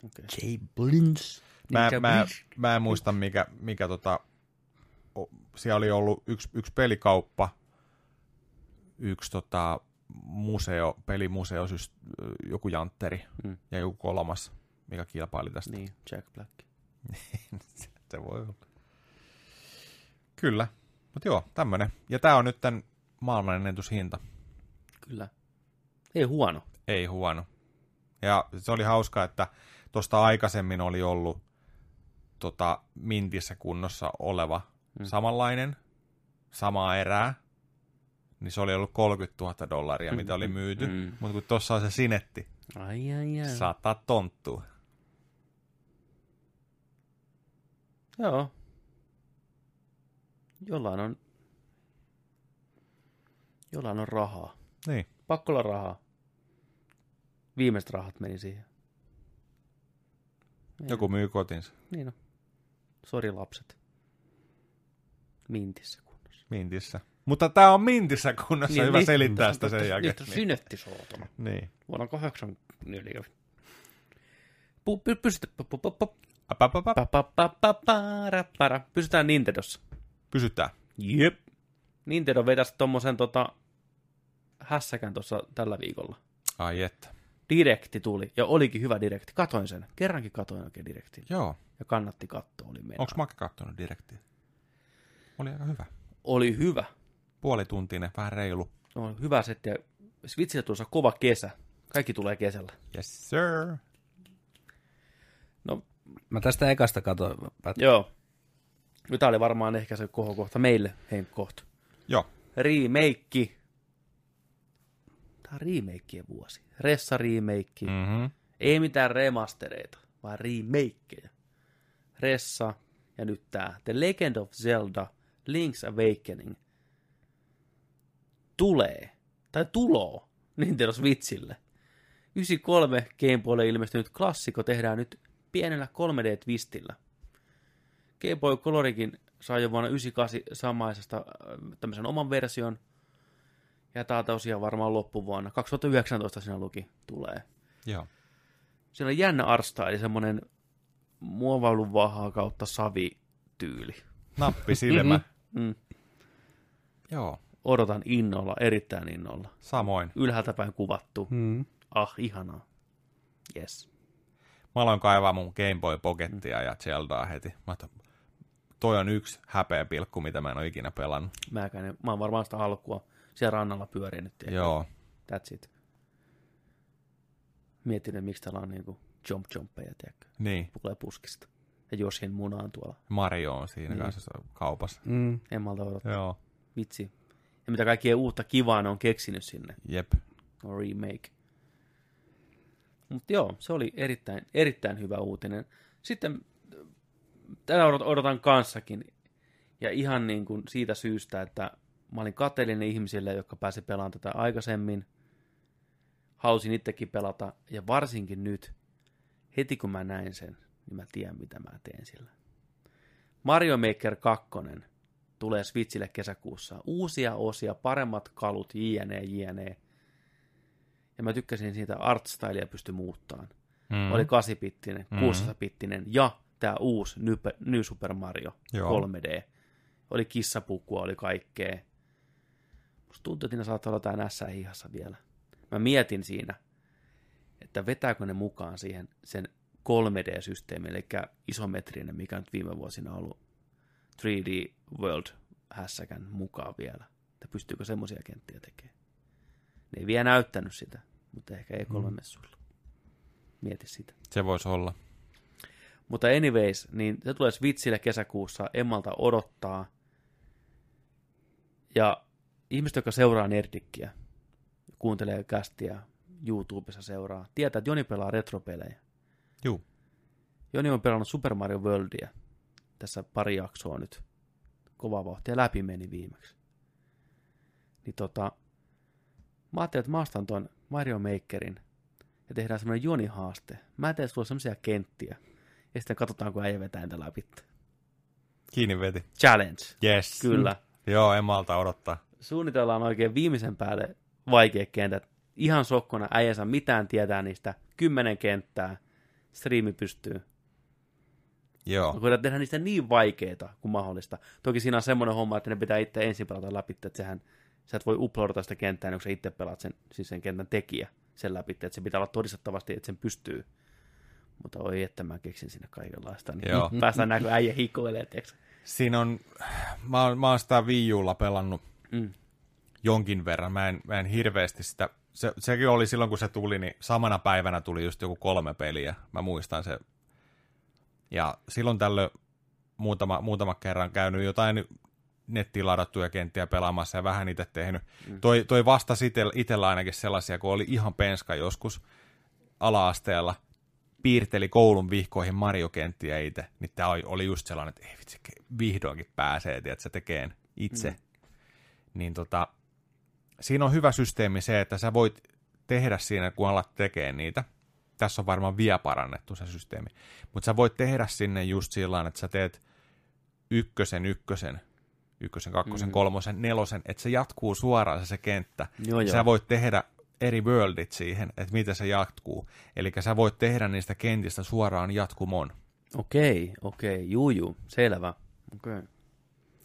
Okay. Jay Blins. Mä, Niinkä mä, Blins. mä en muista, mikä, mikä tota, o- siellä oli ollut yksi, yksi pelikauppa, yksi tota, museo, pelimuseo, siis joku jantteri Mm. ja joku kolmas, mikä kilpaili tästä. Niin, Jack Black. Se voi olla. Kyllä. Mutta joo, tämmönen. Ja tää on nyt tämän maailman ennätyshinta. Kyllä. Ei huono. Ei huono. Ja se oli hauska, että tuosta aikaisemmin oli ollut tota, mintissä kunnossa oleva mm. samanlainen, samaa erää, niin se oli ollut 30 000 dollaria, mitä oli myyty. mm. Mutta kun tuossa on se sinetti, Ai ai ai. sata tonttua. Joo. Jollain on... Jollain on rahaa. Niin, Pakko olla rahaa. Viimeiset rahat meni siihen. joku myy kotinsa Niin on. Sori lapset. Mintissä kunnossa. mintissä. Mutta tämä on mintissä kunnossa, niin, hyvä niin. selittää sitä sen jälkeen. Niistä on synettisootona. Niin. Vuonna 84. Pu- py- pysytä. pu- pu- pu- pu- Apapapa. pa- pa- pa- pa- para- para. Pysytään Nintendossa. Pysytään. Jep. Nintendo vetäisi tommosen tota, hässäkän tuossa tällä viikolla. Ai että. Direkti tuli, ja olikin hyvä direkti. Katoin sen. Kerrankin katoin oikein direktin. Joo. Ja kannatti katsoa, oli mennä. Onko Make kattonut direktiä? Oli aika hyvä. Oli hyvä. Puolituntinen, vähän reilu. No, hyvä setti. Switchillä tuossa kova kesä. Kaikki tulee kesällä. Yes, sir. No, Mä tästä ekasta katoin. Pät- joo. No, Tämä oli varmaan ehkä se kohokohta meille, henkkohta. Joo. Remake. Tämä on remakeien vuosi. Ressa remake. Mm. Mm-hmm. Ei mitään remastereita, vaan remakeja. Ressa ja nyt tää The Legend of Zelda Link's Awakening tulee, tai tuloo Nintendo Switchille. 93 Game Boylle ilmestynyt klassikko tehdään nyt pienellä 3D-twistillä. Game Boy Colorikin sai jo vuonna 98 samaisesta äh, tämmöisen oman version. Ja tää tosiaan varmaan loppuvuonna. 2019 siinä luki tulee. Joo. Siellä on jännä arsta, eli semmoinen muovailun vahaa kautta savityyli. Nappi silmä. Mm. Joo. Odotan innolla, erittäin innolla. Samoin. Ylhäältä päin kuvattu. Mm. Ah, ihanaa. Yes. Mä aloin kaivaa mun Game Boy Pockettia ja Zeldaa heti. Mä otan, toi on yksi häpeä pilkku, mitä mä en ole ikinä pelannut. Mäkään, mä oon varmaan sitä alkua siellä rannalla pyörinyt. Joo. That's it. Mietin, miksi täällä on niinku jump jumpeja, tiedätkö? Niin. Tulee puskista. Ja Joshin muna on tuolla. Mario on siinä Niin. kanssa kaupassa. Mm. En malta odottaa. Joo. Vitsi. Ja mitä kaikkea uutta kivaa ne on keksinyt sinne. Jep. No remake. Mutta joo, se oli erittäin, erittäin hyvä uutinen. Sitten tätä odot- odotan kanssakin. Ja ihan niin kuin siitä syystä, että mä olin kateellinen ihmisille, jotka pääsi pelaamaan tätä aikaisemmin. Halusin itsekin pelata. Ja varsinkin nyt, heti kun mä näin sen, niin mä tiedän, mitä mä teen sillä. Mario Maker 2 tulee Switchille kesäkuussa. Uusia osia, paremmat kalut, jne, jne. Ja mä tykkäsin siitä artstylia pysty muuttamaan. Mm. Mm. Oli 8-bittinen, Mhm. 16-bittinen ja tämä uusi New, New Super Mario Joo. 3D. Oli kissapukua, oli kaikkea. Musta tuntuu, että siinä saattaa olla jotain ässää hihassa vielä. Mä mietin siinä, että vetääkö ne mukaan siihen sen 3D-systeemi, eli isometrinen, mikä nyt viime vuosina on ollut 3D World hässäkän mukaan vielä. Että pystyykö semmoisia kenttiä tekemään. Ne ei vielä näyttänyt sitä, mutta ehkä E3-messuilla. Mieti sitä. Se voisi olla. Mutta anyways, niin se tulee Switchille kesäkuussa, Emmalta odottaa. Ja ihmiset, jotka seuraa Nerdikkiä, kuuntelee kästiä, YouTubessa seuraa, tietää, että Joni pelaa retropelejä. Juu. Joni on pelannut Super Mario Worldia. Tässä pari jaksoa nyt. Kova vauhtia läpi meni viimeksi. Niin tota, mä ajattelin, että mä ostan ton Mario Makerin ja tehdään semmoinen Joni-haaste. Mä teen sulle semmoisia kenttiä ja sitten katsotaan, kun äijä vetää niitä läpi. Kiinni veti. challenge. Yes. Kyllä. Joo, en malta odottaa. Suunnitellaan oikein viimeisen päälle vaikeat kentät. Ihan sokkona, äijä saa mitään tietää niistä. Kymmenen kenttää. Striimi pystyy. Joo. Koitan tehdä niistä niin vaikeita kuin mahdollista. Toki siinä on semmoinen homma, että ne pitää itse ensin pelata läpi, että sehän, sä et voi uploadata sitä kenttää, niin kun sä itse pelaat sen, siis sen kentän tekijä sen läpi, että se pitää olla todistettavasti, että sen pystyy. Mutta oi, että mä keksin sinne kaikenlaista. Niin Joo. Päästään näkö äijä hikoilee, tiiäks. Siinä on, mä, oon- mä oon sitä Wii Ulla pelannut Mm. jonkin verran. Mä en, mä en hirveästi sitä, se, sekin oli silloin kun se tuli, niin samana päivänä tuli just joku kolme peliä. Mä muistan se. Ja silloin tällöin muutama, muutama kerran käynyt jotain nettiin ladattuja kenttiä pelaamassa ja vähän itse tehnyt. Mm. Toi, toi vasta itsellä ainakin sellaisia, kun oli ihan penska joskus ala-asteella, piirteli koulun vihkoihin Mario-kenttiä itse, niin tämä oli just sellainen, että ei vitsi, vihdoinkin pääsee, että se tekee itse. Mm. Niin tota, siinä on hyvä systeemi se, että sä voit tehdä siinä, kun alat tekee niitä. Tässä on varmaan vielä parannettu se systeemi. Mutta sä voit tehdä sinne just sillä että sä teet ykkösen, ykkösen, ykkösen, kakkosen, mm. kolmosen, nelosen, että se jatkuu suoraan se, se kenttä. Joo, joo. Sä voit tehdä eri worldit siihen, että miten se jatkuu. Eli sä voit tehdä niistä kentistä suoraan jatkumon. Okei, okei, juu, juu, selvä. Okei.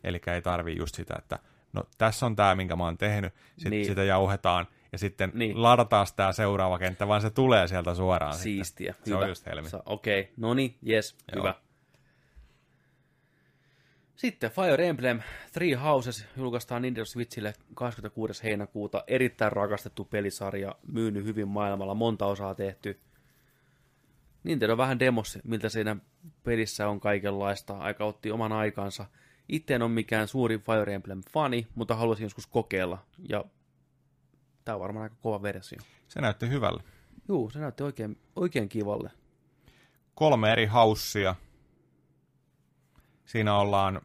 Eli ei tarvii just sitä, että no tässä on tämä, minkä mä oon tehnyt, sitten Niin. niin. sitä jauhetaan, ja sitten Niin. ladataan tämä seuraava kenttä, vaan se tulee sieltä suoraan. Siistiä. Sitten. Se hyvä. on just helmi. Okei, okay. no niin, jes, Joo. hyvä. Sitten Fire Emblem Three Houses julkaistaan Nintendo Switchille 26. heinäkuuta. Erittäin rakastettu pelisarja, myynyt hyvin maailmalla, monta osaa tehty. Nintendo vähän demos, miltä siinä pelissä on kaikenlaista. Aika otti oman aikansa. Itse en ole mikään suuri Fire Emblem-fani, mutta haluaisin joskus kokeilla. Ja tämä on varmaan aika kova versio. Se näytti hyvälle. Juu, se näytti oikein, oikein kivalle. Kolme eri haussia. Siinä ollaan,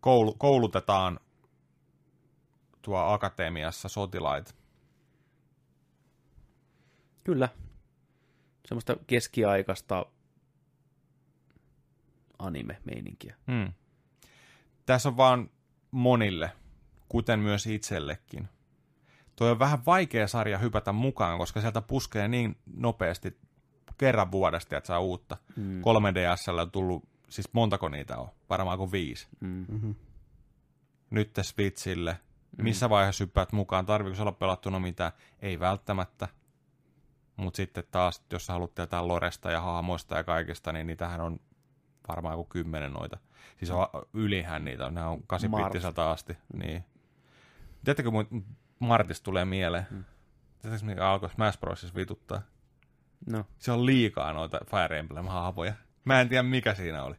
koulu, koulutetaan tuo akatemiassa sotilaita. Kyllä. Semmoista keskiaikaista anime-meininkiä. Hmm. Tässä on vaan monille, kuten myös itsellekin. Tuo on vähän vaikea sarja hypätä mukaan, koska sieltä puskee niin nopeasti kerran vuodesta, että saa uutta. Mm. 3DSllä on tullut, siis montako niitä on? Varmaan kuin viisi. Mm. Mm-hmm. Nyt te Switchille. Missä vaiheessa hyppäät mukaan? Tarviiko se olla pelattuna mitään? Ei välttämättä. Mutta sitten taas, jos sä haluat tietää Loresta ja hahmoista ja kaikista, niin niitähän on varmaan kuin kymmenen noita. Siis on, ylihän niitä on, ne on 8 Mart. bittiseltä asti. Niin. Tiedättekö, mun Martista tulee mieleen? Mm. Tiedättekö, mikä alkoi Smash Brosissa vituttaa? No, Se on liikaa noita Fire Emblem-hahmoja. Mä en tiedä, mikä siinä oli.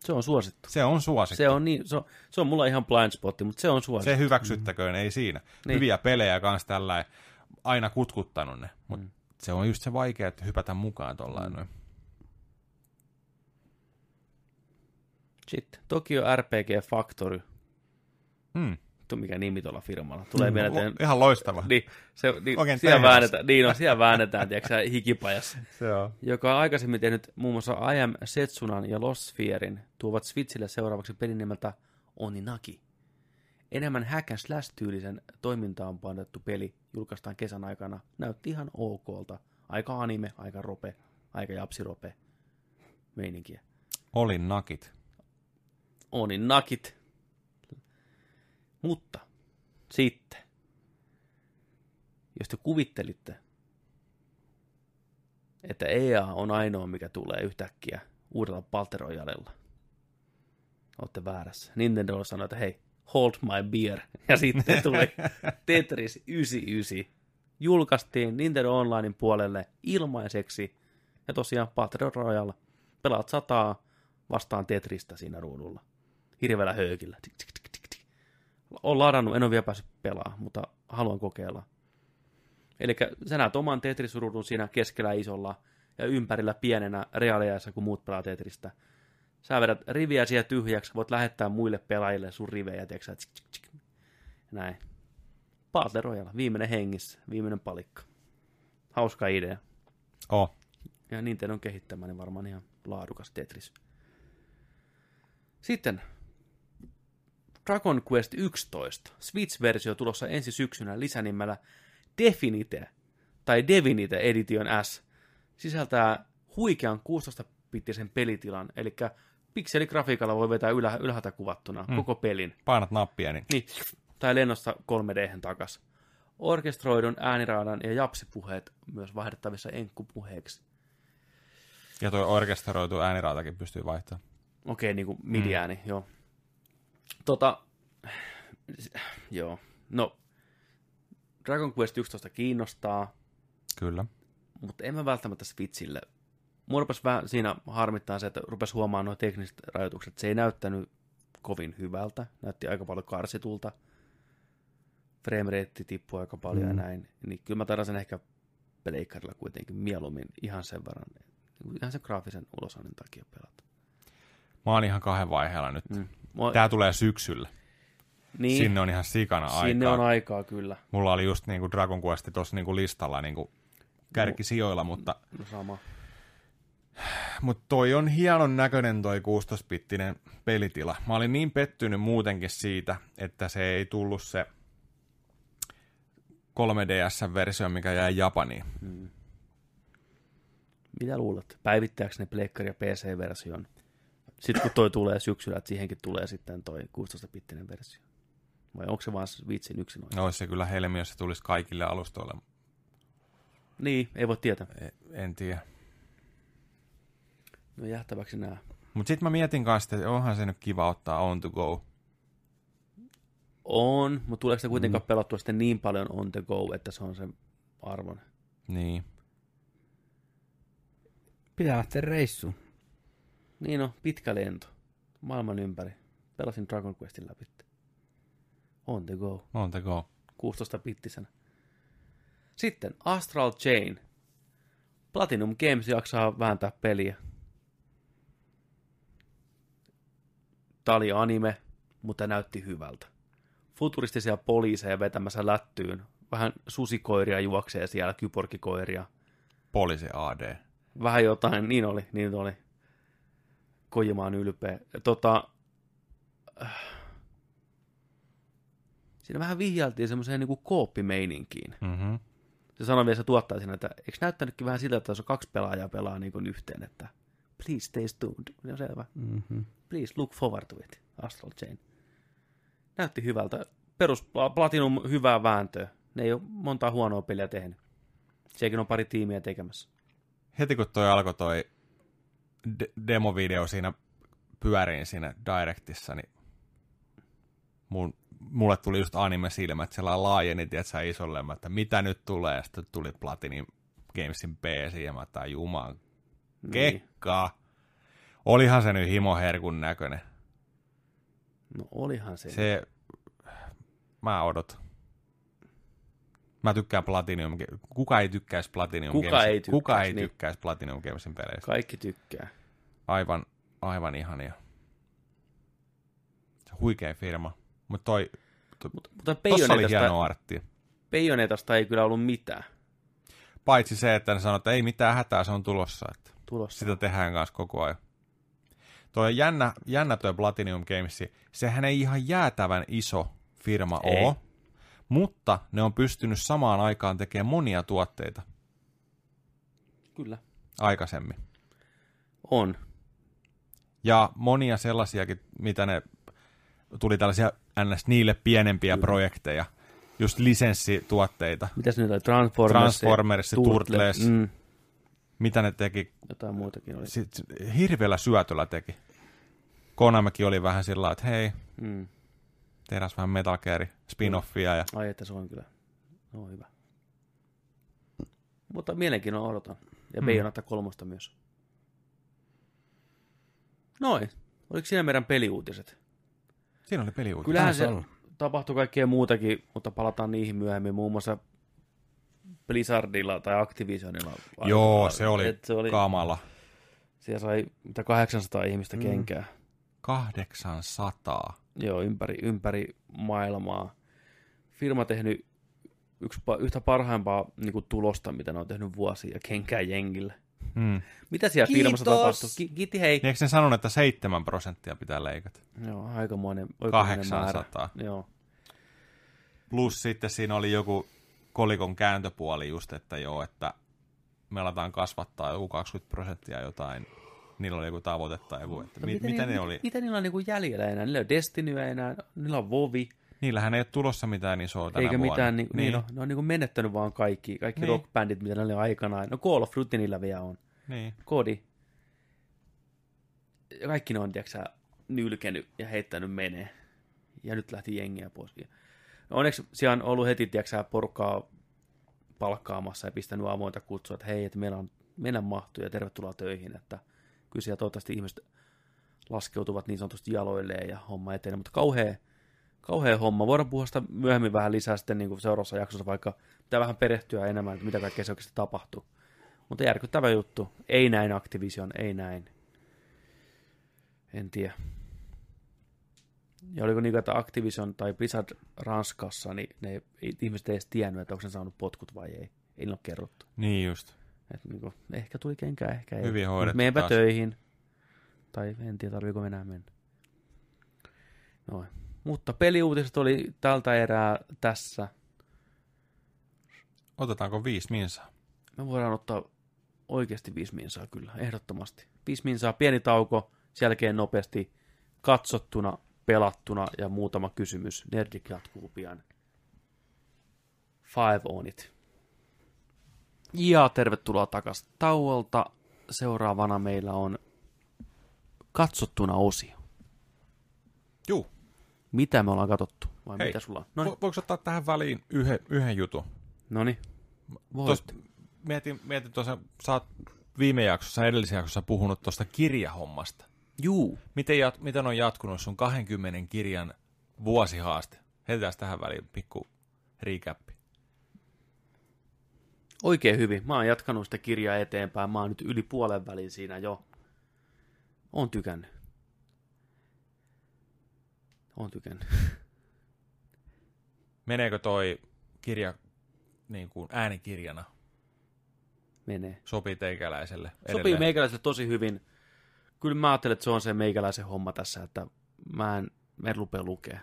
se on suosittu. Se on suosikki. Se on, niin, se, on, se on mulla ihan blind spotti, mutta se on suosittu. Se hyväksyttäköön, ei siinä. Niin. Hyviä pelejä kanssa tällä aina kutkuttanut ne, mutta mm. se on just se vaikea, että hypätä mukaan tollain mm. Sitten Tokyo RPG Factory. Mm. Tuo mikä nimi tuolla firmalla. Tulee mm. että Ihan loistava. niin, se, niin, Oikein siellä tehdas. väännetään, niin on, siellä väännetään, tiedätkö sä, hikipajassa. Se on. joka on aikaisemmin tehnyt muun muassa I Am Setsunan ja Lost Spherein, tuovat Switchille seuraavaksi pelin nimeltä Oninaki. Enemmän hack and slash-tyylisen toimintaan painettu peli julkaistaan kesän aikana. Näytti ihan okolta. Aika anime, aika rope, aika japsirope meininkiä. Olin nakit. Oninakit. Mutta sitten, jos te kuvittelitte, että EA on ainoa, mikä tulee yhtäkkiä uudella Battle Royalella, olette väärässä. Nintendo sanoi, että hei, hold my beer. Ja sitten tuli Tetris 99. Julkaistiin Nintendo Onlinein puolelle ilmaiseksi. Ja tosiaan Battle Royale. Pelaat sataa vastaan Tetristä siinä ruudulla. Hirveällä höykillä. Tik, tik. Olen ladannut, en ole vielä päässyt pelaamaan, mutta haluan kokeilla. Eli sä näet oman Tetris-ruudun siinä keskellä isolla ja ympärillä pienenä reaaliajassa, kun muut pelaa Tetristä. Sä vedät riviä siellä tyhjäksi, voit lähettää muille pelaajille sun rivejä, tiedätkö sä, tsk, tsk, tsk. Näin. Battle Royale, viimeinen hengissä, viimeinen palikka. Hauska idea. Oh. Ja Nintendo on kehittämä, niin varmaan ihan laadukas Tetris. Sitten Dragon Quest 11. Switch-versio tulossa ensi syksynä lisänimellä Definite tai Devinite Edition S. Sisältää huikean 16-bittisen pelitilan, eli pikseligrafiikalla voi vetää ylä, ylhäältä kuvattuna hmm. koko pelin. Painat nappia, niin Niin, tai lennosta 3D takas. Orkestroidun ääniraadan ja japsipuheet myös vaihdettavissa enkkupuheeksi. ja tuo orkesteroitu äänirautakin pystyy vaihtamaan. Okei, niin kuin midi-ääni, mm. joo. Tota, joo. No, Dragon Quest 11 kiinnostaa, Kyllä. mutta en mä välttämättä Switchille. Mua vähän siinä harmittaa se, että rupesi huomaamaan nuo tekniset rajoitukset. Se ei näyttänyt kovin hyvältä. Näytti aika paljon karsitulta. Frame rate tippui aika paljon mm. ja näin. Niin kyllä mä taidasin ehkä pleikkarilla kuitenkin mieluummin ihan sen verran, ihan sen graafisen ulosannin takia pelata. Mä oon ihan kahden vaiheella nyt. Mm. Mua, Tää tulee syksyllä. niin, Sinne on ihan sikana sinne aikaa. on aikaa kyllä. Mulla oli just niinku Dragon Quest tuossa niinku listalla niinku kärkisijoilla, mutta, No sama. mutta toi on hienon näköinen toi 16-bittinen pelitila. Mä olin niin pettynyt muutenkin siitä, että se ei tullut se 3DS-versio, mikä jäi Japaniin. Mitä luulet? Päivittääkö ne Pleikkari ja PC-version? Sitten kun toi tulee syksyllä, että siihenkin tulee sitten toi 16-bittinen versio. Vai onko se vaan Switchin yksin No olisi se kyllä helmi, jos se tulisi kaikille alustoille. Niin, ei voi tietää. E- En tiedä. No jähtäväksi nää. Mutta sitten mä mietin kanssa, että onhan se nyt kiva ottaa on to go. On, mutta tuleeko se kuitenkaan mm. pelattua sitten niin paljon on the go, että se on sen arvon? Niin. Pitää lähteä reissuun. Niin no, pitkä lento. Maailman ympäri. Pelasin Dragon Questin läpi. On the go. On to go. 16-bittisenä. Sitten Astral Chain. Platinum Games jaksaa vääntää peliä. Tämä oli anime, mutta näytti hyvältä. Futuristisia poliiseja vetämässä lättyyn. Vähän susikoiria juoksee siellä, kyporkikoiria. Poliisi AD. Vähän jotain, niin oli, niin oli. Kojima on ylpeä. Tota, äh, siinä vähän vihjailtiin semmoiseen niinku kooppimeininkiin. Mm-hmm. Se sanoi vielä se tuottaja siinä, että eikö näyttänytkin vähän siltä, että jos on kaksi pelaajaa pelaa niin kuin yhteen, että please stay tuned. Se on selvä. Mm-hmm. Please look forward to it. Astral Chain. Näytti hyvältä. Perus Platinum hyvää vääntöä. Ne ei ole montaa huonoa peliä tehnyt. Sekin on pari tiimiä tekemässä. Heti kun toi alkoi toi de- demovideo siinä pyöriin siinä Directissa, niin mun, mulle tuli just anime-silmät, sellainen laajeni, tiedätkö, isolle, että mitä nyt tulee, ja sitten tuli Platinum Gamesin PC, ja mä että juman Niin. kekkaa. Olihan se nyt himoherkun näköinen. No olihan se. Se, mä odotan. Mä tykkään Platinum. Kuka ei tykkäisi Platinum Kuka Gamesin, ei kuka tykkäisi, ei niin. tykkäisi Platinum Gamesin peleistä? Kaikki tykkää. Aivan, aivan ihania. Se huikea firma. Mutta toi, to, Mutta, mutta tossa oli hieno artti. Bayonetasta ei kyllä ollut mitään Paitsi se, että ne sanoo, että ei mitään hätää, se on tulossa. Että tulossa. sitä tehdään kanssa koko ajan. Toi jännä, jännä toi Platinum Games. Sehän ei ihan jäätävän iso firma Ei. ole, mutta ne on pystynyt samaan aikaan tekemään monia tuotteita Kyllä. aikaisemmin. On. Ja monia sellaisiakin, mitä ne tuli tällaisia ns. niille pienempiä Kyllä. projekteja, just lisenssituotteita, Mitäs nyt oli? Transformers. Transformers, Turtles, Mm, mitä ne teki, jotain muutakin oli. sit, hirveällä syötöllä teki. Konamikin oli vähän sillä että hei, Mm. Tehdään vähän Metal Gear spin-offia ja Ai että se on kyllä. No hyvä. Mutta mielenkiinnolla odotan. Ja Mm. Bayonetta kolmosta myös. Noin. Oliko siinä meidän peliuutiset? siinä oli peliuutinen. Kyllähän se tapahtui kaikkea muutakin, mutta palataan niihin myöhemmin. Muun muassa Blizzardilla tai Activisionilla. Joo, se oli, Et se oli kamala. siellä sai mitä 800 ihmistä Mm. kenkää. 800. Joo, ympäri, ympäri maailmaa. Firma tehnyt yksi, yhtä parhaimpaa niin kuin, tulosta, mitä ne on tehnyt vuosia, kenkää jengille. Hmm. Mitä siellä firmassa Kiitos. tapahtuu? Ki- kiitti hei. Niin Eikö ne sanonut, että 7 prosenttia pitää leikata? Joo, aikamoinen, aikamoinen määrä. 800. Joo. Plus sitten siinä oli joku kolikon kääntöpuoli just, että joo, että me aletaan kasvattaa joku 20 prosenttia jotain. Niillä oli joku tavoite tai joku, että No mi- mitä, ne oli? Mitä niillä on niinku jäljellä enää? Niillä on Destinyä enää, niillä on Vovi, Niillähän ei ole tulossa mitään isoa tänä eikä vuonna. mitään, niin, niin. no, ne on niinku menettänyt vaan kaikki, kaikki Niin. rockbändit, mitä ne oli aikanaan. No Call of Duty niillä vielä on. niin. Kodi. Kaikki ne on, tiedätkö nylkenyt ja heittänyt menee. Ja nyt lähti jengiä pois. Ja onneksi siellä on ollut heti, tiedätkö porukkaa palkkaamassa ja pistänyt avointa kutsua, että hei, että meillä on mennä mahtuu ja tervetuloa töihin. Että kyllä siellä toivottavasti ihmiset laskeutuvat niin sanotusti jaloilleen ja homma etenee. Mutta kauhea, kauhea homma. Voidaan puhua sitä myöhemmin vähän lisää sitten niin kuin seuraavassa jaksossa, vaikka pitää vähän perehtyä enemmän, että mitä kaikkea se oikeasti tapahtuu. Mutta järkyttävä juttu. Ei näin Activision, ei näin. En tiedä. Ja oliko niin, että Activision tai Blizzard Ranskassa, niin ne ihmiset ei edes tiennyt, että onko ne saanut potkut vai ei. Ei ole kerrottu. Niin just. Et niin kuin, ehkä tuli kenkää, ehkä ei. Hyvin hoidettu Meenpä töihin. Tai en tiedä, tarviiko enää mennä. Noin. Mutta peliuutiset oli tältä erää tässä. Otetaanko viisi minsaa? Me voidaan ottaa oikeasti viisi minsaa kyllä, ehdottomasti. Viisi minsaa, pieni tauko, sen jälkeen nopeasti katsottuna, pelattuna ja muutama kysymys. Nerdik jatkuu pian. Five on it. Ja tervetuloa takaisin tauolta. Seuraavana meillä on katsottuna osio. Juu. Mitä me ollaan katsottu? Vai Hei, mitä sulla on? No Vo- voiko ottaa tähän väliin yhden, yhden jutun? niin. Voit. Tuossa, mietin, mietin tuossa, sä oot viime jaksossa, edellisessä jaksossa puhunut tuosta kirjahommasta. Juu. Miten, jat, miten on jatkunut sun 20 kirjan vuosihaaste? Heitetään tähän väliin pikku recappi. Oikein hyvin. Mä oon jatkanut sitä kirjaa eteenpäin. Mä oon nyt yli puolen välin siinä jo. Oon tykännyt. Oon tykännyt. Meneekö toi kirja niin kuin äänikirjana? Menee. Sopii teikäläiselle Sopii edelleen? meikäläiselle tosi hyvin. Kyllä mä ajattelen, että se on se meikäläisen homma tässä, että mä en, mä en rupea lukea.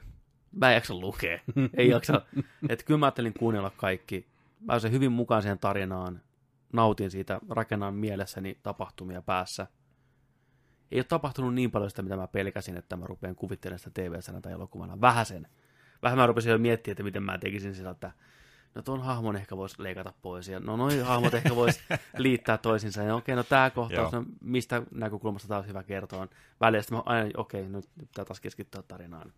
Mä en jaksa lukea. Ei jaksa. Että kyllä mä ajattelin kuunnella kaikki. Mä pääsen hyvin mukaan siihen tarinaan. Nautin siitä, rakennan mielessäni tapahtumia päässä. Ei ole tapahtunut niin paljon sitä, mitä mä pelkäsin, että mä rupean kuvittelemaan sitä TV-sänä tai elokuvana. Vähäsen. Vähän mä rupesin jo miettimään, että miten mä tekisin sitä, että no tuon hahmon ehkä voisi leikata pois, ja no noin hahmot ehkä voisi liittää toisinsa, ja okei, no tämä kohtaus, no mistä näkökulmasta tämä olisi hyvä kertoa. Välillä sitten mä aina, okei, nyt pitää taas keskittyä tarinaan.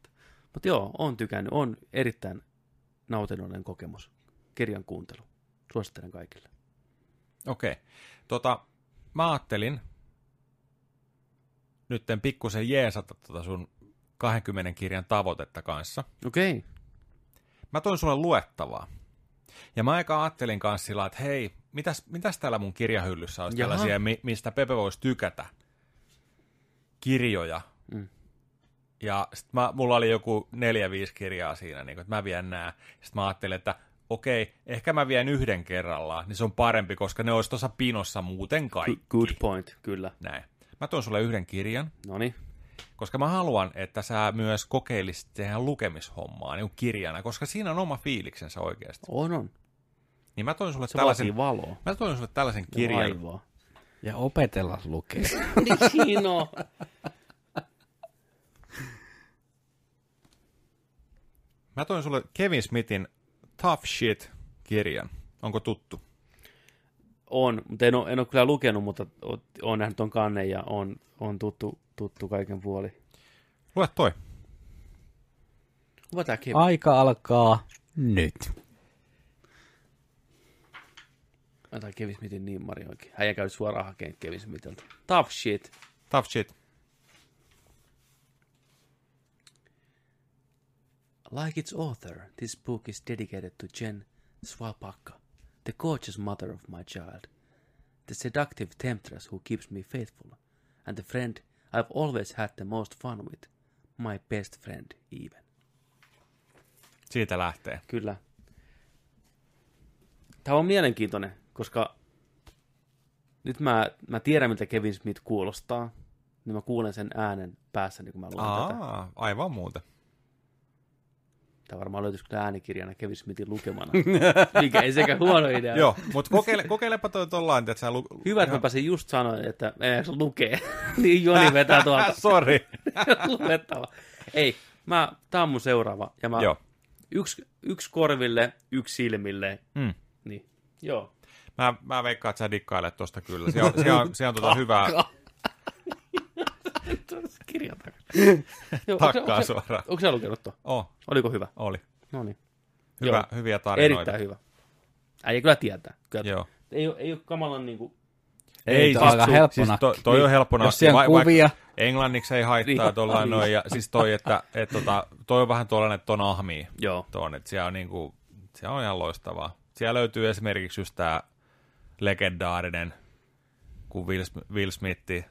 Mutta joo, on tykännyt, on erittäin nautinnollinen kokemus, kirjan kuuntelu. Suosittelen kaikille. Okei. Tota, mä ajattelin nytten pikkusen jeesata tota sun 20 kirjan tavoitetta kanssa. Okei, Mä toin sulle luettavaa. Ja mä aika ajattelin kanssa sillä, että hei, mitäs, mitäs täällä mun kirjahyllyssä olisi Jaha. tällaisia, mi- mistä Pepe voisi tykätä? Kirjoja. Mm. Ja sit mä, mulla oli joku neljä, viisi kirjaa siinä, niin kun, että mä vien nää. Sitten mä ajattelin, että okei, ehkä mä vien yhden kerrallaan, niin se on parempi, koska ne olisi tuossa pinossa muuten kaikki. good point, kyllä. Näin. Mä tuon sulle yhden kirjan, Noniin, koska mä haluan, että sä myös kokeilisit tehdä lukemishommaa niin kirjana, koska siinä on oma fiiliksensä oikeasti. on on. Niin mä toin sulle Se tällaisen, valoa. mä toin sulle tällaisen kirjan. Vaivaa. Ja opetella lukea. niin on. Mä toin sulle Kevin Smithin Tough Shit-kirjan. Onko tuttu? On, mutta en ole, en ole kyllä lukenut, mutta olen nähnyt ton kannen ja on, on tuttu, tuttu kaiken puoli. Lue toi. Aika alkaa nyt. Mä Kevin Smithin nimmari oikein. Hän käy suoraan hakemaan Kevin Smithiltä. Tough shit. Tough Shit. Like its author, this book is dedicated to Jen Swapaka, the gorgeous mother of my child, the seductive temptress who keeps me faithful, and the friend I've always had the most fun with, my best friend even. Siitä lähtee. Kyllä. Tämä on mielenkiintoinen, koska nyt mä, mä tiedän, miltä Kevin Smith kuulostaa, niin mä kuulen sen äänen päässäni, kun mä luen tätä. Aa, aivan muuten. Tämä varmaan löytyisi kyllä äänikirjana Kevin Smithin lukemana, mikä ei sekä huono idea. Joo, mutta kokeile, kokeilepa toi tollain, että sä lu... Hyvä, että mä pääsin just sanoa, että ei se lukee. niin Joni vetää tuolta Sori. luettava. Ei, mä, tää on mun seuraava. Ja mä, Joo. Yksi, yksi korville, yksi silmille. Mm. Niin, joo. Mä, mä veikkaan, että sä dikkailet tosta kyllä. Siellä on, siellä on, siellä on tota hyvää Kirja takaisin. Joo, onko se- takkaa suoraan. Onko sä lukenut tuon? Oh, Oliko hyvä? oli. No niin. Hyvä, Joo. hyviä tarinoita. Erittäin hyvä. Äijä kyllä tietää. Kyllä Joo. ei, ei ole kamalan niinku... Ei, toi siis aika su- helppo siis nakki. toi, toi on helppo Jos siellä on kuvia, Vaikka englanniksi ei haittaa Niin. tuollain noin. Ja siis toi, että et, tota, toi on vähän tuollainen, että ton ahmii. Joo. Tuon, että siellä on, niinku, siellä on ihan loistavaa. Siellä löytyy esimerkiksi just tää legendaarinen, kun Will, Will Smithi,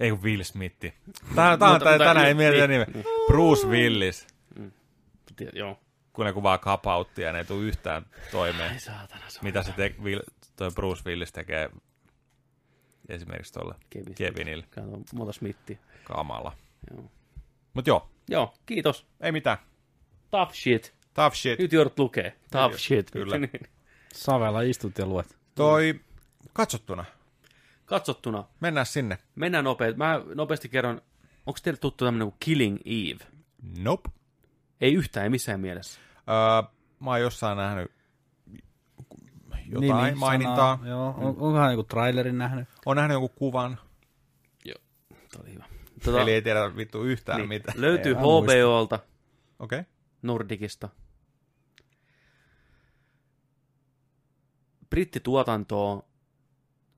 ei kun Will Smithi. Tää, tää, Mutta- tää, tänään ei niin, mietitä niin, nimeä. Bruce Willis, Tiedät, joo. kun ne kuvaa kapauttia ja ne ei tule yhtään toimeen. Ai saatana, se Mitä se te, Will, toi Bruce Willis tekee esimerkiksi tuolle Kevin. Kevinille Kato, Smithia. kamala. Joo. Mut joo, Joo, kiitos. ei mitään. Tough shit. Tough shit. Nyt joudut lukee. Tough shit. kyllä. Savella istut ja luet. Toi katsottuna. Katsottuna. Mennään sinne. Mennään nopeasti. Mä nopeasti kerron, onko teille tuttu tämmönen kuin Killing Eve? Nope. Ei yhtään, ei missään mielessä. Öö, mä oon jossain nähnyt jotain Nimi, mainintaa. Sana, joo, on, onkohan joku trailerin nähnyt? On nähnyt jonkun kuvan, Tämä oli hyvä. Tota, eli ei tiedä vittu yhtään niin, mitään. löytyy Ei. HBOlta, Okei. Okay. Nordicista. Brittituotantoa,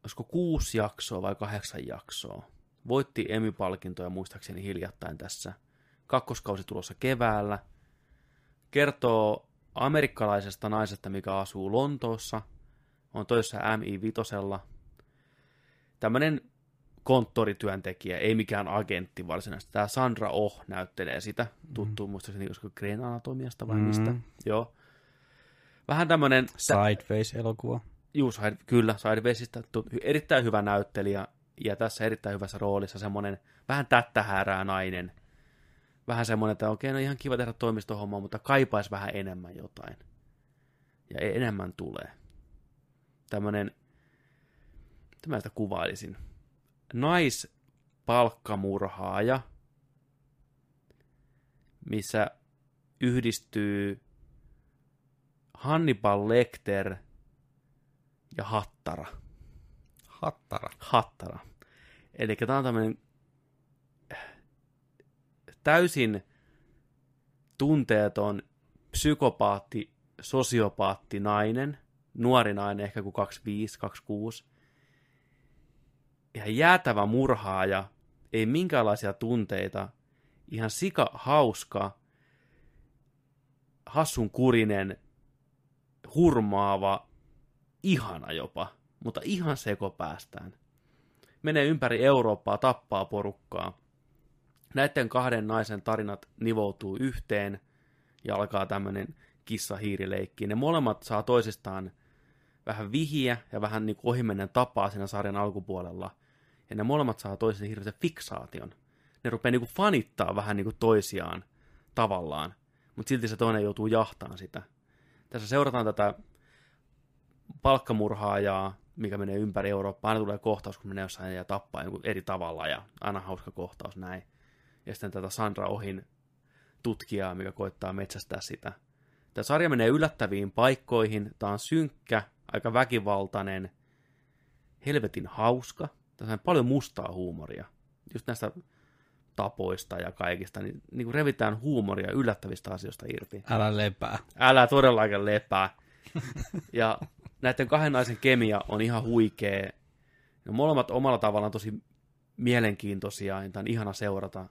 olisiko kuusi jaksoa vai kahdeksan jaksoa. Voitti Emmy-palkintoja muistaakseni hiljattain tässä. Kakkoskausi tulossa keväällä. Kertoo amerikkalaisesta naisesta, mikä asuu Lontoossa. On töissä MI5. Tämmöinen konttorityöntekijä, ei mikään agentti varsinaisesti. Tämä Sandra Oh näyttelee sitä, tuttu mm. muistaakseni, olisiko Green Anatomiasta vai Mm. mistä. Joo. Vähän tämmöinen, Sideways-elokuva. Juu, Side, kyllä, Sidewaysista, tu- erittäin hyvä näyttelijä, ja tässä erittäin hyvässä roolissa semmoinen vähän tättähäärää nainen. Vähän semmoinen, että okei, no ihan kiva tehdä toimistohommaa, mutta kaipaisi vähän enemmän jotain. Ja e- enemmän tulee. Tämmöinen, mitä mä sitä kuvailisin, naispalkkamurhaaja, missä yhdistyy Hannibal Lecter ja Hattara. Hattara. Hattara. Eli tämä on tämmöinen täysin tunteeton psykopaatti, sosiopaatti nainen, nuori nainen, ehkä kuin 25, 26. Ihan jäätävä murhaaja, ei minkäänlaisia tunteita, ihan sika hauska, hassun kurinen, hurmaava, ihana jopa, mutta ihan sekopäästään. Menee ympäri Eurooppaa, tappaa porukkaa. Näiden kahden naisen tarinat nivoutuu yhteen ja alkaa tämmöinen kissa-hiirileikki. Ne molemmat saa toisistaan vähän vihiä ja vähän niin ohimennen tapaa siinä sarjan alkupuolella. Ja ne molemmat saa toisen hirveän fiksaation. Ne rupeaa niin fanittaa vähän niin toisiaan tavallaan, mutta silti se toinen joutuu jahtaan sitä. Tässä seurataan tätä palkkamurhaajaa, mikä menee ympäri Eurooppaa. Aina tulee kohtaus, kun menee jossain ja tappaa eri tavalla ja aina hauska kohtaus näin. Ja sitten tätä Sandra Ohin tutkijaa, mikä koittaa metsästää sitä. Tämä sarja menee yllättäviin paikkoihin. Tämä on synkkä, aika väkivaltainen, helvetin hauska. Tässä on paljon mustaa huumoria. Just näistä tapoista ja kaikista, niin, niin kuin revitään huumoria yllättävistä asioista irti. Älä lepää. Älä todellakaan lepää. Ja näiden kahden naisen kemia on ihan huikea. Ne molemmat omalla tavallaan tosi mielenkiintoisia, ja tämä on ihana seurata.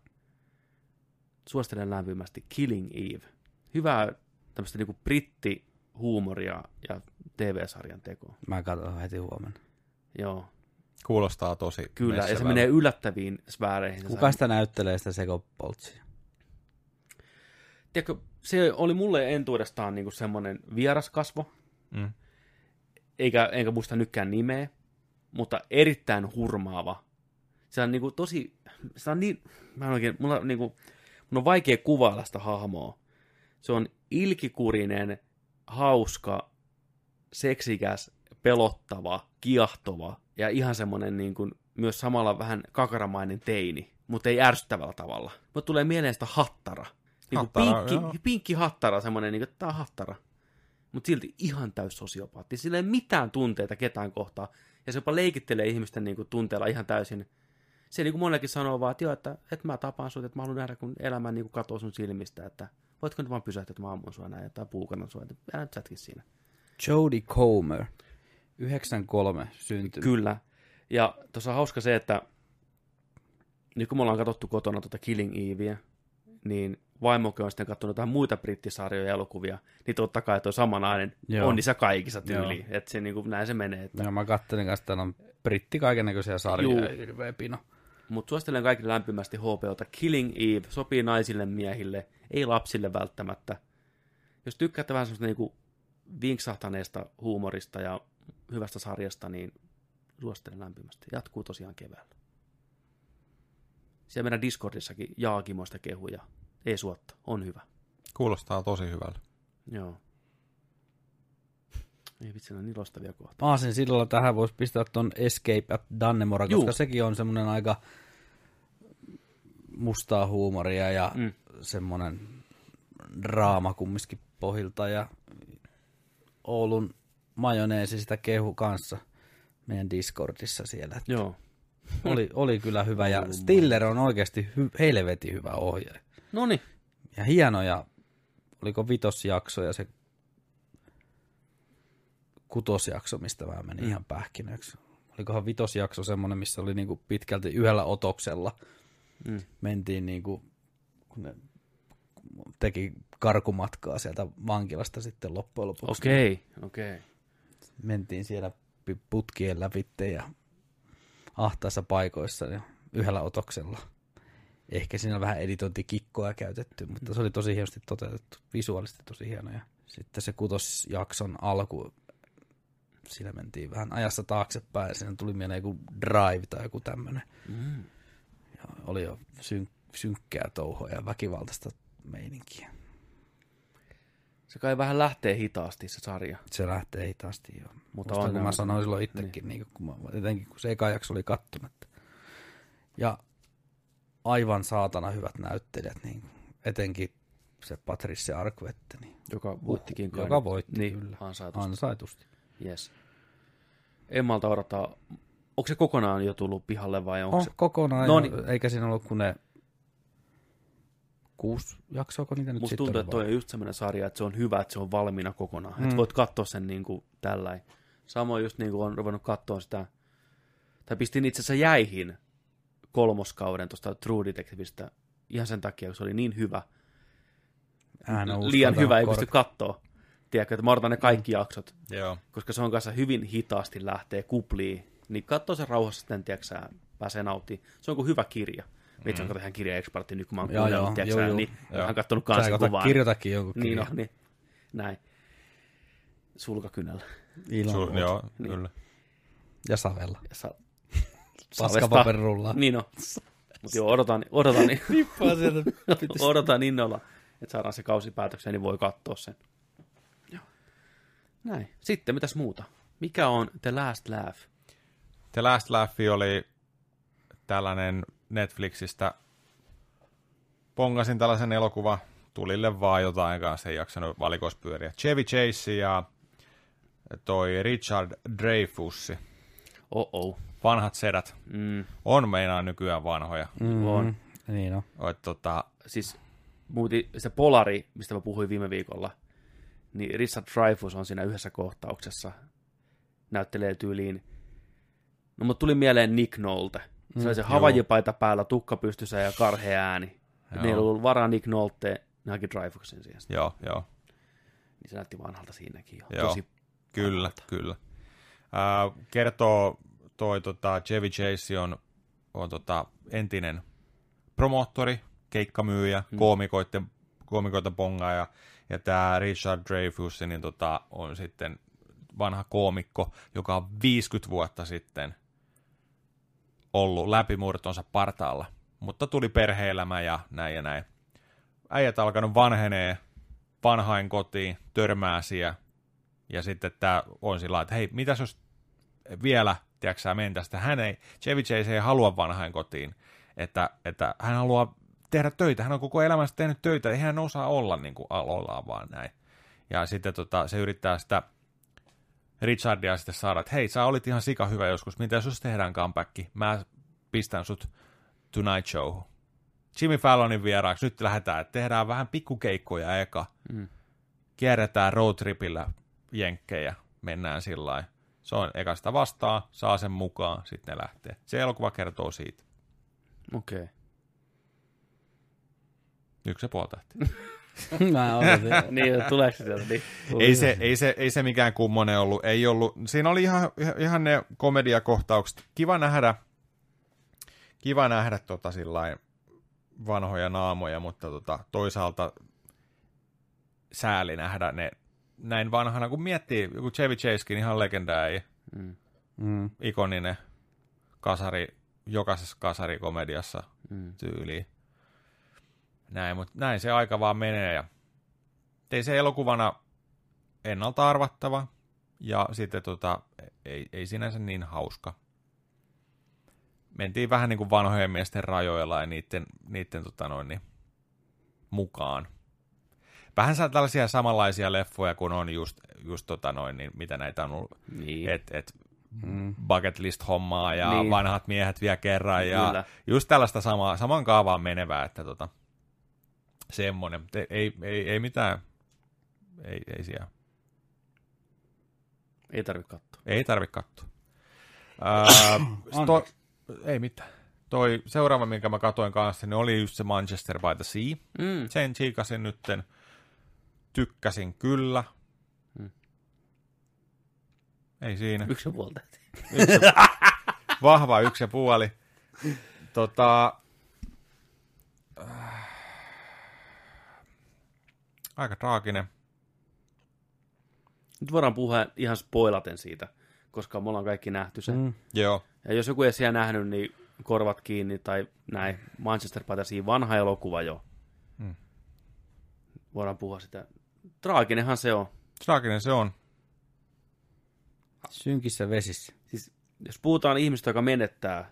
Suosittelen lämpimästi Killing Eve. Hyvää tämmöistä niinku brittihuumoria ja TV-sarjan tekoa. Mä katson heti huomenna. Joo, Kuulostaa tosi kyllä. Ja se menee yllättäviin sfääreihin. Kuka sitä näyttelee sitä sekopoltsia? Tiedätkö, se oli mulle entuudestaan niinku semmoinen vieras kasvo, Mm. Eikä, enkä muista nytkään nimeä. mutta erittäin hurmaava. Se on niinku tosi, se on niin, mä en oikein, mulla, niinku, mun on vaikea kuvailla sitä hahmoa. Se on ilkikurinen, hauska, seksikäs, pelottava, kiehtova ja ihan semmoinen niin kuin, myös samalla vähän kakaramainen teini, mutta ei ärsyttävällä tavalla. Mutta tulee mieleen sitä hattara. Niin kuin Hattara, pinkki, joo. pinkki hattara, semmoinen, niin kuin, on hattara. Mutta silti ihan täys sosiopaatti. Sillä ei mitään tunteita ketään kohtaa. Ja se jopa leikittelee ihmisten niin kuin, tunteella ihan täysin. Se niin kuin monellekin sanoo vaan, että joo, että, että mä tapaan sut, että mä haluan nähdä, kun elämä niin kuin katoo sun silmistä, että voitko nyt vaan pysähtyä, että mä ammun sua näin, tai puukannan sua, että älä nyt sätki siinä. Jodie Comer, 93 syntynyt. Kyllä. Ja tuossa on hauska se, että nyt kun me ollaan katsottu kotona tuota Killing Eveä, niin vaimokin on sitten katsonut jotain muita brittisarjoja ja elokuvia, niin totta kai tuo sama nainen Joo. on niissä kaikissa tyyliin. Joo. Että se niin kuin, näin se menee. Että... Ja mä kattelin kanssa, että täällä on britti kaikennäköisiä sarjoja, Juu. hirveä pino. Mutta suosittelen kaikille lämpimästi HBOta. Killing Eve sopii naisille, miehille, ei lapsille välttämättä. Jos tykkäätte vähän semmoista niinku vinksahtaneesta huumorista ja hyvästä sarjasta, niin suosittelen lämpimästi. Jatkuu tosiaan keväällä. Siellä meidän Discordissakin jaakimoista kehuja. Ei suotta, on hyvä. Kuulostaa tosi hyvältä. Joo. Ei vitsi, on niin loistavia kohtia. Aasin sillalla tähän voisi pistää ton Escape at Dannemora, koska Juu. sekin on semmoinen aika mustaa huumoria ja Mm. mm. semmoinen draama kumminkin pohilta ja Oulun majoneesi sitä kehu kanssa meidän Discordissa siellä. Että Joo. Oli, oli kyllä hyvä ja Stiller on oikeasti hy, helvetin hyvä ohjaaja. No niin. Ja hienoja, oliko vitosjakso ja se kutosjakso, mistä mä menin Mm. ihan pähkinöksi. Olikohan vitosjakso semmoinen, missä oli niinku pitkälti yhdellä otoksella. Mm. Mentiin niinku, kun ne teki karkumatkaa sieltä vankilasta sitten loppujen lopuksi. Okei, okei. Mentiin siellä putkien läpitte ja ahtaissa paikoissa ja yhdellä otoksella. Ehkä siinä on vähän editointikikkoa käytetty, mutta se oli tosi hienosti toteutettu, visuaalisesti tosi hieno. Ja sitten se kutosjakson alku, siinä mentiin vähän ajassa taaksepäin ja siinä tuli mieleen joku drive tai joku tämmöinen. Mm. Ja oli jo syn- synkkää touhoa ja väkivaltaista meininkiä. Se kai vähän lähtee hitaasti se sarja. Se lähtee hitaasti jo. Mutta Mutta on kun mä sanoin silloin itsekin, niin. kun mä, etenkin kun se eka jakso oli kattomatta. Ja aivan saatana hyvät näyttelijät, niin etenkin se Patricia Arquette, niin Joka voittikin kai. joka voitti niin, kyllä. Ansaitusti. ansaitusti. Yes. En malta odottaa. Onko se kokonaan jo tullut pihalle vai onko On se? kokonaan, No niin. eikä siinä ollut kuin ne kuusi jaksoa, kun niitä nyt Musta tuntuu, että toi on just semmoinen sarja, että se on hyvä, että se on valmiina kokonaan. Mm. Että voit katsoa sen niin kuin tällä. Samoin just niin kuin on ruvennut katsoa sitä, tai pistin itse asiassa jäihin kolmoskauden tuosta True Detectivestä ihan sen takia, kun se oli niin hyvä. On Liian hyvä, ei kork- pysty katsoa. Tiedätkö, että mä odotan ne kaikki jaksot, Joo. koska se on kanssa hyvin hitaasti lähtee kupliin. Niin katsoo sen rauhassa sitten, tiedätkö, sä, pääsee nauttimaan. Se on kuin hyvä kirja. Itse mm. on ihan kirjaekspertti nyt, kun mä oon Joo, kuunnellut, joo, joo, niin Joo. vähän kattonut Sä kanssa kato, kuvaa. kirjoitakin jonkun Niin, kirjan. no, niin. Näin. Sulkakynällä. Ilman Su- muuta. joo, Niin. kyllä. Ja savella. Ja sa- Paskapaperullaa. Niin on. Mutta joo, odotan, odotan, Nippaa sieltä. odotan innolla, että saadaan se kausi päätökseen, niin voi katsoa sen. Joo. Näin. Sitten, mitäs muuta? Mikä on The Last Laugh? The Last Laugh oli tällainen Netflixistä. Pongasin tällaisen elokuva tulille vaan jotain kanssa, ei jaksanut valikospyöriä. Chevy Chase ja toi Richard Dreyfus, Oh-oh. vanhat sedät, Mm, on meinaa nykyään vanhoja. Mm, On. Niin on. Oot, tota, siis muuti, se Polari, mistä mä puhuin viime viikolla, niin Richard Dreyfuss on siinä yhdessä kohtauksessa, näyttelee tyyliin, no mutta tuli mieleen Nick Nolte. Se oli se havajipaita päällä, tukka pystyssä ja karhea ääni. Joo. Ne ei ollut varaa Nick Nolte, ne haki Dreyfussin siihen. joo, joo, Niin se näytti vanhalta siinäkin jo. Joo. Tosi kyllä, vanhalta. kyllä. Kertoo toi tota, Chevy Chase on, on tota, entinen promoottori, keikkamyyjä, Mm. koomikoiden, koomikoita bongaaja, ja tämä Richard Dreyfuss niin tota, on sitten vanha koomikko, joka on 50 vuotta sitten ollut läpimurtonsa partaalla, mutta tuli perheelämä ja näin ja näin. Äijät alkanut vanhenee vanhain kotiin, törmää siellä, ja sitten tämä on sillä että hei, mitäs jos vielä, tiedätkö sä, mentäisiin, hän ei, Chevy Chase ei halua vanhain kotiin, että, että hän haluaa tehdä töitä, hän on koko elämänsä tehnyt töitä, ei hän osaa olla niin kuin ollaan vaan näin. Ja sitten tota, se yrittää sitä Richardia sitten saada, että hei, sä olit ihan sika hyvä joskus, mitä jos tehdään comeback, mä pistän sut Tonight Show. Jimmy Fallonin vieraaksi, nyt lähdetään, että tehdään vähän pikkukeikkoja eka, mm. kierretään roadtripillä jenkkejä, mennään sillä. Se on ekasta vastaan, saa sen mukaan, sitten ne lähtee. Se elokuva kertoo siitä. Okei. Okay. Yksi ja puoli tähtiä. Mä odotin. niin, tuleeko se sieltä? Niin. ei, se, ei, se, ei se mikään kummonen ollut. Ei ollut. Siinä oli ihan, ihan ne komediakohtaukset. Kiva nähdä, kiva nähdä tota sillain vanhoja naamoja, mutta tota, toisaalta sääli nähdä ne näin vanhana, kun miettii, joku Chevy Chasekin ihan legendääri, mm. mm. ikoninen kasari, jokaisessa kasarikomediassa mm. tyyliin. Näin, mutta näin se aika vaan menee ja ei se elokuvana ennalta arvattava ja sitten tota, ei, ei sinänsä niin hauska. Mentiin vähän niin kuin vanhojen miesten rajoilla ja niiden, niiden tota noin, niin, mukaan. Vähän tällaisia samanlaisia leffoja kuin on just, just tota noin, niin mitä näitä on ollut. Niin. Et, et, mm. bucket list hommaa ja niin. vanhat miehet vielä kerran ja Kyllä. just tällaista sama, saman kaavaan menevää, että tota, semmoinen. Ei, ei, ei, ei mitään, ei, ei siellä. Ei tarvi katsoa. Ei tarvi katsoa. Uh, to, ei mitään. Toi seuraava, minkä mä katoin kanssa, niin oli just se Manchester by the Sea. Mm. Sen tsiikasin nytten. Tykkäsin kyllä. Mm. Ei siinä. Yksi ja puoli yksi, Vahva yksi ja puoli. Tota, äh, aika traaginen. Nyt voidaan puhua ihan spoilaten siitä, koska me ollaan kaikki nähty sen. Mm. Joo. Ja jos joku ei siellä nähnyt, niin korvat kiinni tai näin. Manchester Sea, vanha elokuva jo. Mm. Voidaan puhua sitä Traaginenhan se on. Traaginen se on. Synkissä vesissä. Siis, jos puhutaan ihmistä, joka menettää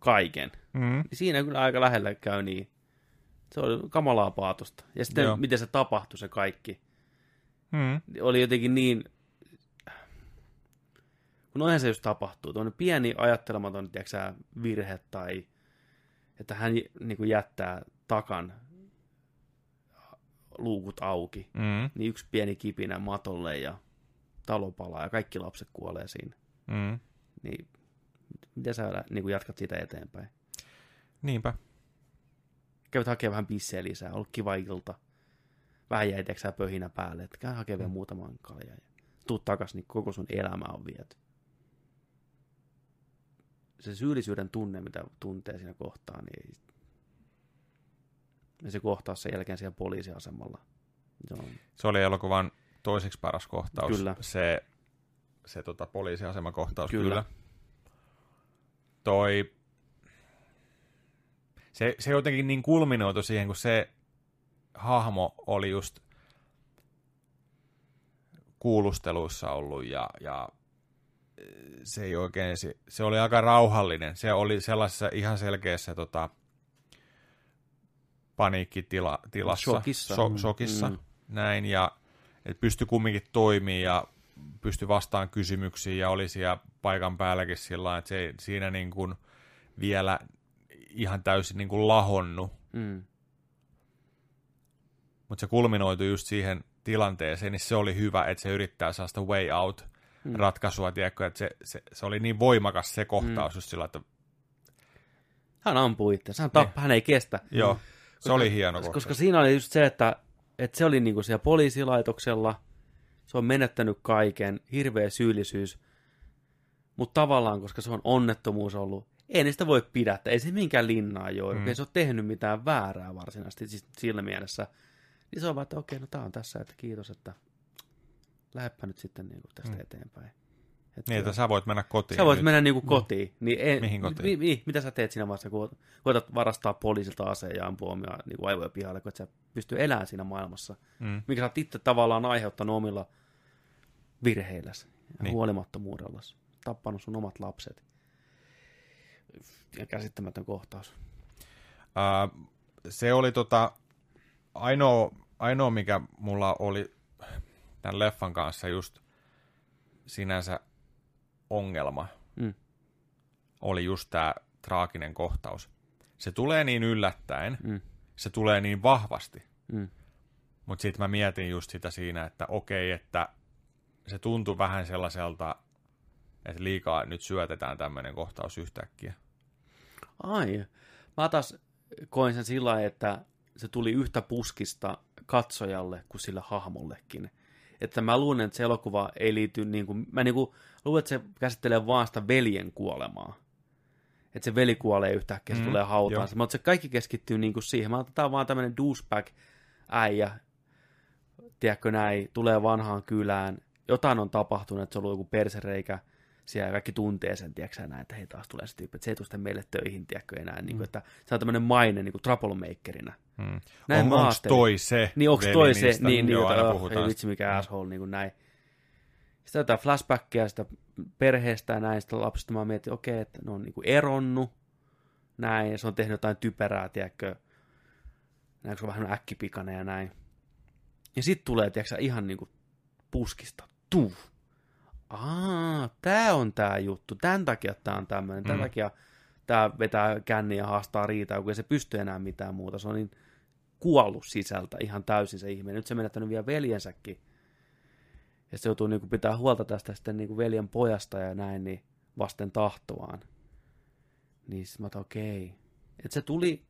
kaiken, mm. niin siinä kyllä aika lähellä käy niin. Se oli kamalaa paatosta. Ja sitten Joo. miten se tapahtui se kaikki. Mm. Oli jotenkin niin... Kun noihän se just tapahtuu. Tuonne pieni ajattelematon tiedätkö, virhe tai että hän niin kuin jättää takan luukut auki, mm. niin yksi pieni kipinä matolle ja talo palaa ja kaikki lapset kuolee siinä. Mm. Niin miten sä niin kuin jatkat sitä eteenpäin? Niinpä. Kävit hakemaan vähän bissejä lisää, ollut kiva ilta. Vähän jäi pöhinä päälle, että käy hakemaan vielä mm. muutaman kalja. Ja tuut takas, niin koko sun elämä on viety. Se syyllisyyden tunne, mitä tuntee siinä kohtaa, niin ei, ja se kohtaus sen jälkeen siellä poliisiasemalla. Se, on... se oli elokuvan toiseksi paras kohtaus. Kyllä. Se, se tota, poliisiasemakohtaus, kyllä. kyllä. Toi, se, se jotenkin niin kulminoitu siihen, kun se hahmo oli just kuulusteluissa ollut ja, ja se ei oikein, se, se oli aika rauhallinen. Se oli sellaisessa ihan selkeässä tota, paniikkitilassa, shokissa, so, shokissa mm. näin, ja että pystyi kumminkin toimii ja pystyi vastaan kysymyksiin ja oli siellä paikan päälläkin sillä että se ei siinä niin kuin vielä ihan täysin niin kuin lahonnut. Mm. Mutta se kulminoitui just siihen tilanteeseen, niin se oli hyvä, että se yrittää saada sitä way out mm. ratkaisua, tiedätkö, että se, se, se, oli niin voimakas se kohtaus mm. just sillä, että hän ampuu itse, hän, tapp, niin. hän ei kestä. Joo. Se oli hieno koska, koska siinä oli just se, että, että se oli niinku siellä poliisilaitoksella, se on menettänyt kaiken, hirveä syyllisyys, mutta tavallaan, koska se on onnettomuus ollut, ei niistä voi pidättää, ei se minkään linnaa jo, mm. ei se ole tehnyt mitään väärää varsinaisesti siis sillä mielessä. Niin se on vaan, että okei, no tää on tässä, että kiitos, että lähdepä nyt sitten niin tästä mm. eteenpäin. Et Niin, että sä voit mennä kotiin. sä voit nyt. mennä niinku kotiin. Niin en, Mihin kotiin? Mi, mi, mitä sä teet siinä vaiheessa, kun koetat varastaa poliisilta aseen ja ampua omia niin aivoja pihalle, kun et sä pysty elämään siinä maailmassa. Mm. Mikä sä oot itse tavallaan aiheuttanut omilla virheilläsi ja Niin. niin. huolimattomuudellas. Tappanut sun omat lapset. Ja käsittämätön kohtaus. Uh, se oli tota, ainoa, ainoa, mikä mulla oli tämän leffan kanssa just sinänsä ongelma, Mm. oli just tämä traaginen kohtaus. Se tulee niin yllättäen, Mm. se tulee niin vahvasti, Mm. mutta sitten mä mietin just sitä siinä, että okei, että se tuntui vähän sellaiselta, että liikaa nyt syötetään tämmöinen kohtaus yhtäkkiä. Ai, mä taas koin sen sillä että se tuli yhtä puskista katsojalle kuin sille hahmollekin. Että mä luulen, että se elokuva ei liity, niin kuin, mä niin kuin, luulen, että se käsittelee vaan sitä veljen kuolemaa. Että se veli kuolee yhtäkkiä, se Mm, mm, tulee hautaan. Mutta se kaikki keskittyy niin kuin siihen. Mä otan vaan tämmöinen douchebag äijä, tiedätkö näin, tulee vanhaan kylään. Jotain on tapahtunut, että se on ollut joku persereikä, siellä kaikki tuntee sen, tiedätkö näin, että hei taas tulee se tyyppi, että se ei tule sitten meille töihin, tiedätkö enää, niin kuin, että se on tämmöinen maine niin kuin troublemakerina. Hmm. Näin on, onks toi se? Niin veli, toi se, niin, niin joo, aina että, oh, puhutaan ei vitsi sitä. mikä asshole, niin kuin näin. Sitten jotain flashbackia sitä perheestä ja näin, sitä lapsista mä mietin, okei, että ne on niin kuin eronnut, näin, ja se on tehnyt jotain typerää, tiedätkö, näin, se on vähän äkkipikainen ja näin. Ja sitten tulee, tiedätkö ihan niin kuin puskista, tuu. Aa, tää on tää juttu, tämän takia tää on tämmöinen, tämän Mm. takia tää vetää känniä ja haastaa riitaa, kun ei se pysty enää mitään muuta, se on niin kuollut sisältä ihan täysin se ihminen. Nyt se menettänyt vielä veljensäkin. Ja se joutuu niinku pitää huolta tästä sitten niinku veljen pojasta ja näin, niin vasten tahtoaan. Niin sit mä otan, okei. Et se tuli,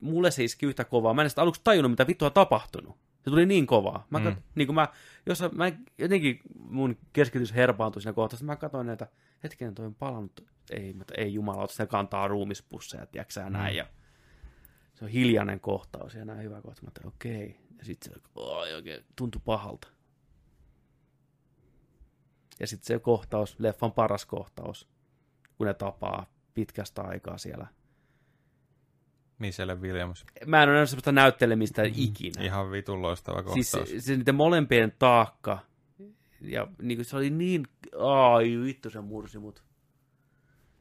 mulle se iski yhtä kovaa. Mä en sitä aluksi tajunnut, mitä vittua on tapahtunut. Se tuli niin kovaa. Mä, Mm. mm. niin kuin mä, jos mä jotenkin mun keskitys herpaantui siinä kohtaa, sitten mä katsoin näitä, hetken toi on palannut, ei, mutta ei jumala, se kantaa ruumispusseja, tiedätkö sä, näin, Mm. ja se on hiljainen kohtaus ja näin hyvä kohtaus. Mä okei. Ja sitten se oi, oikein tuntui pahalta. Ja sitten se kohtaus, leffan paras kohtaus, kun ne tapaa pitkästä aikaa siellä. Michelle Williams. Mä en ole nähnyt sellaista näyttelemistä ikinä. Ihan vitun loistava Siis kohtaus. se, se niiden molempien taakka. Ja niin kuin se oli niin, ai vittu se mursi mut.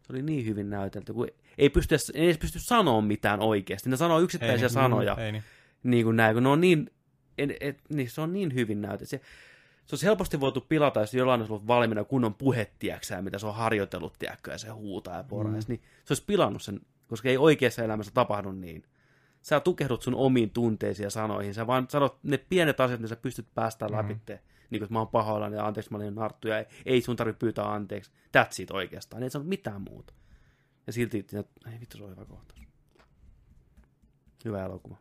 Se oli niin hyvin näytelty, kun ei, pysty, ei edes pysty sanoa mitään oikeasti. Ne sanoo yksittäisiä niin, sanoja, Ei niin. niin kuin näin, kun ne on niin, en, et, niin se on niin hyvin näytelty. Se, se olisi helposti voitu pilata, jos jollain olisi ollut valmiina kunnon puhettiäksää, mitä se on harjoitellut, tiedätkö, ja se huutaa ja porais, mm. niin se olisi pilannut sen, koska ei oikeassa elämässä tapahdu niin. Sä tukehdut sun omiin tunteisiin ja sanoihin, sä vaan sanot ne pienet asiat, mitä sä pystyt päästään läpi, niin kuin, että mä oon pahoillani ja anteeksi, mä olin narttu ja ei, ei sun tarvitse pyytää anteeksi. That's it oikeastaan, ei sanonut mitään muuta. Ja silti, ei vittu, se on hyvä kohtaus. Hyvä elokuva.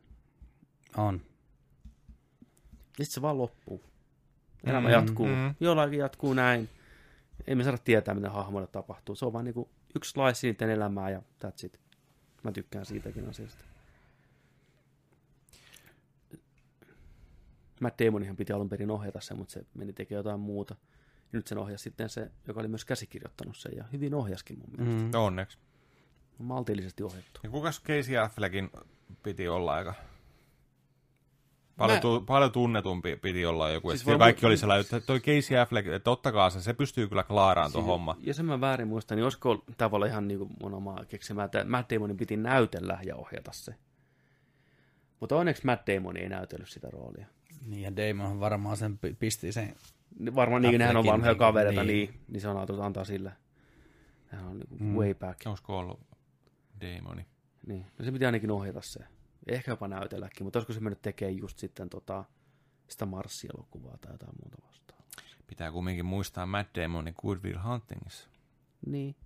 On. Ja sitten se vaan loppuu. Elämä Mm, jatkuu. mm. Jollakin jatkuu näin. Ei me saada tietää, mitä hahmoille tapahtuu. Se on vaan niinku yksi slice niiden elämää ja that's it. Mä tykkään siitäkin asiasta. Matt Damonihan piti alun perin ohjata sen, mutta se meni tekemään jotain muuta. Ja nyt sen ohjasi sitten se, joka oli myös käsikirjoittanut sen ja hyvin ohjaskin mun mielestä. Mm. Onneksi. Maltillisesti ohjattu. Ja kukas Casey Affleckin piti olla aika... Paljon, Mä- tu, paljon tunnetumpi piti olla joku. Siis varmaan- kaikki oli sellainen, että toi Casey Affleck, että ottakaa se, se pystyy kyllä klaaraan tuon Siis- homma. Ja sen mä väärin muistan, niin olisiko tavalla ihan niin kuin mun omaa keksimää, että Matt Damonin piti näytellä ja ohjata se. Mutta onneksi Matt Damon ei näytellyt sitä roolia. Niin, ja Damon varmaan sen pi- pisti sen. Varmaan niin, nehän on vanhoja kavereita, niin. niin. niin, se on ajatellut antaa sille. Nehän on niin Mm. way back. Olisiko ollut Damoni? Niin. No se piti ainakin ohjata se. Ja ehkä jopa näytelläkin, mutta olisiko se mennyt tekemään just sitten tota, sitä Marssi-elokuvaa tai jotain muuta vastaan. Pitää kumminkin muistaa Matt Damonin Good Will Huntingissa. Niin.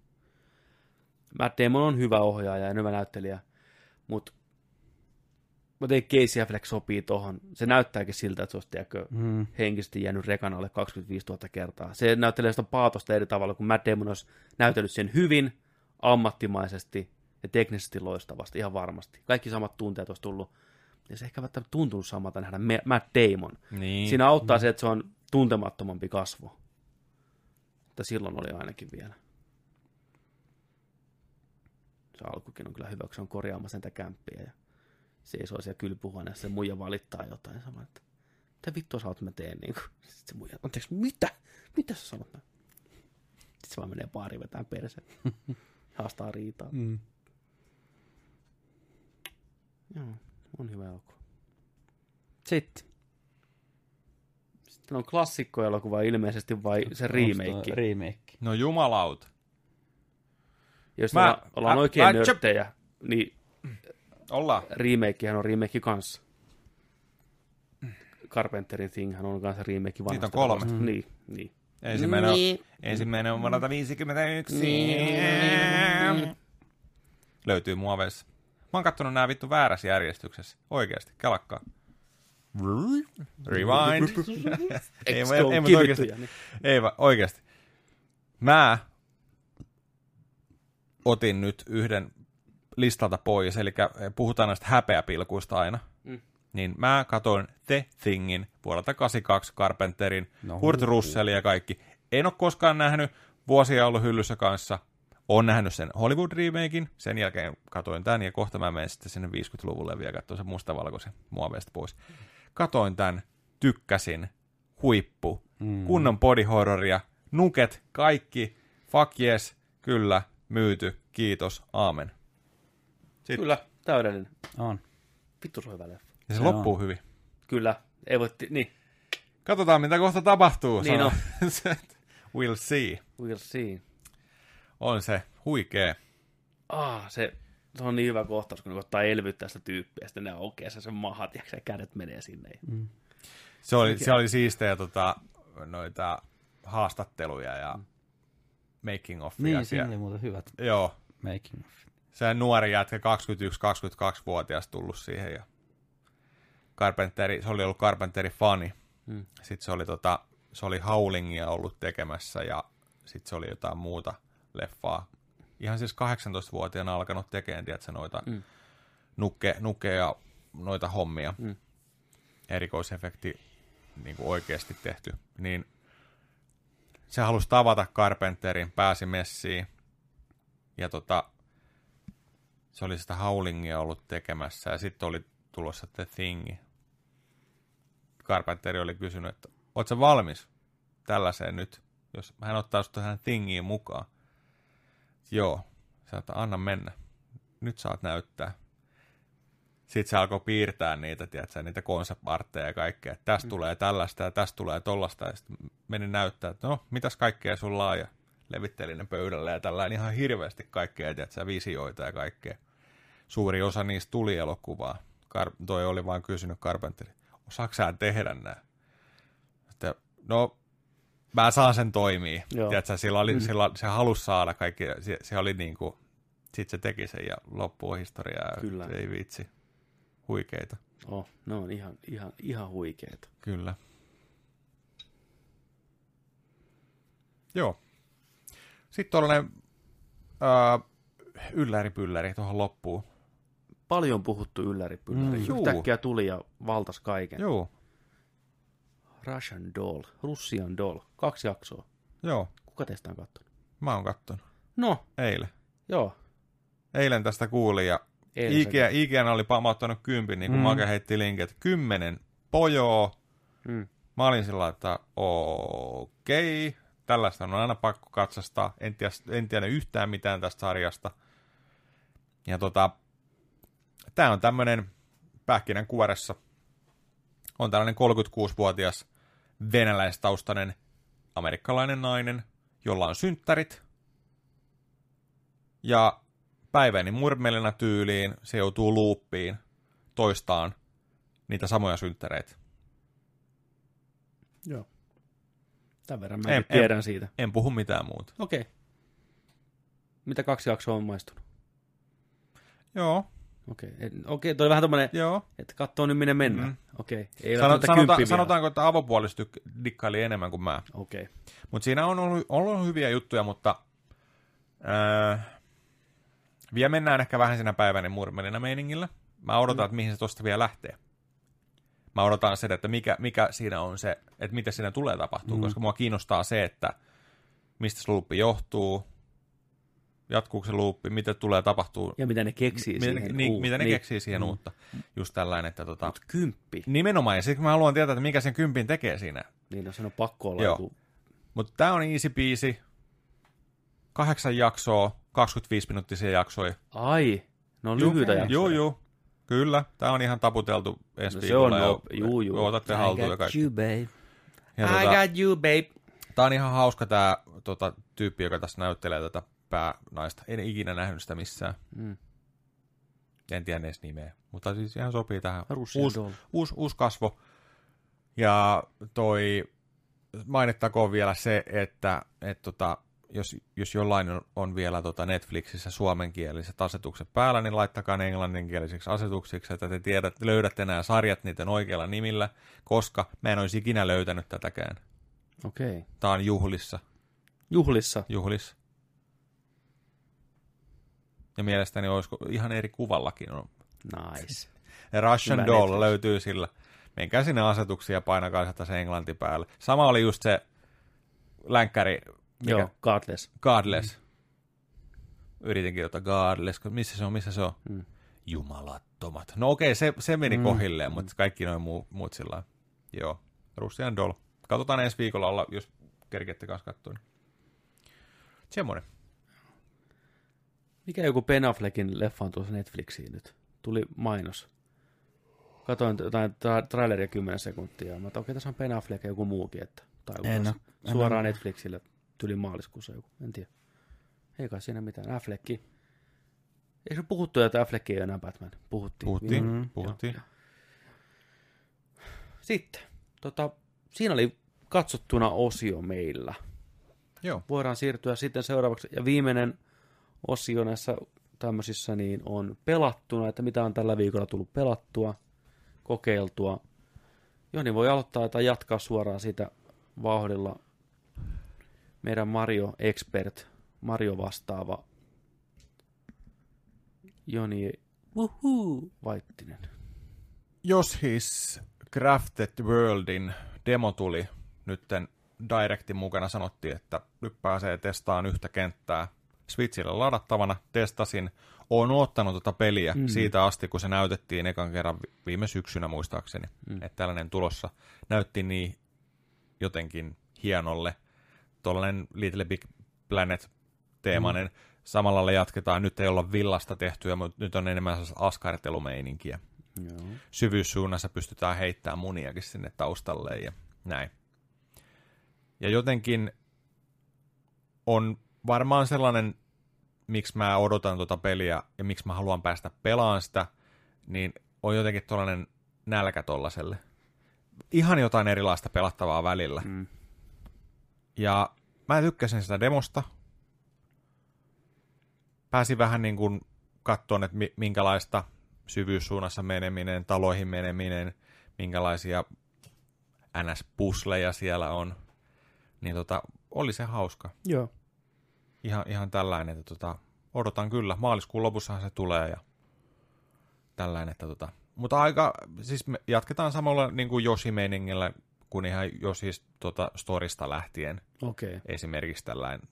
Matt Damon on hyvä ohjaaja ja hyvä näyttelijä, mutta mutta ei Casey Affleck sopii tohon. Se näyttääkin siltä, että se olisi tiedätkö, Mm. henkisesti jäänyt rekan alle 25 000 kertaa. Se näyttelee sitä paatosta eri tavalla, kun Matt Damon olisi näytellyt sen hyvin, ammattimaisesti ja teknisesti loistavasti, ihan varmasti. Kaikki samat tunteet olisi tullut. Ja se ehkä välttämättä tuntunut samalta nähdä Matt Damon. Niin. Siinä auttaa se, että se on tuntemattomampi kasvo. Mutta silloin oli ainakin vielä. Se alkukin on kyllä hyvä, kun se on korjaamassa niitä kämppiä ja seisoo siellä kylpyhuoneessa, se muija valittaa jotain. Sama, että mitä vittua sä oot mä teen? Niin kuin. Sitten se muija, anteeksi, mitä? Mitä sä sanot? Sitten se vaan menee baariin vetään perse. Haastaa riitaa. Mm. Joo, on hyvä elokuva. Sitten. Sitten on klassikkoelokuva ilmeisesti vai se remake? Remake. No jumalauta. Jos Mä- mä, ollaan ä- oikein ä- nörttejä, niin Ollaan. remakehän on remake kanssa. Carpenterin Thinghän on kanssa remake vanhasta. Siitä on kolme. elokuvasta. Niin, niin. Ensimmäinen on, Niin. ensimmäinen on vuodelta 51. Niin. Löytyy muoveissa. Mä oon kattonut nää vittu väärässä järjestyksessä. Oikeesti, kelakkaa. Rewind. ei, Eikö ei, ole ei, mut kivittyjä, oikeesti. niin? Ei vaan, oikeesti. Mä otin nyt yhden listalta pois, eli puhutaan näistä häpeäpilkuista aina. Mm. Niin mä katoin The Thingin vuodelta 82 Carpenterin, No no, Kurt Russell ja kaikki. En ole koskaan nähnyt, vuosia ollut hyllyssä kanssa. Olen nähnyt sen Hollywood remakein, sen jälkeen katoin tämän ja kohta mä menen sitten sinne 50-luvulle vielä katsoin sen mustavalkoisen muoveista pois. Katoin tämän, tykkäsin, huippu, mm. kunnon body horroria, nuket, kaikki, fuck yes, kyllä, myyty, kiitos, aamen. Sitten. Kyllä, täydellinen. On. Vittu se on hyvä leffa. Ja se Joo. loppuu hyvin. Kyllä, ei voi, ti- niin, Katsotaan, mitä kohta tapahtuu. Niin sanoo. We'll see. we'll see. On se huikee. Ah, se, se on niin hyvä kohtaus, kun ne ottaa elvyttää sitä tyyppiä, ja sitten ne aukeaa se sen mahat, ja se kädet menee sinne. Mm. Se oli, se oli siistejä tota, noita haastatteluja ja making of. Niin, siinä oli muuten hyvät Joo, making of. se nuori jätkä, 21-22-vuotias tullut siihen ja Carpenteri, se oli ollut Carpenteri fani. Mm. Sitten se oli, tota, se oli Howlingia ollut tekemässä ja sitten se oli jotain muuta leffaa. Ihan siis 18-vuotiaana alkanut tekemään, tiedätkö, noita Mm. nukke, nukke ja noita hommia. Mm. Erikoisefekti niin kuin oikeasti tehty. Niin se halusi tavata Carpenterin, pääsi messiin. Ja tota, se oli sitä Howlingia ollut tekemässä ja sitten oli tulossa The Thingi. Carpenteri oli kysynyt, että oot sä valmis tällaiseen nyt, jos hän ottaa sut tähän Thingiin mukaan. Joo, sä että anna mennä. Nyt saat näyttää. Sitten se alkoi piirtää niitä, tiedätkö, niitä konseptartteja ja kaikkea. Että tästä mm. tulee tällaista ja tästä tulee tollasta. Ja sitten meni näyttää, että no, mitäs kaikkea sulla on. Ja levitteli ne pöydälle ja tällainen ihan hirveästi kaikkea, tiedätkö, visioita ja kaikkea. Suuri osa niistä tuli elokuvaa. Kar- toi oli vaan kysynyt Carpenteri, osaako sä tehdä? Että, no, mä saan sen toimii. Tiedätkö, sillä oli, mm. sillä, se halusi saada kaikki, se, se oli niin kuin, sit se teki sen ja loppu on historiaa. Kyllä. Ei vitsi. Huikeita. Oh, ne on ihan, ihan, ihan huikeita. Kyllä. Joo. Sitten tuollainen äh, ylläripylläri tuohon loppuun. Paljon puhuttu ylläripylläri. Mm. Yhtäkkiä tuli ja valtas kaiken. Joo, Russian Doll, Russian Doll, kaksi jaksoa. joo. Kuka teistä on katsonut? Mä oon kattonut. No, Eilen. joo. Eilen tästä kuulin ja IGN, IGN oli pamauttanut kympin, niin kuin Mm. Make heitti linkin, että kymmenen pojoo. Mm. Mä olin sillä että okei, tällaista on aina pakko katsastaa. En tiedä, en tiedä yhtään mitään tästä sarjasta. Ja tota, tää on tämmönen pähkinän kuoressa. On tällainen 36-vuotias venäläistaustainen amerikkalainen nainen, jolla on synttärit. Ja päiväni murmelina tyyliin se joutuu luuppiin toistaan niitä samoja synttäreitä. Joo. Tämän verran mä En- en, tiedän siitä. En puhu mitään muuta. Okei. Okay. Mitä kaksi jaksoa on maistunut? Joo, Okei, okay. okei, okay, toi vähän tommonen, joo. että katsoo nyt minne mennään. Mm. Okei, okay. ei Sano, välttämättä sanota, sanotaanko, että avopuoliset tyk- dikkaili enemmän kuin mä. Okei, okay. Mutta siinä on ollut, ollut hyviä juttuja, mutta äh, vielä mennään ehkä vähän siinä päivänä murmelina meiningillä. Mä odotan, mm. että mihin se tosta vielä lähtee. Mä odotan sitä, että mikä, mikä siinä on se, että mitä siinä tulee tapahtuu, mm. koska mua kiinnostaa se, että mistä se luuppi johtuu, jatkuuko se luuppi, mitä tulee tapahtuu, Ja mitä ne keksii mi- siihen. niin, uu- mitä ne niin. keksii siihen uutta. Just tällainen, että tota, Mut kymppi. nimenomaan, ja sitten mä haluan tietää, että mikä sen kympin tekee siinä. Niin, no sen on pakko olla Joo. joku. Mutta tää on easy peasy, kahdeksan jaksoa, 25 minuuttisia jaksoja. Ai, ne on lyhyitä jaksoja. Juu, juu. Kyllä, tää on ihan taputeltu ensi No se on ja no- juu, juu. Otatte haltuun ja kaikki. you, babe. Ja I tota, got you, babe. Tää on ihan hauska tää tota, tyyppi, joka tässä näyttelee tätä päänaista. En ikinä nähnyt sitä missään. Mm. En tiedä edes nimeä, mutta siis ihan sopii tähän. Russian Uusi, doll. uusi, uusi kasvo. Ja toi, mainittakoon vielä se, että et tota, jos, jos jollain on, on vielä tota Netflixissä suomenkieliset asetukset päällä, niin laittakaa ne englanninkielisiksi asetuksiksi, että te tiedät, löydätte nämä sarjat niiden oikealla nimillä, koska mä en olisi ikinä löytänyt tätäkään. Okei. Okay. Tää on juhlissa. Juhlissa. juhlissa. Ja mielestäni olisiko ihan eri kuvallakin. On. Nice. Ja Russian Hyvä Doll Netflix. löytyy sillä. Menkää sinne asetuksia ja painakaa sieltä se englanti päälle. Sama oli just se länkkäri, mikä Joo, Godless. Godless. Yritin kirjoittaa Godless, kun missä se on, missä se on? Mm. Jumalattomat. No okei, se, se meni Mm. mm. kohilleen, mutta kaikki noin muu, muut sillä. Joo, Russian Doll. Katsotaan ensi viikolla olla, jos kerkette kanssa katsoa. Niin. Semmoinen. Mikä joku Ben Affleckin leffa on tuossa Netflixiin nyt? Tuli mainos. Katoin jotain tra- traileria 10 sekuntia. Mä että okei, tässä on Ben Affleck ja joku muukin. Että, tai joku En taas oo- en suoraan Netflixille tyli maaliskuussa joku. En tiedä. Ei kai siinä mitään. Afflecki. Eikö se puhuttu, että Affleck ei ole enää Batman? Puhuttiin. Puhuttiin, Viime- Mm. puhuttiin. Joo, Sitten. Tota, siinä oli katsottuna osio meillä. Joo. voidaan siirtyä sitten seuraavaksi. Ja viimeinen osio näissä tämmöisissä niin on pelattuna, että mitä on tällä viikolla tullut pelattua, kokeiltua. Joni voi aloittaa tai jatkaa suoraan sitä vauhdilla. Meidän Mario Expert, Mario vastaava Joni Wuhuu, Vaittinen. Jos his Crafted Worldin demo tuli nytten Directin mukana, sanottiin, että nyt pääsee testaamaan yhtä kenttää Switchille ladattavana. Testasin, oon ottanut tuota peliä Mm. siitä asti, kun se näytettiin ekan kerran vi- viime syksynä muistaakseni, Mm. että tällainen tulossa. Näytti niin jotenkin hienolle. Tuollainen Little Big Planet teemainen. Mm. Samalla lailla jatketaan. Nyt ei olla villasta tehtyä, mutta nyt on enemmän askartelumeininkiä Joo. syvyyssuunnassa pystytään heittämään muniakin sinne taustalle ja näin. Ja jotenkin on varmaan sellainen, miksi mä odotan tuota peliä ja miksi mä haluan päästä pelaan sitä, niin on jotenkin tuollainen nälkä tollaselle. Ihan jotain erilaista pelattavaa välillä. Mm. Ja mä tykkäsin sitä demosta. Pääsin vähän niin kuin katsomaan, että mi- minkälaista syvyyssuunnassa meneminen, taloihin meneminen, minkälaisia NS-pusleja siellä on. Niin tota, oli se hauska. Joo. Ihan, ihan tällainen, että tota, odotan kyllä. Maaliskuun lopussahan se tulee ja tällainen, että tota. Mutta aika, siis me jatketaan samalla niin kuin Yoshi-meiningillä kuin ihan Yoshis tota, storista lähtien Okei. Okay. esimerkiksi tällainen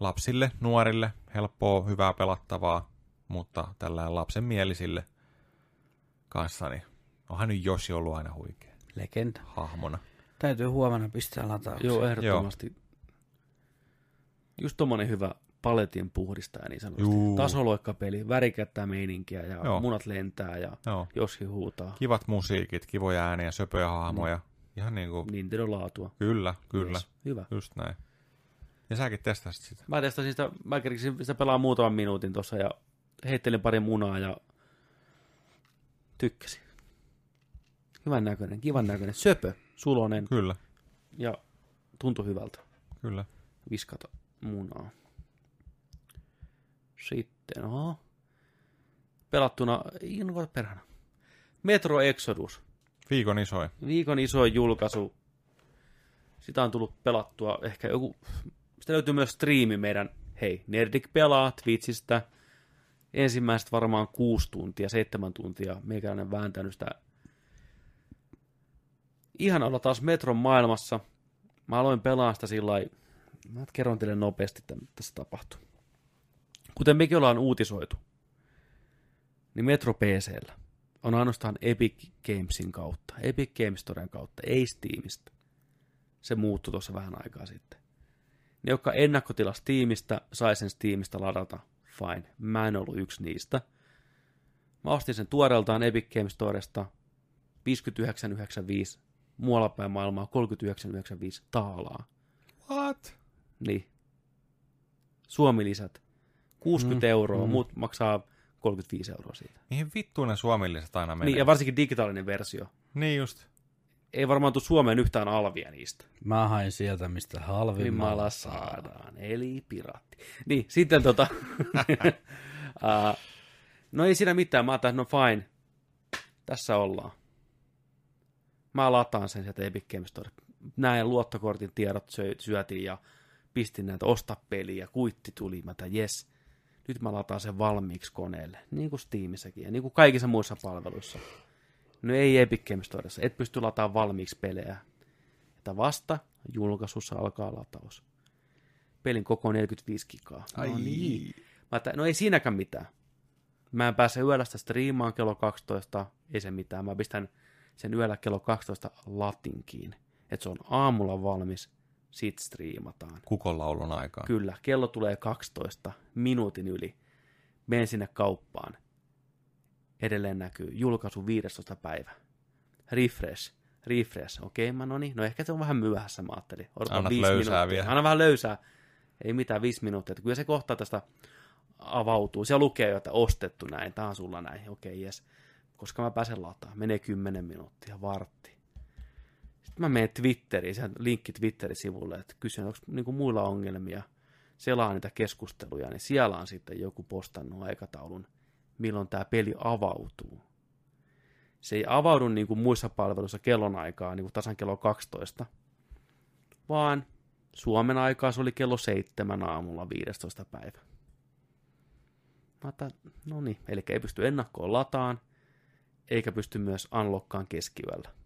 lapsille, nuorille, helppoa, hyvää pelattavaa, mutta tällainen lapsen mielisille kanssa, niin onhan nyt Joshi ollut aina huikea Legenda. hahmona. Täytyy huomenna pistää lataukseen. Joo, ehdottomasti. Just tommonen hyvä paletin puhdistaja niin sanotusti. Juu. Tasoloikkapeli, värikättä meininkiä ja Joo. Munat lentää ja Joo. Joshi huutaa. Kivat musiikit, kivoja ääniä, söpöjä hahmoja. Ihan niin kuin, Nintendo laatua. kyllä, kyllä, Yes. Hyvä. just näin. Ja säkin testasit sitä. Mä testasin sitä, mä kerkisin sitä pelaa muutaman minuutin tuossa ja heittelin pari munaa ja tykkäsin. Hyvän näköinen, kivan näköinen, söpö, sulonen Kyllä, ja tuntui hyvältä kyllä. viskata munaa. Sitten, oho. Pelattuna, ei no perhana. Metro Exodus. Viikon isoin. Viikon isoin julkaisu. Sitä on tullut pelattua ehkä joku... Sitä löytyy myös striimi meidän, hei, Nerdik pelaa Twitchistä. Ensimmäiset varmaan kuusi tuntia, seitsemän tuntia. Meikäläinen vääntänyt sitä. Ihan olla taas Metron maailmassa. mä aloin pelaa sitä sillä lailla- mä kerron teille nopeasti, että mitä tässä tapahtuu. Kuten mekin ollaan uutisoitu, niin Metro PCllä on ainoastaan Epic Gamesin kautta, Epic Games Storen kautta, ei Steamista. Se muuttui tuossa vähän aikaa sitten. Ne, jotka ennakkotilas Steamista, sai sen Steamista ladata, fine. Mä en ollut yksi niistä. Mä ostin sen tuoreeltaan Epic Games Storesta 59,95, muualla päin maailmaa 39,95 taalaa. What? Niin. Suomi-lisät 60 Mm, euroa, mm. muut maksaa 35 euroa siitä. Mihin vittuun ne suomilliset aina menee? Niin, ja varsinkin digitaalinen versio. niin just. Ei varmaan tule Suomeen yhtään alvia niistä. Mä hain sieltä, mistä halvimmalla Vimmalla saa. saadaan, eli piraatti. Niin, sitten tota... uh, no ei siinä mitään, mä ajattelin, no fine, tässä ollaan. Mä lataan sen sieltä Epic Games Store. Näin luottokortin tiedot syö- syötiin ja pistin näitä osta peliä, kuitti tuli, mä tämän, jes. Nyt mä lataan sen valmiiksi koneelle, niin kuin Steamissäkin ja niin kuin kaikissa muissa palveluissa. No ei Epic Games Storessa, et pysty lataamaan valmiiksi pelejä. Että vasta julkaisussa alkaa lataus. Pelin koko on 45 gigaa. No niin. Mä että, no ei siinäkään mitään. Mä en pääse yöllä sitä striimaan kello 12, ei se mitään. Mä pistän sen yöllä kello 12 latinkiin. Että se on aamulla valmis, sit striimataan. Kukonlaulun aikaa. Kyllä, kello tulee 12, minuutin yli. Menen sinne kauppaan. Edelleen näkyy julkaisu 15. päivä. Refresh, refresh. Okei, mä no niin, no ehkä se on vähän myöhässä, mä ajattelin. Odotan Annat viisi löysää minuuttia. vielä. Anna vähän löysää. Ei mitään, viisi minuuttia. Kyllä se kohta tästä avautuu. Siellä lukee jo, että ostettu näin, tää on sulla näin. Okei, jes. Koska mä pääsen lataan. Menee 10 minuuttia, vartti. Sitten mä menen Twitteriin, se linkki Twitterin sivulle, että kysyn, onko niinku muilla ongelmia. Selaa niitä keskusteluja, niin siellä on sitten joku postannut aikataulun, milloin tämä peli avautuu. Se ei avaudu niin kuin muissa palveluissa kellonaikaa, niin kuin tasan kello 12, vaan Suomen aikaa se oli kello 7 aamulla 15. päivä. Mä no niin, eli ei pysty ennakkoon lataan, eikä pysty myös unlockkaan keskiyöllä.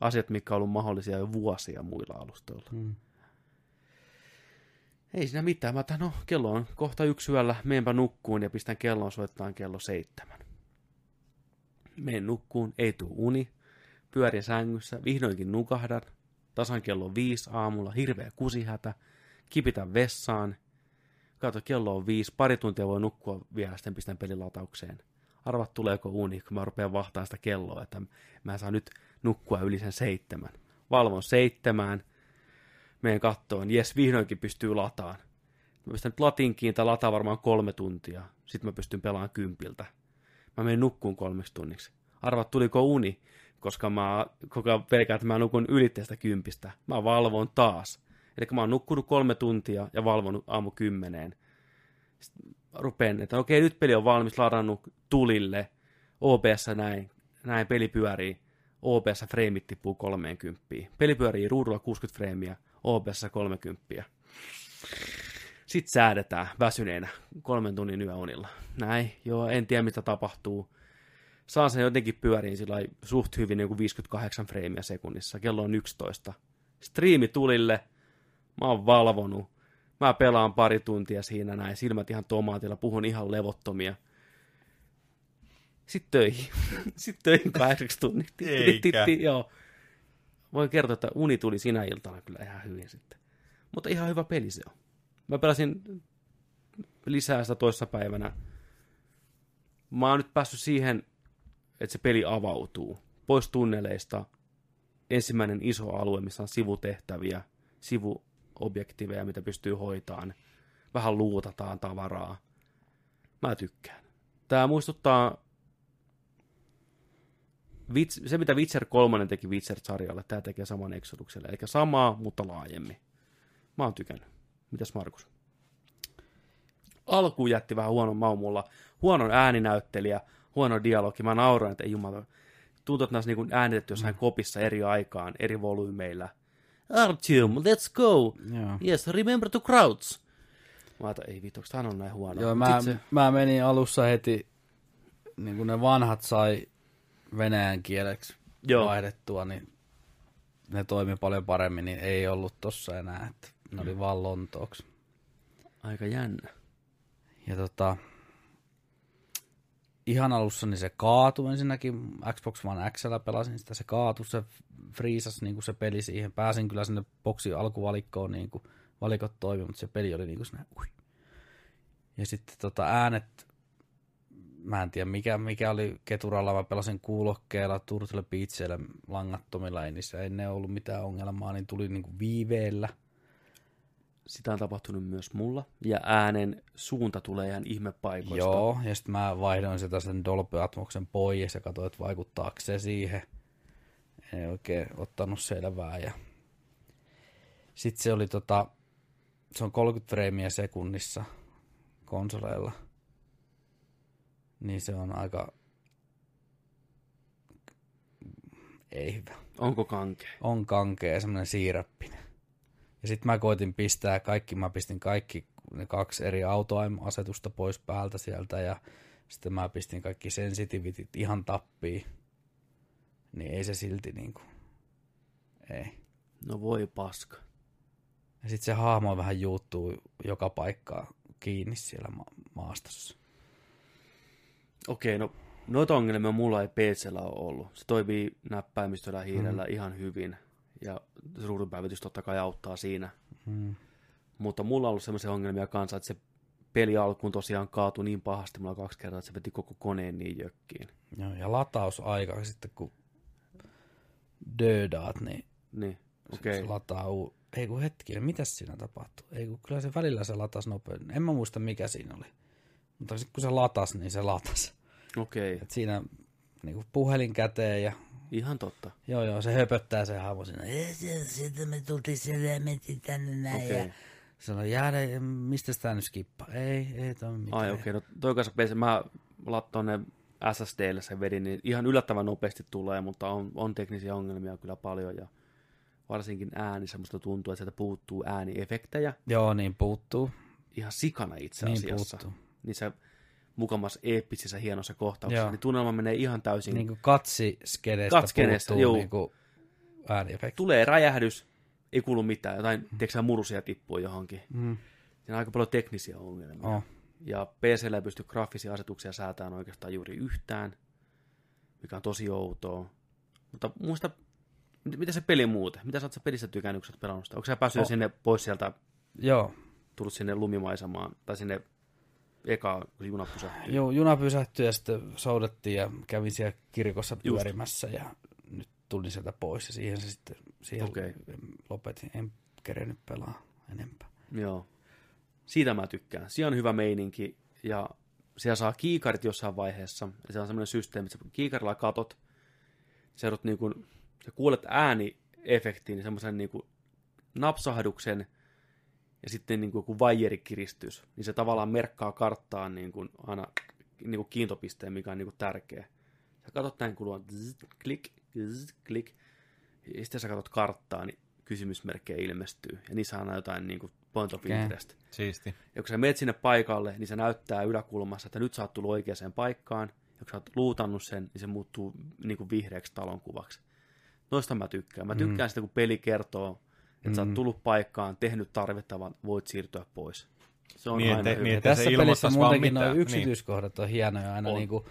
Asiat, mikä on ollut mahdollisia jo vuosia muilla alustoilla. Mm. Ei siinä mitään. Mä ajattelin, no kello on kohta yksi yöllä, meenpä nukkuun ja pistän kellon soittaa kello seitsemän. Meen nukkuun, ei tuu uni, pyörin sängyssä, vihdoinkin nukahdan, tasan kello viisi aamulla, hirveä kusihätä, kipitän vessaan, kato kello on viisi, pari tuntia voi nukkua vielä, sitten pistän pelilataukseen. Arvat tuleeko uni, kun mä rupean vahtaan sitä kelloa, että mä saan nyt nukkua yli sen seitsemän. Valvon seitsemään, menen kattoon, jes, vihdoinkin pystyy lataan. Mä pistän nyt latinkiin, tai lataa varmaan kolme tuntia. Sitten mä pystyn pelaamaan kympiltä. Mä menen nukkuun kolmeksi tunniksi. Arvat, tuliko uni, koska mä koko ajan pelkään, että mä nukun ylitteestä kympistä. Mä valvon taas. Eli mä oon nukkunut kolme tuntia ja valvonut aamu kymmeneen. Sitten rupean, että okei, nyt peli on valmis, ladannut tulille. OBS näin, näin peli pyörii. OBS freimit tippuu 30. Peli pyörii ruudulla 60 freimiä, OBS 30. Sitten säädetään väsyneenä kolmen tunnin yöunilla. Näin, joo, en tiedä mitä tapahtuu. Saan sen jotenkin pyöriin sillä suht hyvin, niin kuin 58 freimiä sekunnissa. Kello on 11. Striimi tulille. Mä oon valvonut. Mä pelaan pari tuntia siinä näin, silmät ihan tomaatilla, puhun ihan levottomia. Sitten töihin. Sitten töihin kahdeksaksi tunniksi. Titti, titti, Eikä. joo. Voin kertoa, että uni tuli sinä iltana kyllä ihan hyvin sitten. Mutta ihan hyvä peli se on. Mä pelasin lisää sitä toissa päivänä. Mä oon nyt päässyt siihen, että se peli avautuu. Pois tunneleista. Ensimmäinen iso alue, missä on sivutehtäviä, sivuobjektiveja, mitä pystyy hoitaan. Vähän luutataan tavaraa. Mä tykkään. Tää muistuttaa se, mitä Witcher 3 teki Witcher-sarjalle, tämä tekee saman Exodukselle. Eli samaa, mutta laajemmin. Mä oon tykännyt. Mitäs Markus? Alkuun jätti vähän huonon maun mulla. Huonon ääninäyttelijä, huono dialogi. Mä nauroin, että ei jumala. Tuntuu, että näissä niin äänitetty jossain kopissa eri aikaan, eri volyymeillä. Artyom, let's go! Joo. Yes, remember to crowds. Mä ajattelin, ei vittu, on näin huono? Joo, mä, se- mä menin alussa heti, niin kun ne vanhat sai venäjän kieleksi Joo. vaihdettua, niin ne toimi paljon paremmin, niin ei ollut tossa enää, että ne oli vaan Lontooksi. Aika jännä. Ja tota, ihan alussa niin se kaatui ensinnäkin, Xbox One X pelasin sitä, se kaatui, se friisas niin kuin se peli siihen, pääsin kyllä sinne boksi alkuvalikkoon, niin kuin valikot toimi, mutta se peli oli niin kuin sinne, ui. Ja sitten tota, äänet, mä en tiedä mikä, mikä oli keturalla, mä pelasin kuulokkeella, Turtle Beachillä, langattomilla, ei niissä ennen ollut mitään ongelmaa, niin tuli niin kuin viiveellä. Sitä on tapahtunut myös mulla. Ja äänen suunta tulee ihan ihmepaikoista. Joo, ja sitten mä vaihdoin sitä sen Dolby Atmoksen pois ja katsoin, että vaikuttaako se siihen. En oikein ottanut selvää. Ja... Sitten se oli tota, se on 30 freimiä sekunnissa konsoleilla. Niin se on aika... Ei hyvä. Onko kankea? On kankea, semmoinen siirappinen. Ja sitten mä koitin pistää kaikki, mä pistin kaikki ne kaksi eri autoaim-asetusta pois päältä sieltä ja sitten mä pistin kaikki sensitivitit ihan tappiin. Niin ei se silti niinku, ei. No voi paska. Ja sitten se hahmo vähän juuttuu joka paikkaa kiinni siellä ma- maastossa. Okei, no noita ongelmia mulla ei PCllä ole ollut. Se toimii näppäimistöllä hiirellä mm. ihan hyvin. Ja ruudunpäivitys totta kai auttaa siinä. Mm. Mutta mulla on ollut semmoisia ongelmia kanssa, että se peli alkuun tosiaan kaatui niin pahasti mulla kaksi kertaa, että se veti koko koneen niin jökkiin. Joo, ja latausaika sitten kun dödaat, niin Niin, okei. se lataa uu... Ei kun hetkinen, mitäs siinä tapahtuu? Ei kun kyllä se välillä se latas nopein. En mä muista mikä siinä oli. Mutta sitten kun se latas, niin se latas. Okei, Et siinä niin kuin puhelin käteen ja ihan totta. joo joo, se höpöttää se hahmo siinä. "Ei, se- Sitten me tultiin sieltä ja mentiin tänne näin. Okei. Ja sanoi, jäädä, mistä sitä nyt skippa? Ei, ei toimi mitään. Ai okei, no toi kanssa PC, mä lattoin ne SSDlle sen vedin, niin ihan yllättävän nopeasti tulee, mutta on, on teknisiä ongelmia kyllä paljon ja varsinkin äänissä musta tuntuu, että sieltä puuttuu ääniefektejä Joo, niin puuttuu. ihan sikana itse Niin asiassa. puuttuu. Niissä mukamas eeppisissä hienossa kohtauksissa, Joo. niin tunnelma menee ihan täysin. Niin kuin katsiskeneestä Katsiskeneestä, puuttuu niin kuin ääniefekti. Tulee räjähdys, ei kuulu mitään, jotain, mm. tiedätkö murusia tippuu johonkin. Mm. Siinä on aika paljon teknisiä ongelmia. Oh. Ja PCllä ei pysty graafisia asetuksia säätämään oikeastaan juuri yhtään, mikä on tosi outoa. Mutta muista, mit- mitä se peli muuten? Mitä sä oot sä pelissä tykännyt, kun sä oot pelannut sitä? Onko sä päässyt Oh. sinne pois sieltä, Joo, tullut sinne lumimaisemaan, tai sinne eka, kun juna pysähtyy? Joo, juna pysähtyi ja sitten soudettiin ja kävin siellä kirkossa pyörimässä ja nyt tulin sieltä pois ja siihen se sitten siihen Okei. lopetin. En kerennyt pelaa enempää. Joo. Siitä mä tykkään. Siellä on hyvä meininki ja siellä saa kiikarit jossain vaiheessa. Ja se on semmoinen systeemi, että sä kiikarilla katot, sä, joudut niin kuin, sä kuulet ääniefektiin, niin semmoisen niin napsahduksen ja sitten niin kuin joku vaijerikiristys, niin se tavallaan merkkaa karttaan niin kuin aina niin kuin kiintopisteen, mikä on niin kuin tärkeä. Sä katot näin kulua, zzz, klik, zzz, klik, ja sitten sä katot karttaa, niin kysymysmerkkejä ilmestyy. Ja niissä on jotain niin kuin point of Okei. interest. Siisti. Ja kun sä menet sinne paikalle, niin se näyttää yläkulmassa, että nyt sä oot tullut oikeaan paikkaan. Ja kun sä oot luutannut sen, niin se muuttuu niin kuin vihreäksi talonkuvaksi. Noista mä tykkään. Mä tykkään mm. sitä, kun peli kertoo, että mm. sä oot tullut paikkaan, tehnyt tarvittavan, voit siirtyä pois. Se on Niin, aina hyvä. niin, Että se tässä pelissä muutenkin nuo mitään, niin. yksityiskohdat on hienoja aina On. niin kuin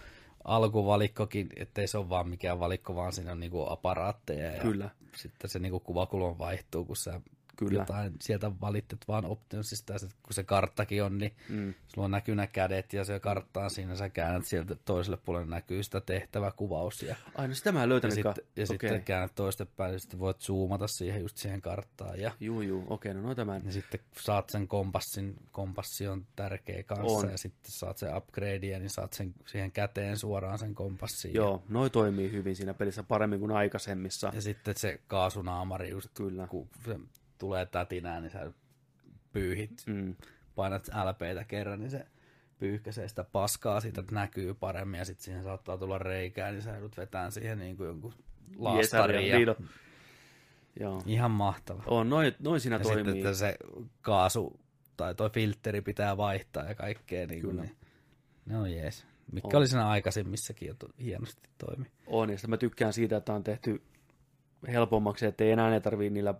alkuvalikkokin, ettei se ole vaan mikään valikko, vaan siinä on niin kuin aparaatteja ja Kyllä. sitten se niin kuin kuvakulma vaihtuu, kun sä Kyllä. jotain sieltä valittet vaan optionsista ja sit kun se karttakin on, niin Mm. sulla on näkyy nämä kädet ja se kartta on siinä, sä käännät sieltä toiselle puolelle näkyy sitä tehtäväkuvaus ja, Ai, no sitä mä en ja, sitten, ja Okei. sitten käännät toistepäin ja sitten voit zoomata siihen just siihen karttaan ja, Juu, juu, okei, no noita mä en. ja sitten saat sen kompassin, kompassi on tärkeä kanssa On. ja sitten saat sen upgradea, niin saat sen siihen käteen suoraan sen kompassin. Joo, noi toimii hyvin siinä pelissä paremmin kuin aikaisemmissa. Ja, ja sitten se kaasunaamari just, Kyllä. kun se tulee tätinään, niin sä pyyhit, Mm. painat LPtä kerran, niin se pyyhkäisee sitä paskaa siitä, että näkyy paremmin ja sitten siihen saattaa tulla reikää, niin sä joudut vetään siihen niin kuin jonkun laastarin. Jesaria, Ja... Joo. Ihan mahtava. On, noin, noin siinä Ja toimii. sitten, että se kaasu tai toi filtteri pitää vaihtaa ja kaikkea. Niin Kyllä. niin, ne on jees. Mikä On. oli siinä aikaisemmissakin jo to, hienosti toimi. On, ja mä tykkään siitä, että on tehty helpommaksi, että ei enää ne tarvii niillä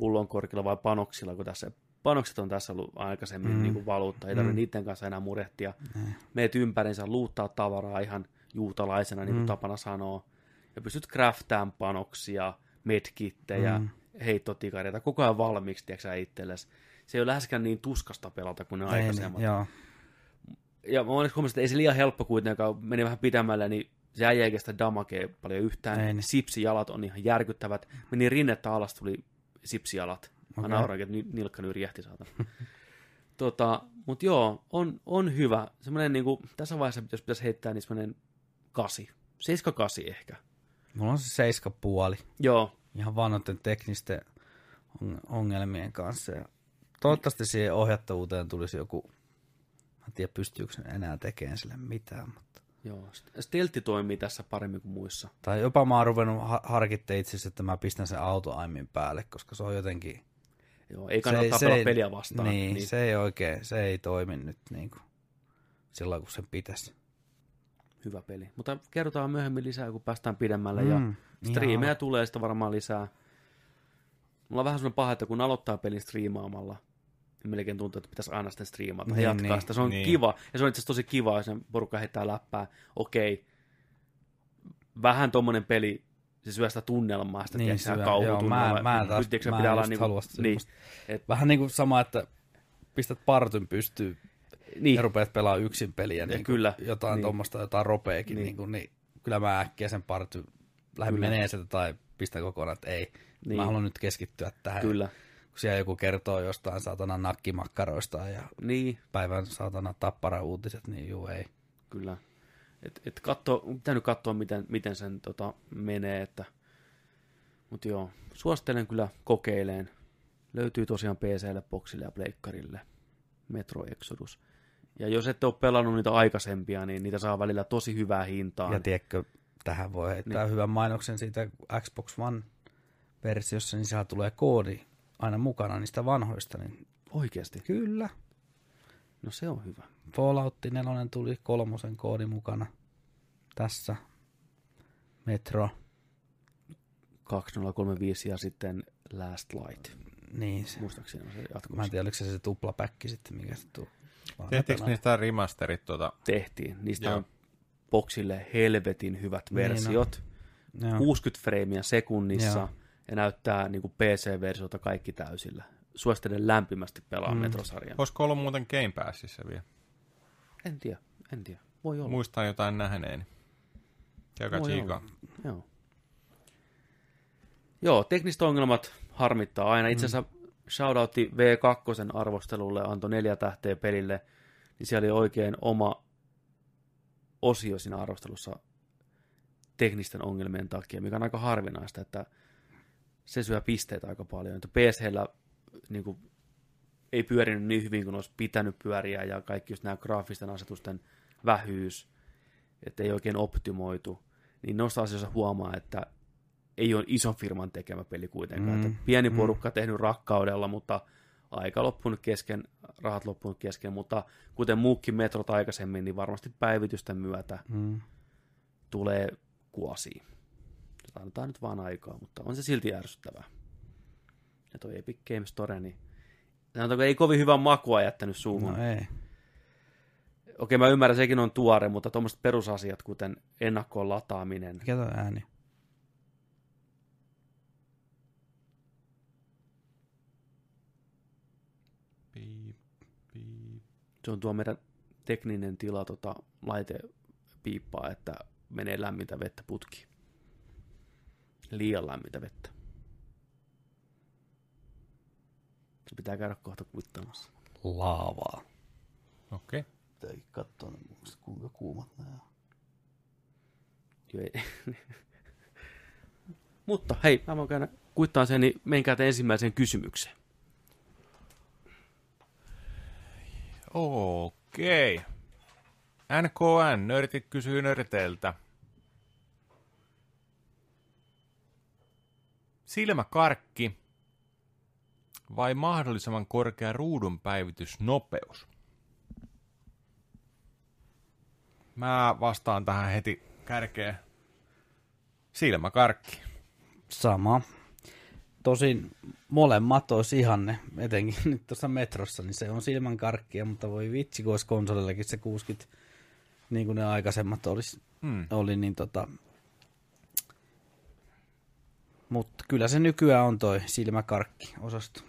pullonkorkilla vai panoksilla, kun tässä panokset on tässä ollut aikaisemmin mm. niin kuin valuutta, ei tarvitse mm. niiden kanssa enää murehtia. Mm. Meet ympärinsä, luuttaa tavaraa ihan juutalaisena, niin kuin mm. tapana sanoo, ja pystyt craftaamaan panoksia, medkittejä, mm. heittotikareita, koko ajan valmiiksi, tiedätkö itsellesi. Se ei ole läheskään niin tuskasta pelata kuin ne ei, aikaisemmat. Niin, joo. Ja mä huomannut, että ei se liian helppo kuitenkaan, meni vähän pitämällä, niin se äijä ei kestä damakea paljon yhtään. Ei, niin. Sipsijalat on ihan järkyttävät. Meni rinnettä alas, tuli sipsijalat. Mä okay. nauran, että nilkka nyrjähti saata. tota, Mutta joo, on, on hyvä. Semmoinen niin kuin, tässä vaiheessa, jos pitäisi heittää, niin semmoinen kasi. Seiska kasi ehkä. Mulla on se seiska puoli. Joo. Ihan vanhoiden teknisten ongelmien kanssa. Ja toivottavasti siihen ohjattavuuteen tulisi joku, mä en tiedä pystyykö enää tekemään sille mitään, mutta Joo, steltti toimii tässä paremmin kuin muissa. Tai jopa mä oon ruvennut harkitte itse asiassa, että mä pistän sen autoaimin päälle, koska se on jotenkin... Joo, ei kannata se, se peliä vastaan. Niin, niin, se ei oikein, se ei toimi nyt niin kuin silloin, kun sen pitäisi. Hyvä peli. Mutta kerrotaan myöhemmin lisää, kun päästään pidemmälle. Mm, ja striimejä tulee sitä varmaan lisää. Mulla on vähän sellainen paha, että kun aloittaa pelin striimaamalla, melkein tuntuu, että pitäisi aina sitten striimata niin, jatkaa niin, sitä. Se on niin. kiva, ja se on itse asiassa tosi kiva, jos porukka heittää läppää. Okei, vähän tommonen peli, se syö sitä tunnelmaa, sitä niin, syö, joo, mä, mä, taas, mä pitää olla niinku, niin, et, Vähän niin kuin sama, että pistät partyn pystyy niin. ja rupeat pelaa yksin peliä, niin kyllä. jotain niin. tuommoista, jotain ropeekin, niin. Niin, kuin, niin kyllä mä äkkiä sen partyn lähden menee sitä tai pistän kokonaan, että ei, niin. mä haluan nyt keskittyä tähän. Kyllä kun siellä joku kertoo jostain saatana nakkimakkaroista ja niin. päivän saatana tappara uutiset, niin juu ei. Kyllä. Et, et katso, pitänyt katsoa, miten, miten sen tota, menee, että mutta joo, suosittelen kyllä kokeileen. Löytyy tosiaan PClle, Boxille ja Pleikkarille Metro Exodus. Ja jos ette ole pelannut niitä aikaisempia, niin niitä saa välillä tosi hyvää hintaa. Ja tiedätkö, tähän voi heittää niin. hyvän mainoksen siitä Xbox One-versiossa, niin siellä tulee koodi aina mukana niistä vanhoista. Niin Oikeasti? Kyllä. No se on hyvä. Fallout 4 tuli kolmosen koodi mukana tässä. Metro. 2035 ja sitten Last Light. Niin. Se, Muistaakseni on se jatkumus. Mä en tiedä, oliko se se tuplapäkki sitten, mikä se tuu. Tehtiinkö niistä remasterit tuota? Tehtiin. Niistä Joo. on boksille helvetin hyvät niin versiot. No. 60 freimiä sekunnissa. Joo ja näyttää niin kuin PC-versiota kaikki täysillä. Suosittelen lämpimästi pelaa mm. Metrosarjan. Olisiko ollut muuten Game Passissa vielä? En tiedä, en tiedä. Voi olla. Muistan jotain nähneeni. Käykää tsiikaa. Joo. Joo, tekniset ongelmat harmittaa aina. Itse mm. asiassa mm. shoutoutti V2 arvostelulle, antoi neljä tähteä pelille, niin siellä oli oikein oma osio siinä arvostelussa teknisten ongelmien takia, mikä on aika harvinaista, että se syö pisteitä aika paljon. Että PCllä niin kuin, ei pyörinyt niin hyvin kuin olisi pitänyt pyöriä ja kaikki just nämä graafisten asetusten vähyys, että ei oikein optimoitu, niin noista asioista huomaa, että ei ole ison firman tekemä peli kuitenkaan. Mm, että pieni mm. porukka mm. tehnyt rakkaudella, mutta aika loppunut kesken, rahat loppunut kesken, mutta kuten muukin metrot aikaisemmin, niin varmasti päivitysten myötä mm. tulee kuosiin. Annetaan nyt vaan aikaa, mutta on se silti ärsyttävää. Ja toi Epic Games Store, niin sanotaanko ei kovin hyvän makua jättänyt suuhun. No ei. Okei, mä ymmärrän, sekin on tuore, mutta tuommoiset perusasiat, kuten ennakkoon lataaminen. Mikä toi ääni? Piip, piip. Se on tuo meidän tekninen tila, tota, laite piippaa, että menee lämmintä vettä putki liian lämmintä vettä. Se pitää käydä kohta kuittamassa. Laavaa. Okei. Okay. Pitääkin katsoa, kuinka kuumat nämä on. Joo, ei. Mutta hei, mä voin käydä kuittaan sen, niin menkää ensimmäiseen kysymykseen. Okei. Okay. NKN, nörtit kysyy nörteiltä. Silmäkarkki vai mahdollisimman korkea ruudun päivitysnopeus? Mä vastaan tähän heti kärkeen. Silmäkarkki. Sama. Tosin molemmat olisi ihanne, etenkin nyt tuossa metrossa, niin se on silmän karkkia, mutta voi vitsi, kun olisi konsolillekin se 60, niin kuin ne aikaisemmat olisi, Hmm. oli, niin tota... Mutta kyllä se nykyään on toi silmäkarkki-osasto.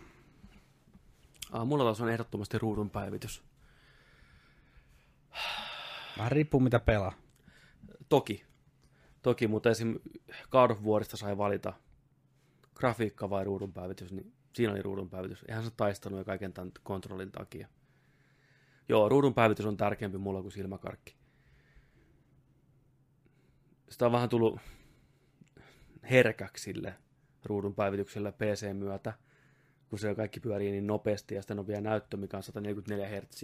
Ah, mulla taas on ehdottomasti ruudun päivitys. Vähän riippuu mitä pelaa. Toki. Toki, mutta esim. God of Warista sai valita grafiikka vai ruudun päivitys, niin siinä oli ruudun päivitys. Eihän se taistanut ja kaiken tämän kontrollin takia. Joo, ruudun päivitys on tärkeämpi mulla kuin silmäkarkki. Sitä on vähän tullut herkäksi sille ruudun päivitykselle PC myötä, kun se kaikki pyörii niin nopeasti ja sitten on vielä näyttö, mikä on 144 Hz,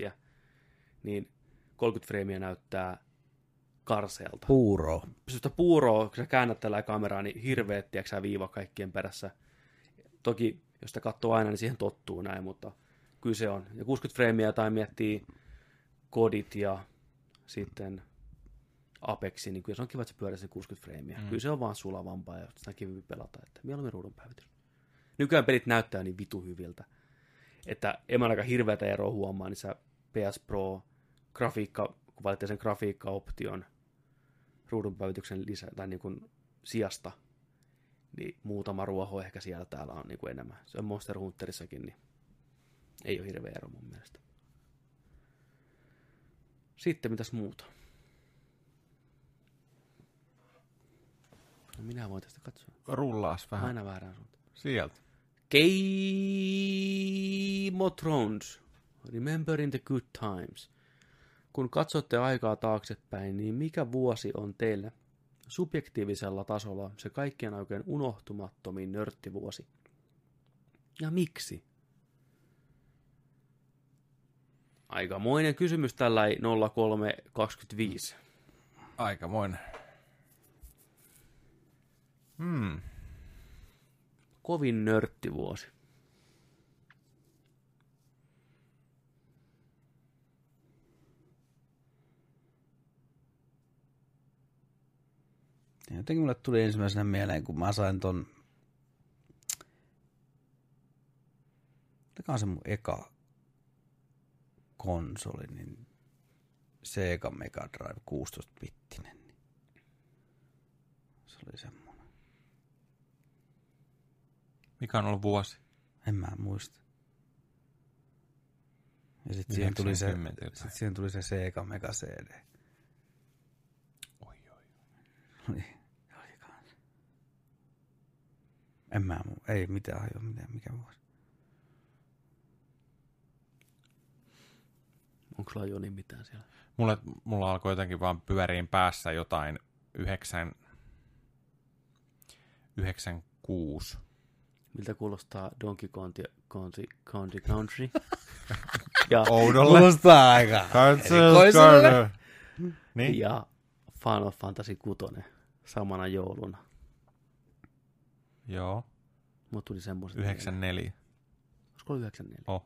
niin 30 freimiä näyttää karseelta Puuro. sitä puuroa, kun sä käännät tällä kameraa, niin hirveet, tiedätkö viiva kaikkien perässä. Toki, jos sitä katsoo aina, niin siihen tottuu näin, mutta kyllä se on. Ja 60 freimiä tai miettii kodit ja sitten Apexi, niin kyllä se on kiva, että se pyörii sen 60 freimiä. Mm. Kyllä se on vaan sulavampaa ja sitä kivempi pelata, että mieluummin ruudun päivitys. Nykyään pelit näyttää niin vitu hyviltä, että en mä aika hirveätä eroa huomaa, niin sä PS Pro grafiikka, kun valitsee sen grafiikka-option, ruudunpäivityksen lisä, tai niin kuin sijasta, niin muutama ruoho ehkä siellä täällä on niin kuin enemmän. Se on Monster Hunterissakin, niin ei ole hirveä ero mun mielestä. Sitten mitäs muuta? No minä voin tästä katsoa. Rullaas vähän. Aina väärään suuntaan. Sieltä. Game of Thrones. Remembering the good times. Kun katsotte aikaa taaksepäin, niin mikä vuosi on teille subjektiivisella tasolla se kaikkien oikein unohtumattomin nörttivuosi? Ja miksi? Aikamoinen kysymys tällä 0325. Aikamoinen. Hmm. Kovin nörttivuosi. Jotenkin mulle tuli ensimmäisenä mieleen, kun mä sain ton... Mikä se mun eka konsoli, niin Sega Mega Drive 16-bittinen. Niin se oli semmoinen. Mikä on ollut vuosi? En mä muista. Ja sitten siihen tuli se, 90 jotain. sit siihen tuli se Sega Mega CD. Oi, oi. Oli, oli kans. En mä, mu- ei mitään ajo, mitään, mikä vuosi. Onko sulla Joni mitään siellä? Mulle, mulla alkoi jotenkin vaan pyöriin päässä jotain 9, 96. Miltä kuulostaa Donkey County, County, County Country? ja, Oudolle. Kuulostaa aika erikoiselle. Niin? ja Final Fantasy 6 samana jouluna. Joo. Mulla tuli semmoiset. 94. Olisiko ollut 94? Oh.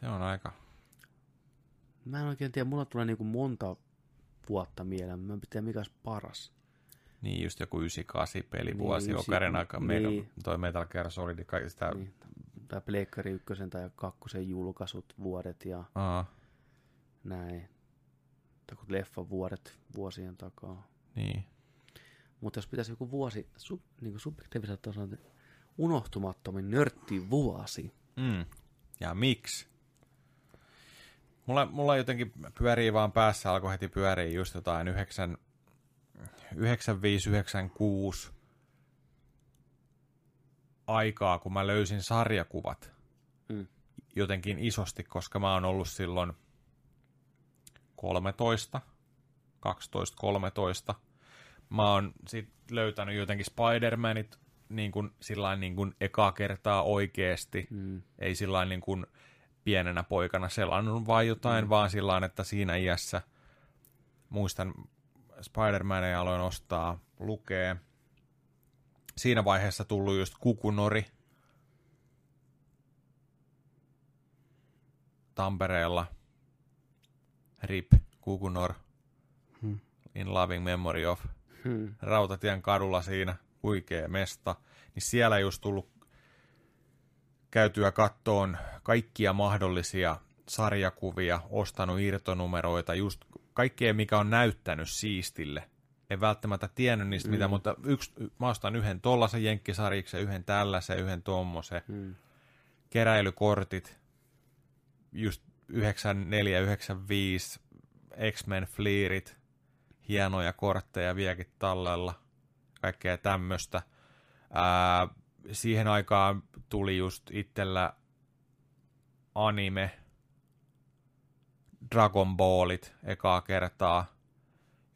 Se on aika... Mä en oikein tiedä, mulla tulee niinku monta vuotta mieleen. Mä en tiedä mikä olisi paras. Niin, just joku 98 pelivuosi, Niin, niin, ysi- Ocarina aika niin. toi Metal Gear Solid, kaikki sitä... Niin. Niin, tai Pleikkari ykkösen tai kakkosen julkaisut vuodet ja Aa, näin. Tai kun leffan vuodet vuosien takaa. niin. Mutta jos pitäisi joku vuosi sub, niin kuin subjektiivisella tasolla, niin unohtumattomin nörttivuosi. Mm. Ja miksi? Mulla, mulla jotenkin pyörii vaan päässä, alkoi heti pyörii just jotain 9, 95, 96 aikaa, kun mä löysin sarjakuvat Mm. jotenkin isosti, koska mä oon ollut silloin 13, 12, 13. Mä oon sit löytänyt jotenkin Spider-Manit niin kuin, sillain niin kuin ekaa kertaa oikeesti. Mm. Ei sillain niin kuin pienenä poikana selannut vaan jotain, mm. vaan sillain, että siinä iässä muistan Spider-Maneja aloin ostaa, lukee. Siinä vaiheessa tullut just Kukunori Tampereella. RIP, Kukunor. Hmm. In loving memory of. Hmm. Rautatien kadulla siinä, huikea mesta, niin siellä just tullut käytyä kattoon kaikkia mahdollisia sarjakuvia, ostanut irtonumeroita, just kaikkea, mikä on näyttänyt siistille. En välttämättä tiennyt niistä mm. mitä, mutta yksi, mä ostan yhden tollasen jenkkisariksen, yhden tällaisen, yhden tommosen. Hmm. Keräilykortit, just 94, 95, X-Men Fleerit, hienoja kortteja vieläkin tallella, kaikkea tämmöistä. Ää, siihen aikaan tuli just itsellä anime, Dragon Ballit ekaa kertaa.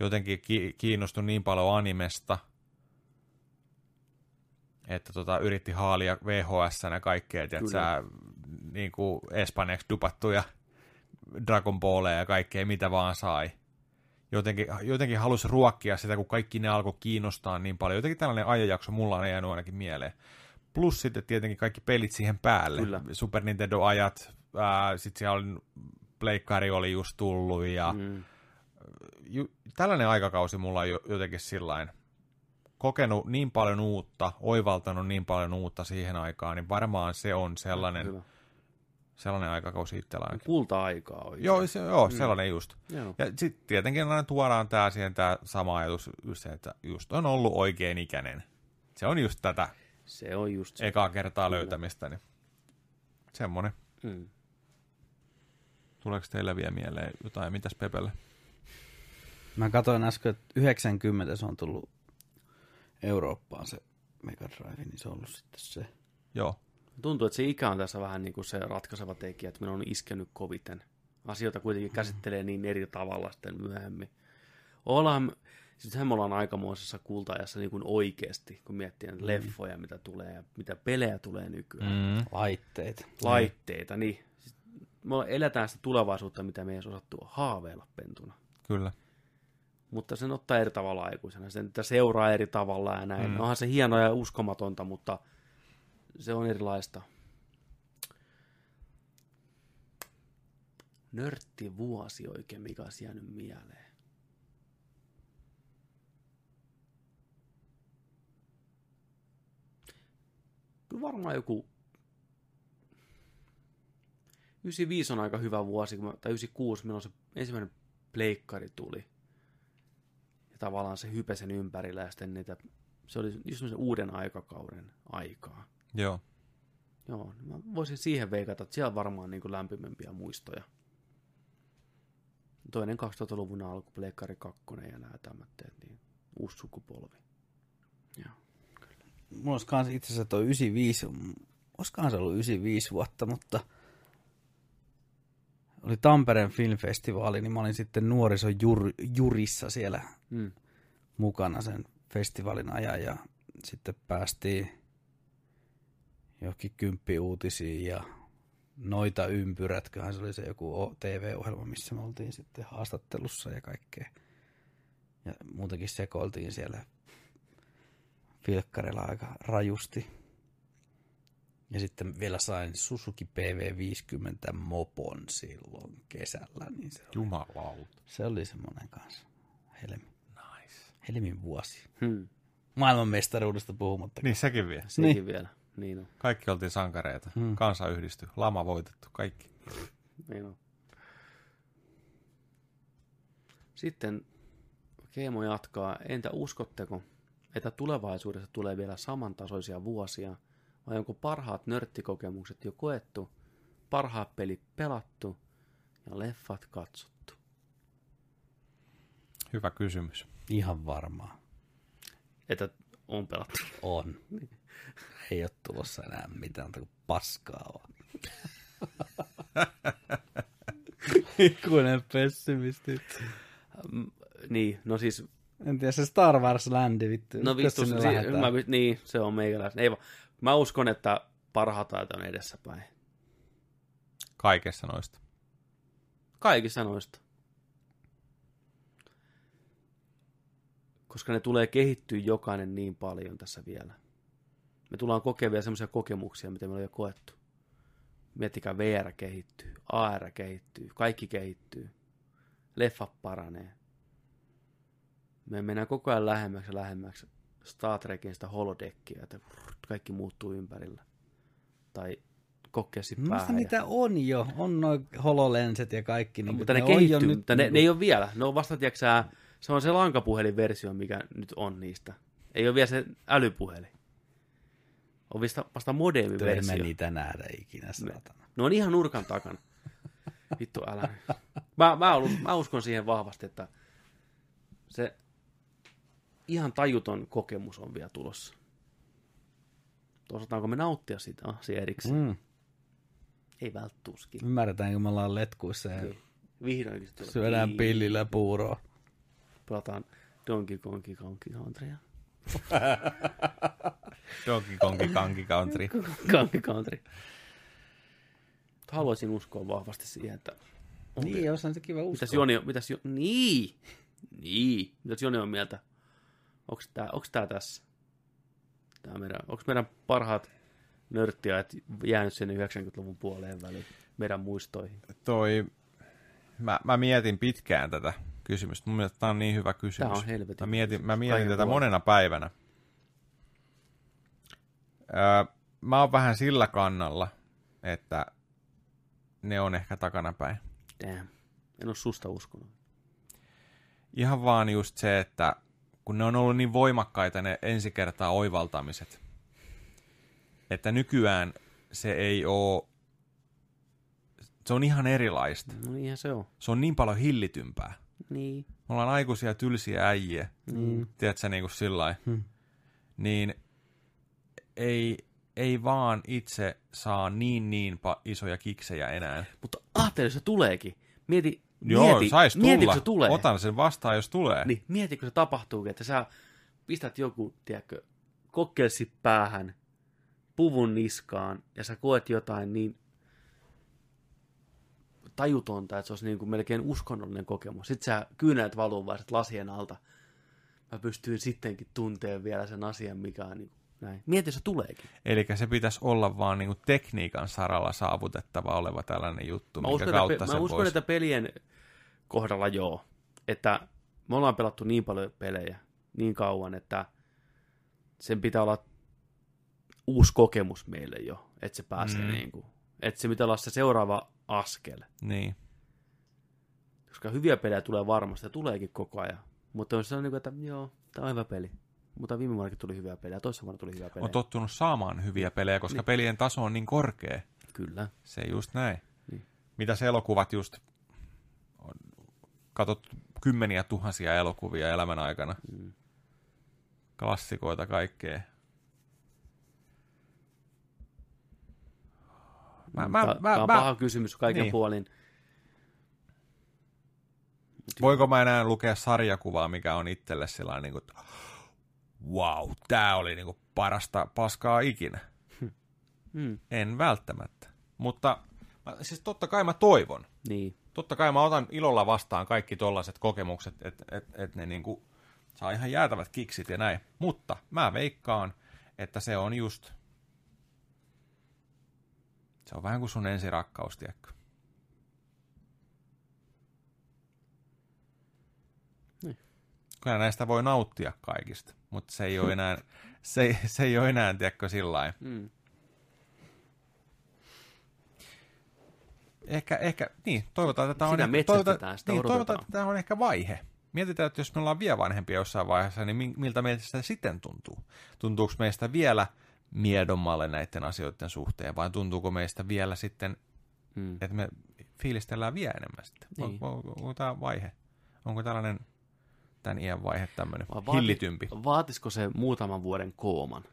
Jotenkin ki- kiinnostui niin paljon animesta, että tota, yritti haalia VHS ja kaikkea, että sä, niin kuin espanjaksi dupattuja Dragon Balleja ja kaikkea, mitä vaan sai. Jotenkin, jotenkin halusi ruokkia sitä, kun kaikki ne alkoi kiinnostaa niin paljon. Jotenkin tällainen ajanjakso mulla on jäänyt ainakin mieleen. Plus sitten tietenkin kaikki pelit siihen päälle. Kyllä. Super Nintendo-ajat, sitten siellä oli, Pleikkari oli just tullut ja Hmm. ju, tällainen aikakausi mulla on jo, jotenkin sillain kokenut niin paljon uutta, oivaltanut niin paljon uutta siihen aikaan, niin varmaan se on sellainen, Hyvä. sellainen aikakausi itsellä. Kulta-aikaa oikein. Joo, se, joo mm. sellainen just. Joo. Ja sitten tietenkin aina tuodaan tää siihen tää sama ajatus, just se, että just on ollut oikein ikäinen. Se on just tätä Se on just se. ekaa kertaa löytämistä, niin semmonen. Hmm. Tuleeko teille vielä mieleen jotain, mitäs Pepelle? Mä katsoin äsken, että 90 se on tullut Eurooppaan se Mega Drive, niin se on ollut sitten se. Joo, Tuntuu, että se ikä on tässä vähän niin kuin se ratkaiseva tekijä, että minun on iskenyt koviten. Asioita kuitenkin käsittelee niin eri tavalla sitten myöhemmin. Ollaan, siis me ollaan aikamoisessa kultaajassa niin kuin oikeasti, kun miettii näitä leffoja, mitä tulee ja mitä pelejä tulee nykyään. mm. Laitteet. Laitteita, niin. Me eletään sitä tulevaisuutta, mitä me ei edes osattu haaveilla pentuna. kyllä. Mutta sen ottaa eri tavalla aikuisena. Sen seuraa eri tavalla ja näin. Mm. Onhan se hienoa ja uskomatonta, mutta se on erilaista. Nörtti vuosi oikein, mikä olisi jäänyt mieleen. Kyllä varmaan joku 95 on aika hyvä vuosi, tai 96, milloin se ensimmäinen pleikkari tuli. Ja tavallaan se hype sen ympärillä ja sitten niitä, se oli just semmoisen uuden aikakauden aikaa. Joo. Joo, niin mä voisin siihen veikata, että siellä on varmaan niin kuin lämpimempiä muistoja. Toinen 2000-luvun alku, Pleikkari 2 ja nämä tämmöitteet, niin uusi sukupolvi. Joo. Mulla olisi itse asiassa toi 95, olisikohan se ollut 95 vuotta, mutta oli Tampereen filmfestivaali, niin mä olin sitten nuorison jur, jurissa siellä Mm. mukana sen festivaalin ajan ja sitten päästiin johonkin kymppiuutisiin ja noita ympyrät, se oli se joku TV-ohjelma, missä me oltiin sitten haastattelussa ja kaikkea. Ja muutenkin sekoiltiin siellä filkkarilla aika rajusti. Ja sitten vielä sain Suzuki PV50 mopon silloin kesällä, niin se oli, Jumalauta. se oli semmoinen kanssa helmi, Nice. helmin vuosi. Hmm. Maailmanmestaruudesta puhumatta. Niin sekin vielä. Sekin Niin. vielä. Niin on. Kaikki oltiin sankareita. Hmm. Hmm. Kansa yhdistyi. Lama voitettu. Kaikki. Niin on. Sitten Keemo jatkaa. Entä uskotteko, että tulevaisuudessa tulee vielä samantasoisia vuosia, vai onko parhaat nörttikokemukset jo koettu, parhaat pelit pelattu ja leffat katsottu? Hyvä kysymys. Ihan varmaa. Että on pelattu. On. Ei ole tulossa enää mitään kuin paskaa vaan. Ikuinen pessimisti. Mm, Niin, no siis, En tiedä, se Star Wars Landi vittu. no vittu, si- mä, niin, se on meikäläisen. Ei, vaan- mä uskon, että parhaat ajat on edessäpäin. Kaikessa noista. Kaikissa noista. Koska ne tulee kehittyä jokainen niin paljon tässä vielä. Me tullaan kokea vielä semmoisia kokemuksia, mitä me on jo koettu. Miettikää, VR kehittyy, AR kehittyy, kaikki kehittyy. Leffa paranee. Me mennään koko ajan lähemmäksi ja lähemmäksi Star Trekin sitä holodeckia, että kaikki muuttuu ympärillä. Tai kokkeesi päähän. ja- niitä on jo. On noin hololenset ja kaikki. Niin mutta ne, on jo kehittyy, nyt mutta ne, niinku- ne ei ole vielä. Ne on vasta, tiiäksä, se on se lankapuhelinversio, mikä nyt on niistä. Ei ole vielä se älypuhelin. On vasta, vasta Ei me modemiversio. niitä nähdä ikinä, saatana. Ne on ihan nurkan takana. Vittu, älä. Mä, mä, uskon, mä uskon siihen vahvasti, että se ihan tajuton kokemus on vielä tulossa. Osataanko me nauttia siitä asia erikseen? Mm. Ei välttuuskin. Ymmärretään, kun me ollaan letkuissa ja Niin. Vihdoinkin se tulee. syödään Niin. pillillä puuroa. Pelataan Donkey Kongi Kongi Countrya. Donkey Kongi Kanki Country. Kongi Country. Haluaisin uskoa vahvasti siihen, että... Niin, jos on se kiva uskoa. Mitäs Joni on, mitäs jo, niin, niin, mitäs Joni on mieltä? Onks tää, onks tää tässä? Tää meidän, onks meidän parhaat nörttiajat jäänyt sinne 90-luvun puoleen väliin meidän muistoihin? Toi, mä, mä mietin pitkään tätä kysymystä. Mun mielestä tämä on niin hyvä kysymys. Tää on helvetin Mä mietin, mä mietin tätä monena päivänä. Öö, mä oon vähän sillä kannalla, että ne on ehkä takanapäin. Damn. En oo susta uskonut. Ihan vaan just se, että kun ne on ollut niin voimakkaita ne ensi kertaa oivaltamiset, että nykyään se ei oo, se on ihan erilaista. No niinhän se on. Se on niin paljon hillitympää. Niin. Me ollaan aikuisia tylsiä äijiä, Mm. tiedätkö niin kuin sillä. Hmm. niin ei, ei vaan itse saa niin niin pa- isoja kiksejä enää. Mutta se tuleekin. Mieti, Joo, mieti, sais tulla. mieti, kun se tulee. Otan sen vastaan, jos tulee. Niin, mieti, kun se tapahtuu, että sä pistät joku, tiedätkö, kokkelsi päähän, puvun niskaan, ja sä koet jotain niin tajutonta, että se olisi niin kuin melkein uskonnollinen kokemus. Sitten sä kyynät valuu vaan lasien alta. Mä pystyin sittenkin tunteen vielä sen asian, mikä on niin kuin näin. Mieti, se tuleekin. Eli se pitäisi olla vaan niinku tekniikan saralla saavutettava oleva tällainen juttu, Mä minkä uskon, kautta pe- se mä uskon voisi... että pelien kohdalla joo. Että me ollaan pelattu niin paljon pelejä niin kauan, että sen pitää olla uusi kokemus meille jo, että se pääsee Mm. niin kuin, että se pitää olla se seuraava askel. Niin. Koska hyviä pelejä tulee varmasti ja tuleekin koko ajan. Mutta on se niin kuin, että joo, tämä on hyvä peli. Mutta viime vuonnakin tuli hyviä pelejä, toisessa vuonna tuli hyviä pelejä. On tottunut saamaan hyviä pelejä, koska Niin. pelien taso on niin korkea. Kyllä. Se just näin. Niin. Mitä se elokuvat just... On katsottu kymmeniä tuhansia elokuvia elämän aikana. Mm. Klassikoita kaikkea. Mä, mä, mä, tää on mä, paha kysymys kaiken Niin. puolin. voinko mä enää lukea sarjakuvaa, mikä on itselle sellainen, niin kuin, wow, tää oli niin kuin parasta paskaa ikinä. Mm. En välttämättä. Mutta mä, siis totta kai mä toivon. Niin. Totta kai mä otan ilolla vastaan kaikki tollaiset kokemukset, että et, et ne niinku saa ihan jäätävät kiksit ja näin. Mutta mä veikkaan, että se on just... Se on vähän kuin sun ensirakkaus, tiedätkö? Niin. Kyllä näistä voi nauttia kaikista, mutta se ei ole enää, se, se ei ole enää, tiedätkö, sillä lailla. Mm. Ehkä, ehkä, niin, toivotaan, että tämä on, toivotaan, sitä niin, toivotaan, että tämä on ehkä vaihe. Mietitään, että jos me ollaan vielä vanhempia jossain vaiheessa, niin mi- miltä meistä sitä sitten tuntuu? Tuntuuko meistä vielä miedommalle näiden asioiden suhteen, vai tuntuuko meistä vielä sitten, Mm. että me fiilistellään vielä enemmän sitten? Niin. On, on, onko tämä vaihe? Onko tällainen tämän iän vaihe tämmöinen vaati- hillitympi? Vaatisiko se muutaman vuoden kooman?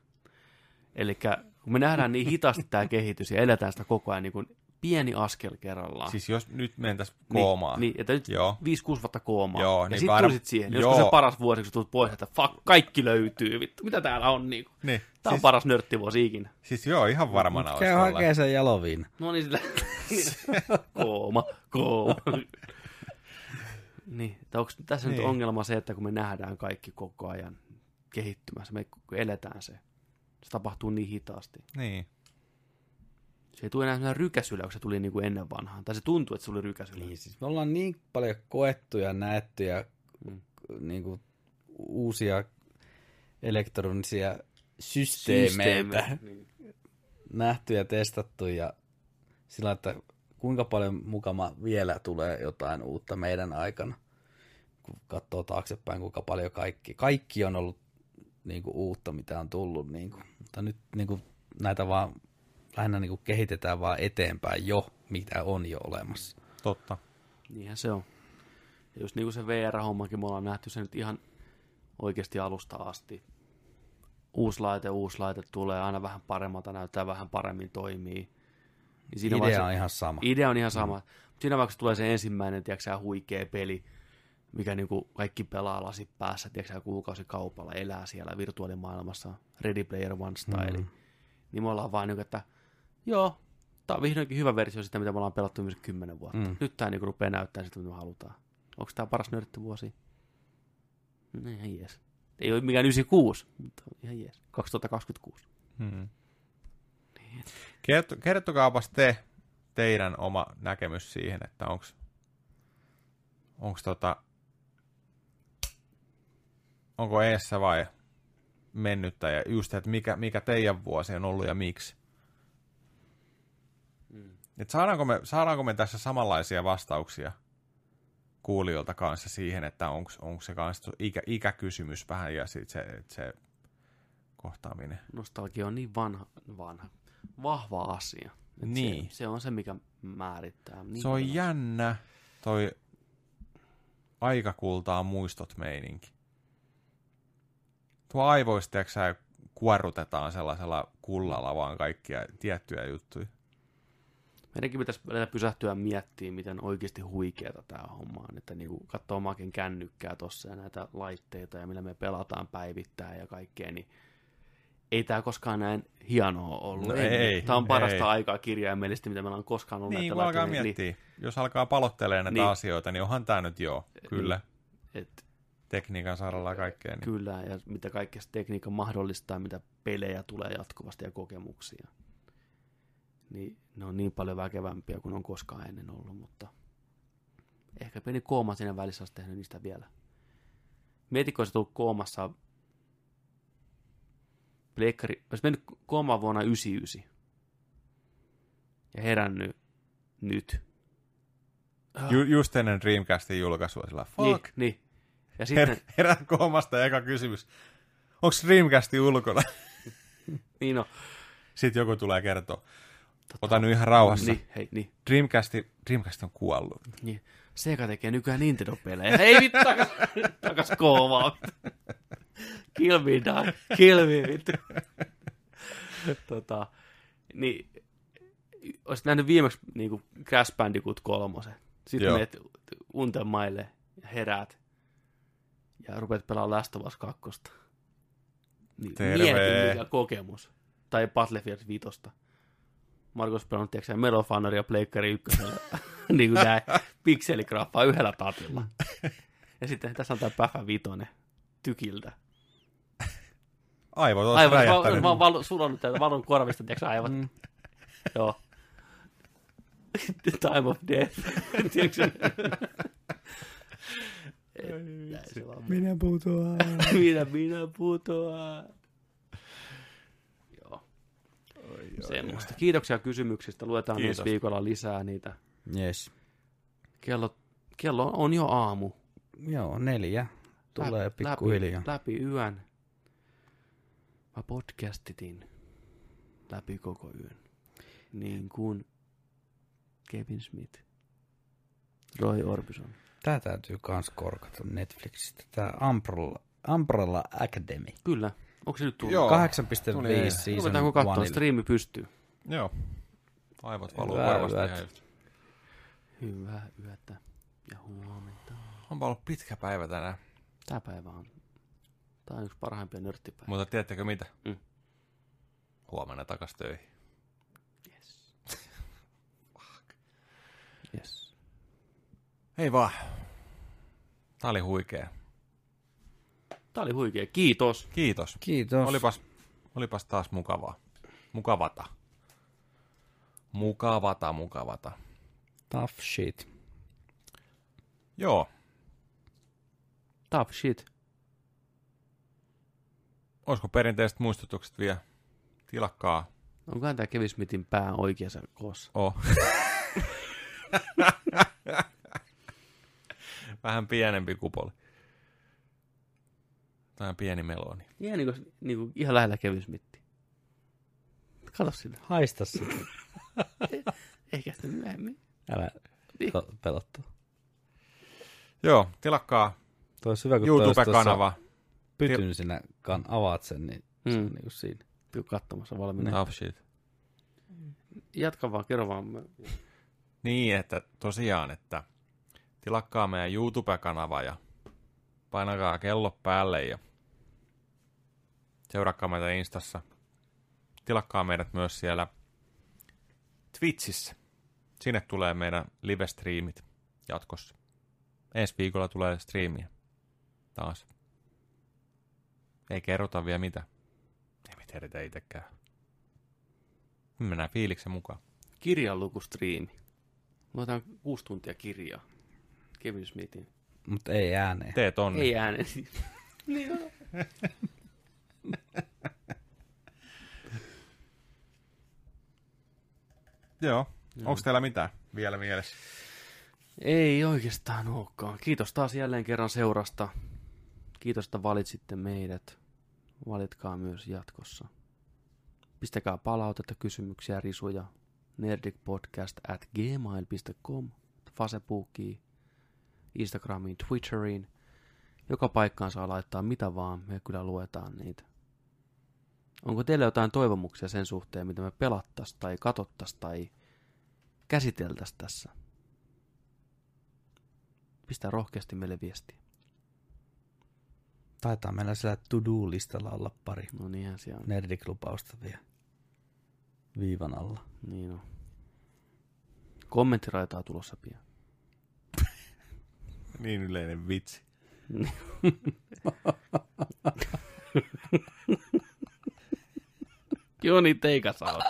Eli kun me nähdään niin hitaasti tämä kehitys ja eletään sitä koko ajan niin kuin pieni askel kerrallaan. Siis jos nyt mentäisiin koomaan, Niin, niin että nyt Joo. 5-6 vuotta koomaa. Joo, ja niin sitten tulisit siihen. Niin Joo. Olisiko se paras vuosi, kun sä tulet pois, että fuck, kaikki löytyy. Vittu, mitä täällä on? Niin kuin. niin, Tämä on siis, paras nörttivuosi ikinä. siis joo, ihan varmana olisi Käy hakee sen jaloviin. No niin, sillä... kooma, kooma. niin, että onko tässä niin. Nyt ongelma se, että kun me nähdään kaikki koko ajan kehittymässä, me eletään se, se tapahtuu niin hitaasti. Niin. Se ei tule enää sellainen rykäsyllä, kun se tuli niin kuin ennen vanhaan. Tai se tuntuu, että se tuli rykäsyllä. Niin, siis me ollaan niin paljon koettu ja näetty ja Mm. niin kuin, uusia elektronisia systeemeitä Niin. nähty ja testattu ja sillä, että kuinka paljon mukama vielä tulee jotain uutta meidän aikana, kun katsoo taaksepäin, kuinka paljon kaikki, kaikki on ollut niin kuin, uutta, mitä on tullut, niin kuin, mutta nyt niin kuin, näitä vaan lähinnä niin kuin, kehitetään vaan eteenpäin jo, mitä on jo olemassa. Totta. Niinhän se on. Ja just niin kuin se VR-hommakin, me ollaan nähty se nyt ihan oikeasti alusta asti. Uusi laite, uusi laite tulee aina vähän paremmalta, näyttää vähän paremmin toimii. Niin siinä Idea vaiheessa- on ihan sama. Idea on ihan sama. Mm. Siinä vaikka tulee se ensimmäinen, tiedätkö, huikea peli, mikä niinku kaikki pelaa lasi päässä, tiedätkö, kuukausikaupalla, elää siellä virtuaalimaailmassa, Ready Player One style. Mm. Niin me ollaan vaan niinku, että joo, tää on vihdoinkin hyvä versio sitä, mitä me ollaan pelattu myös kymmenen vuotta. Mm. Mm. Nyt tää niinku rupeaa näyttämään sitä, mitä me halutaan. Onko tää paras nörttivuosi? No ihan jees. Ei ole mikään 96, mutta ihan jees. 2026. Hmm. Kerto, kertokaapas te teidän oma näkemys siihen, että onko onks tota, onko eessä vai mennyttä ja just, että mikä, mikä teidän vuosi on ollut ja miksi. Et saadaanko, me, saadaanko me tässä samanlaisia vastauksia kuulijoilta kanssa siihen, että onko se kanssa ikä, ikäkysymys vähän ja sit se, se kohtaaminen. nostalgia on niin vanha, vanha vahva asia. Et Niin. Se, se on se, mikä määrittää. Niin Se on paljon. jännä, toi aikakultaa muistot meininki. Tuo aivoista, kuorrutetaan sellaisella kullalla vaan kaikkia tiettyjä juttuja. Meidänkin pitäisi välillä pysähtyä miettimään, miten oikeasti huikeata tämä homma on. Että niinku katsoo omakin kännykkää tuossa ja näitä laitteita ja millä me pelataan päivittäin ja kaikkea, niin ei tämä koskaan näin hienoa ollut. No ei, Tämä on parasta ei. aikaa kirjaimellisesti, mitä meillä on koskaan ollut. Niin, kun alkaa miettiä. Jos alkaa palottelemaan näitä Niin. asioita, niin onhan tämä nyt joo, kyllä. Niin, et, Tekniikan saralla kaikkea. Niin. Kyllä, ja mitä kaikkea tekniikka mahdollistaa, mitä pelejä tulee jatkuvasti ja kokemuksia. Niin ne on niin paljon väkevämpiä kuin on koskaan ennen ollut, mutta ehkä pieni kooma siinä välissä olisi tehnyt niistä vielä. Mietitkö, olisi tullut koomassa Pleikkari, olisi mennyt koomaan vuonna 99 ja herännyt nyt. Ju, just ennen Dreamcastin julkaisua sillä fuck. Niin, niin. Ja sitten, Her, herää koomasta eka kysymys. Onko Dreamcasti ulkona? niin no, Sitten joku tulee kertoa. Ota nyt ihan rauhassa. niin, hei, niin. Dreamcasti, Dreamcast on kuollut. Niin. Sega tekee nykyään Nintendo-pelejä. Hei vittu, takas, takas koovaa. Kill me, dog. Kill me, vittu. tota, niin, olisit nähnyt viimeksi niin Crash Bandicoot kolmosen. Sitten Joo. menet unten maille ja heräät. Ja rupeat pelaamaan Last of Us 2. Niin, Terve. mieti mikä kokemus. Tai Battlefield 5. Markus pelannut, tiedätkö Honor ja Pleikkari 1. niin kuin näin, pikseligraffaa yhdellä tatilla. Ja sitten tässä on tämä Päfä Vitonen tykiltä. Aivot on mä, räjähtänyt. mä oon val, sulannut täältä valon korvista, tiedätkö sä, aivot. Mm. Joo. The time of death. tiedätkö Minä putoan. minä, minä putoan. Joo. Semmoista. Kiitoksia kysymyksistä. Luetaan Kiitos. ensi viikolla lisää niitä. Yes. Kello, kello on jo aamu. Joo, neljä. Tulee Läpi- pikkuhiljaa. Läpi, läpi yön. Mä podcastitin läpi koko yön. Niin kuin Kevin Smith. Roy Orbison. Tää täytyy kans korkata Netflixistä. Tää Umbrella, Umbrella Academy. Kyllä. Onko se nyt tullut? Joo. 8.5 Tuli eilen. season Ruvetaanko katsoa? Striimi pystyy. Joo. Aivot valuu Hyvää varmasti yhtä. Hyvää yötä ja huomenta. Onpa ollut pitkä päivä tänään. Tää päivä on. Tää on yksi parhaimpia nörttipäivä. Mutta tiedättekö mitä? Mm. Huomenna takas töihin. Yes. yes. Ei vaan. Tää oli huikea. Tää oli huikea. Kiitos. Kiitos. Kiitos. Olipas, olipas taas mukavaa. Mukavata. Mukavata, mukavata. Tough shit. Joo. Tough shit. olisiko perinteiset muistutukset vielä? Tilakkaa. Onkohan tämä Kevin Smithin pää oikeassa koossa? Oh. Vähän pienempi kupoli. Tämä pieni meloni. Ihan niin kuin, niin kuin ihan lähellä Kevin Smithia. Kato sinne. Haista sitä. Ehkä sitten myöhemmin. Älä Niin. pel- pelottaa. Joo, tilakkaa olisi hyvä, kun toi YouTube-kanava. Pytyn sinä kan avaat sen, niin se on Mm. niin kuin siinä. Tuu katsomassa valmiina. Oh shit. Jatka vaan, kerro vaan. Niin, että tosiaan, että tilakkaa meidän YouTube-kanava ja painakaa kello päälle ja seurakkaa meitä Instassa. Tilakkaa meidät myös siellä Twitchissä. Sinne tulee meidän live-striimit jatkossa. Ensi viikolla tulee striimiä taas. Ei kerrota vielä mitä. Ei me tiedetä itsekään. Me mennään fiiliksen mukaan. Kirjanlukustriimi. Luetaan kuusi tuntia kirjaa. Kevin Smithin. Mutta ei ääneen. Teet onni. Ei äänen. niin on. Joo. Onko teillä mitään vielä mielessä? Ei oikeastaan olekaan. Kiitos taas jälleen kerran seurasta. Kiitos, että valitsitte meidät. Valitkaa myös jatkossa. Pistäkää palautetta, kysymyksiä, risuja. nerdicpodcast at gmail.com, Facebookiin, Instagramiin, Twitteriin. Joka paikkaan saa laittaa mitä vaan, me kyllä luetaan niitä. Onko teillä jotain toivomuksia sen suhteen, mitä me pelattais tai katottais tai käsiteltäis tässä? Pistää rohkeasti meille viestiä. Taitaa meillä siellä to-do-listalla olla pari No niinhän siellä on. nerdiklupausta vielä viivan alla. Niin on. Kommenttiraitaa tulossa pian. Niin yleinen vitsi. Joni Teikasalta.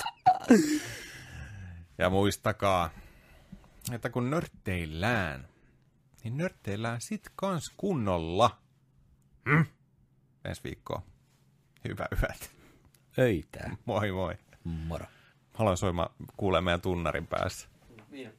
Ja muistakaa, että kun nörtteillään, niin nörtteillään sit kans kunnolla. Hmm? Ensi viikkoa. Hyvä yöt. Öitää. Moi moi. Moro. Haluan soimaan kuulee meidän tunnarin päässä. Niin.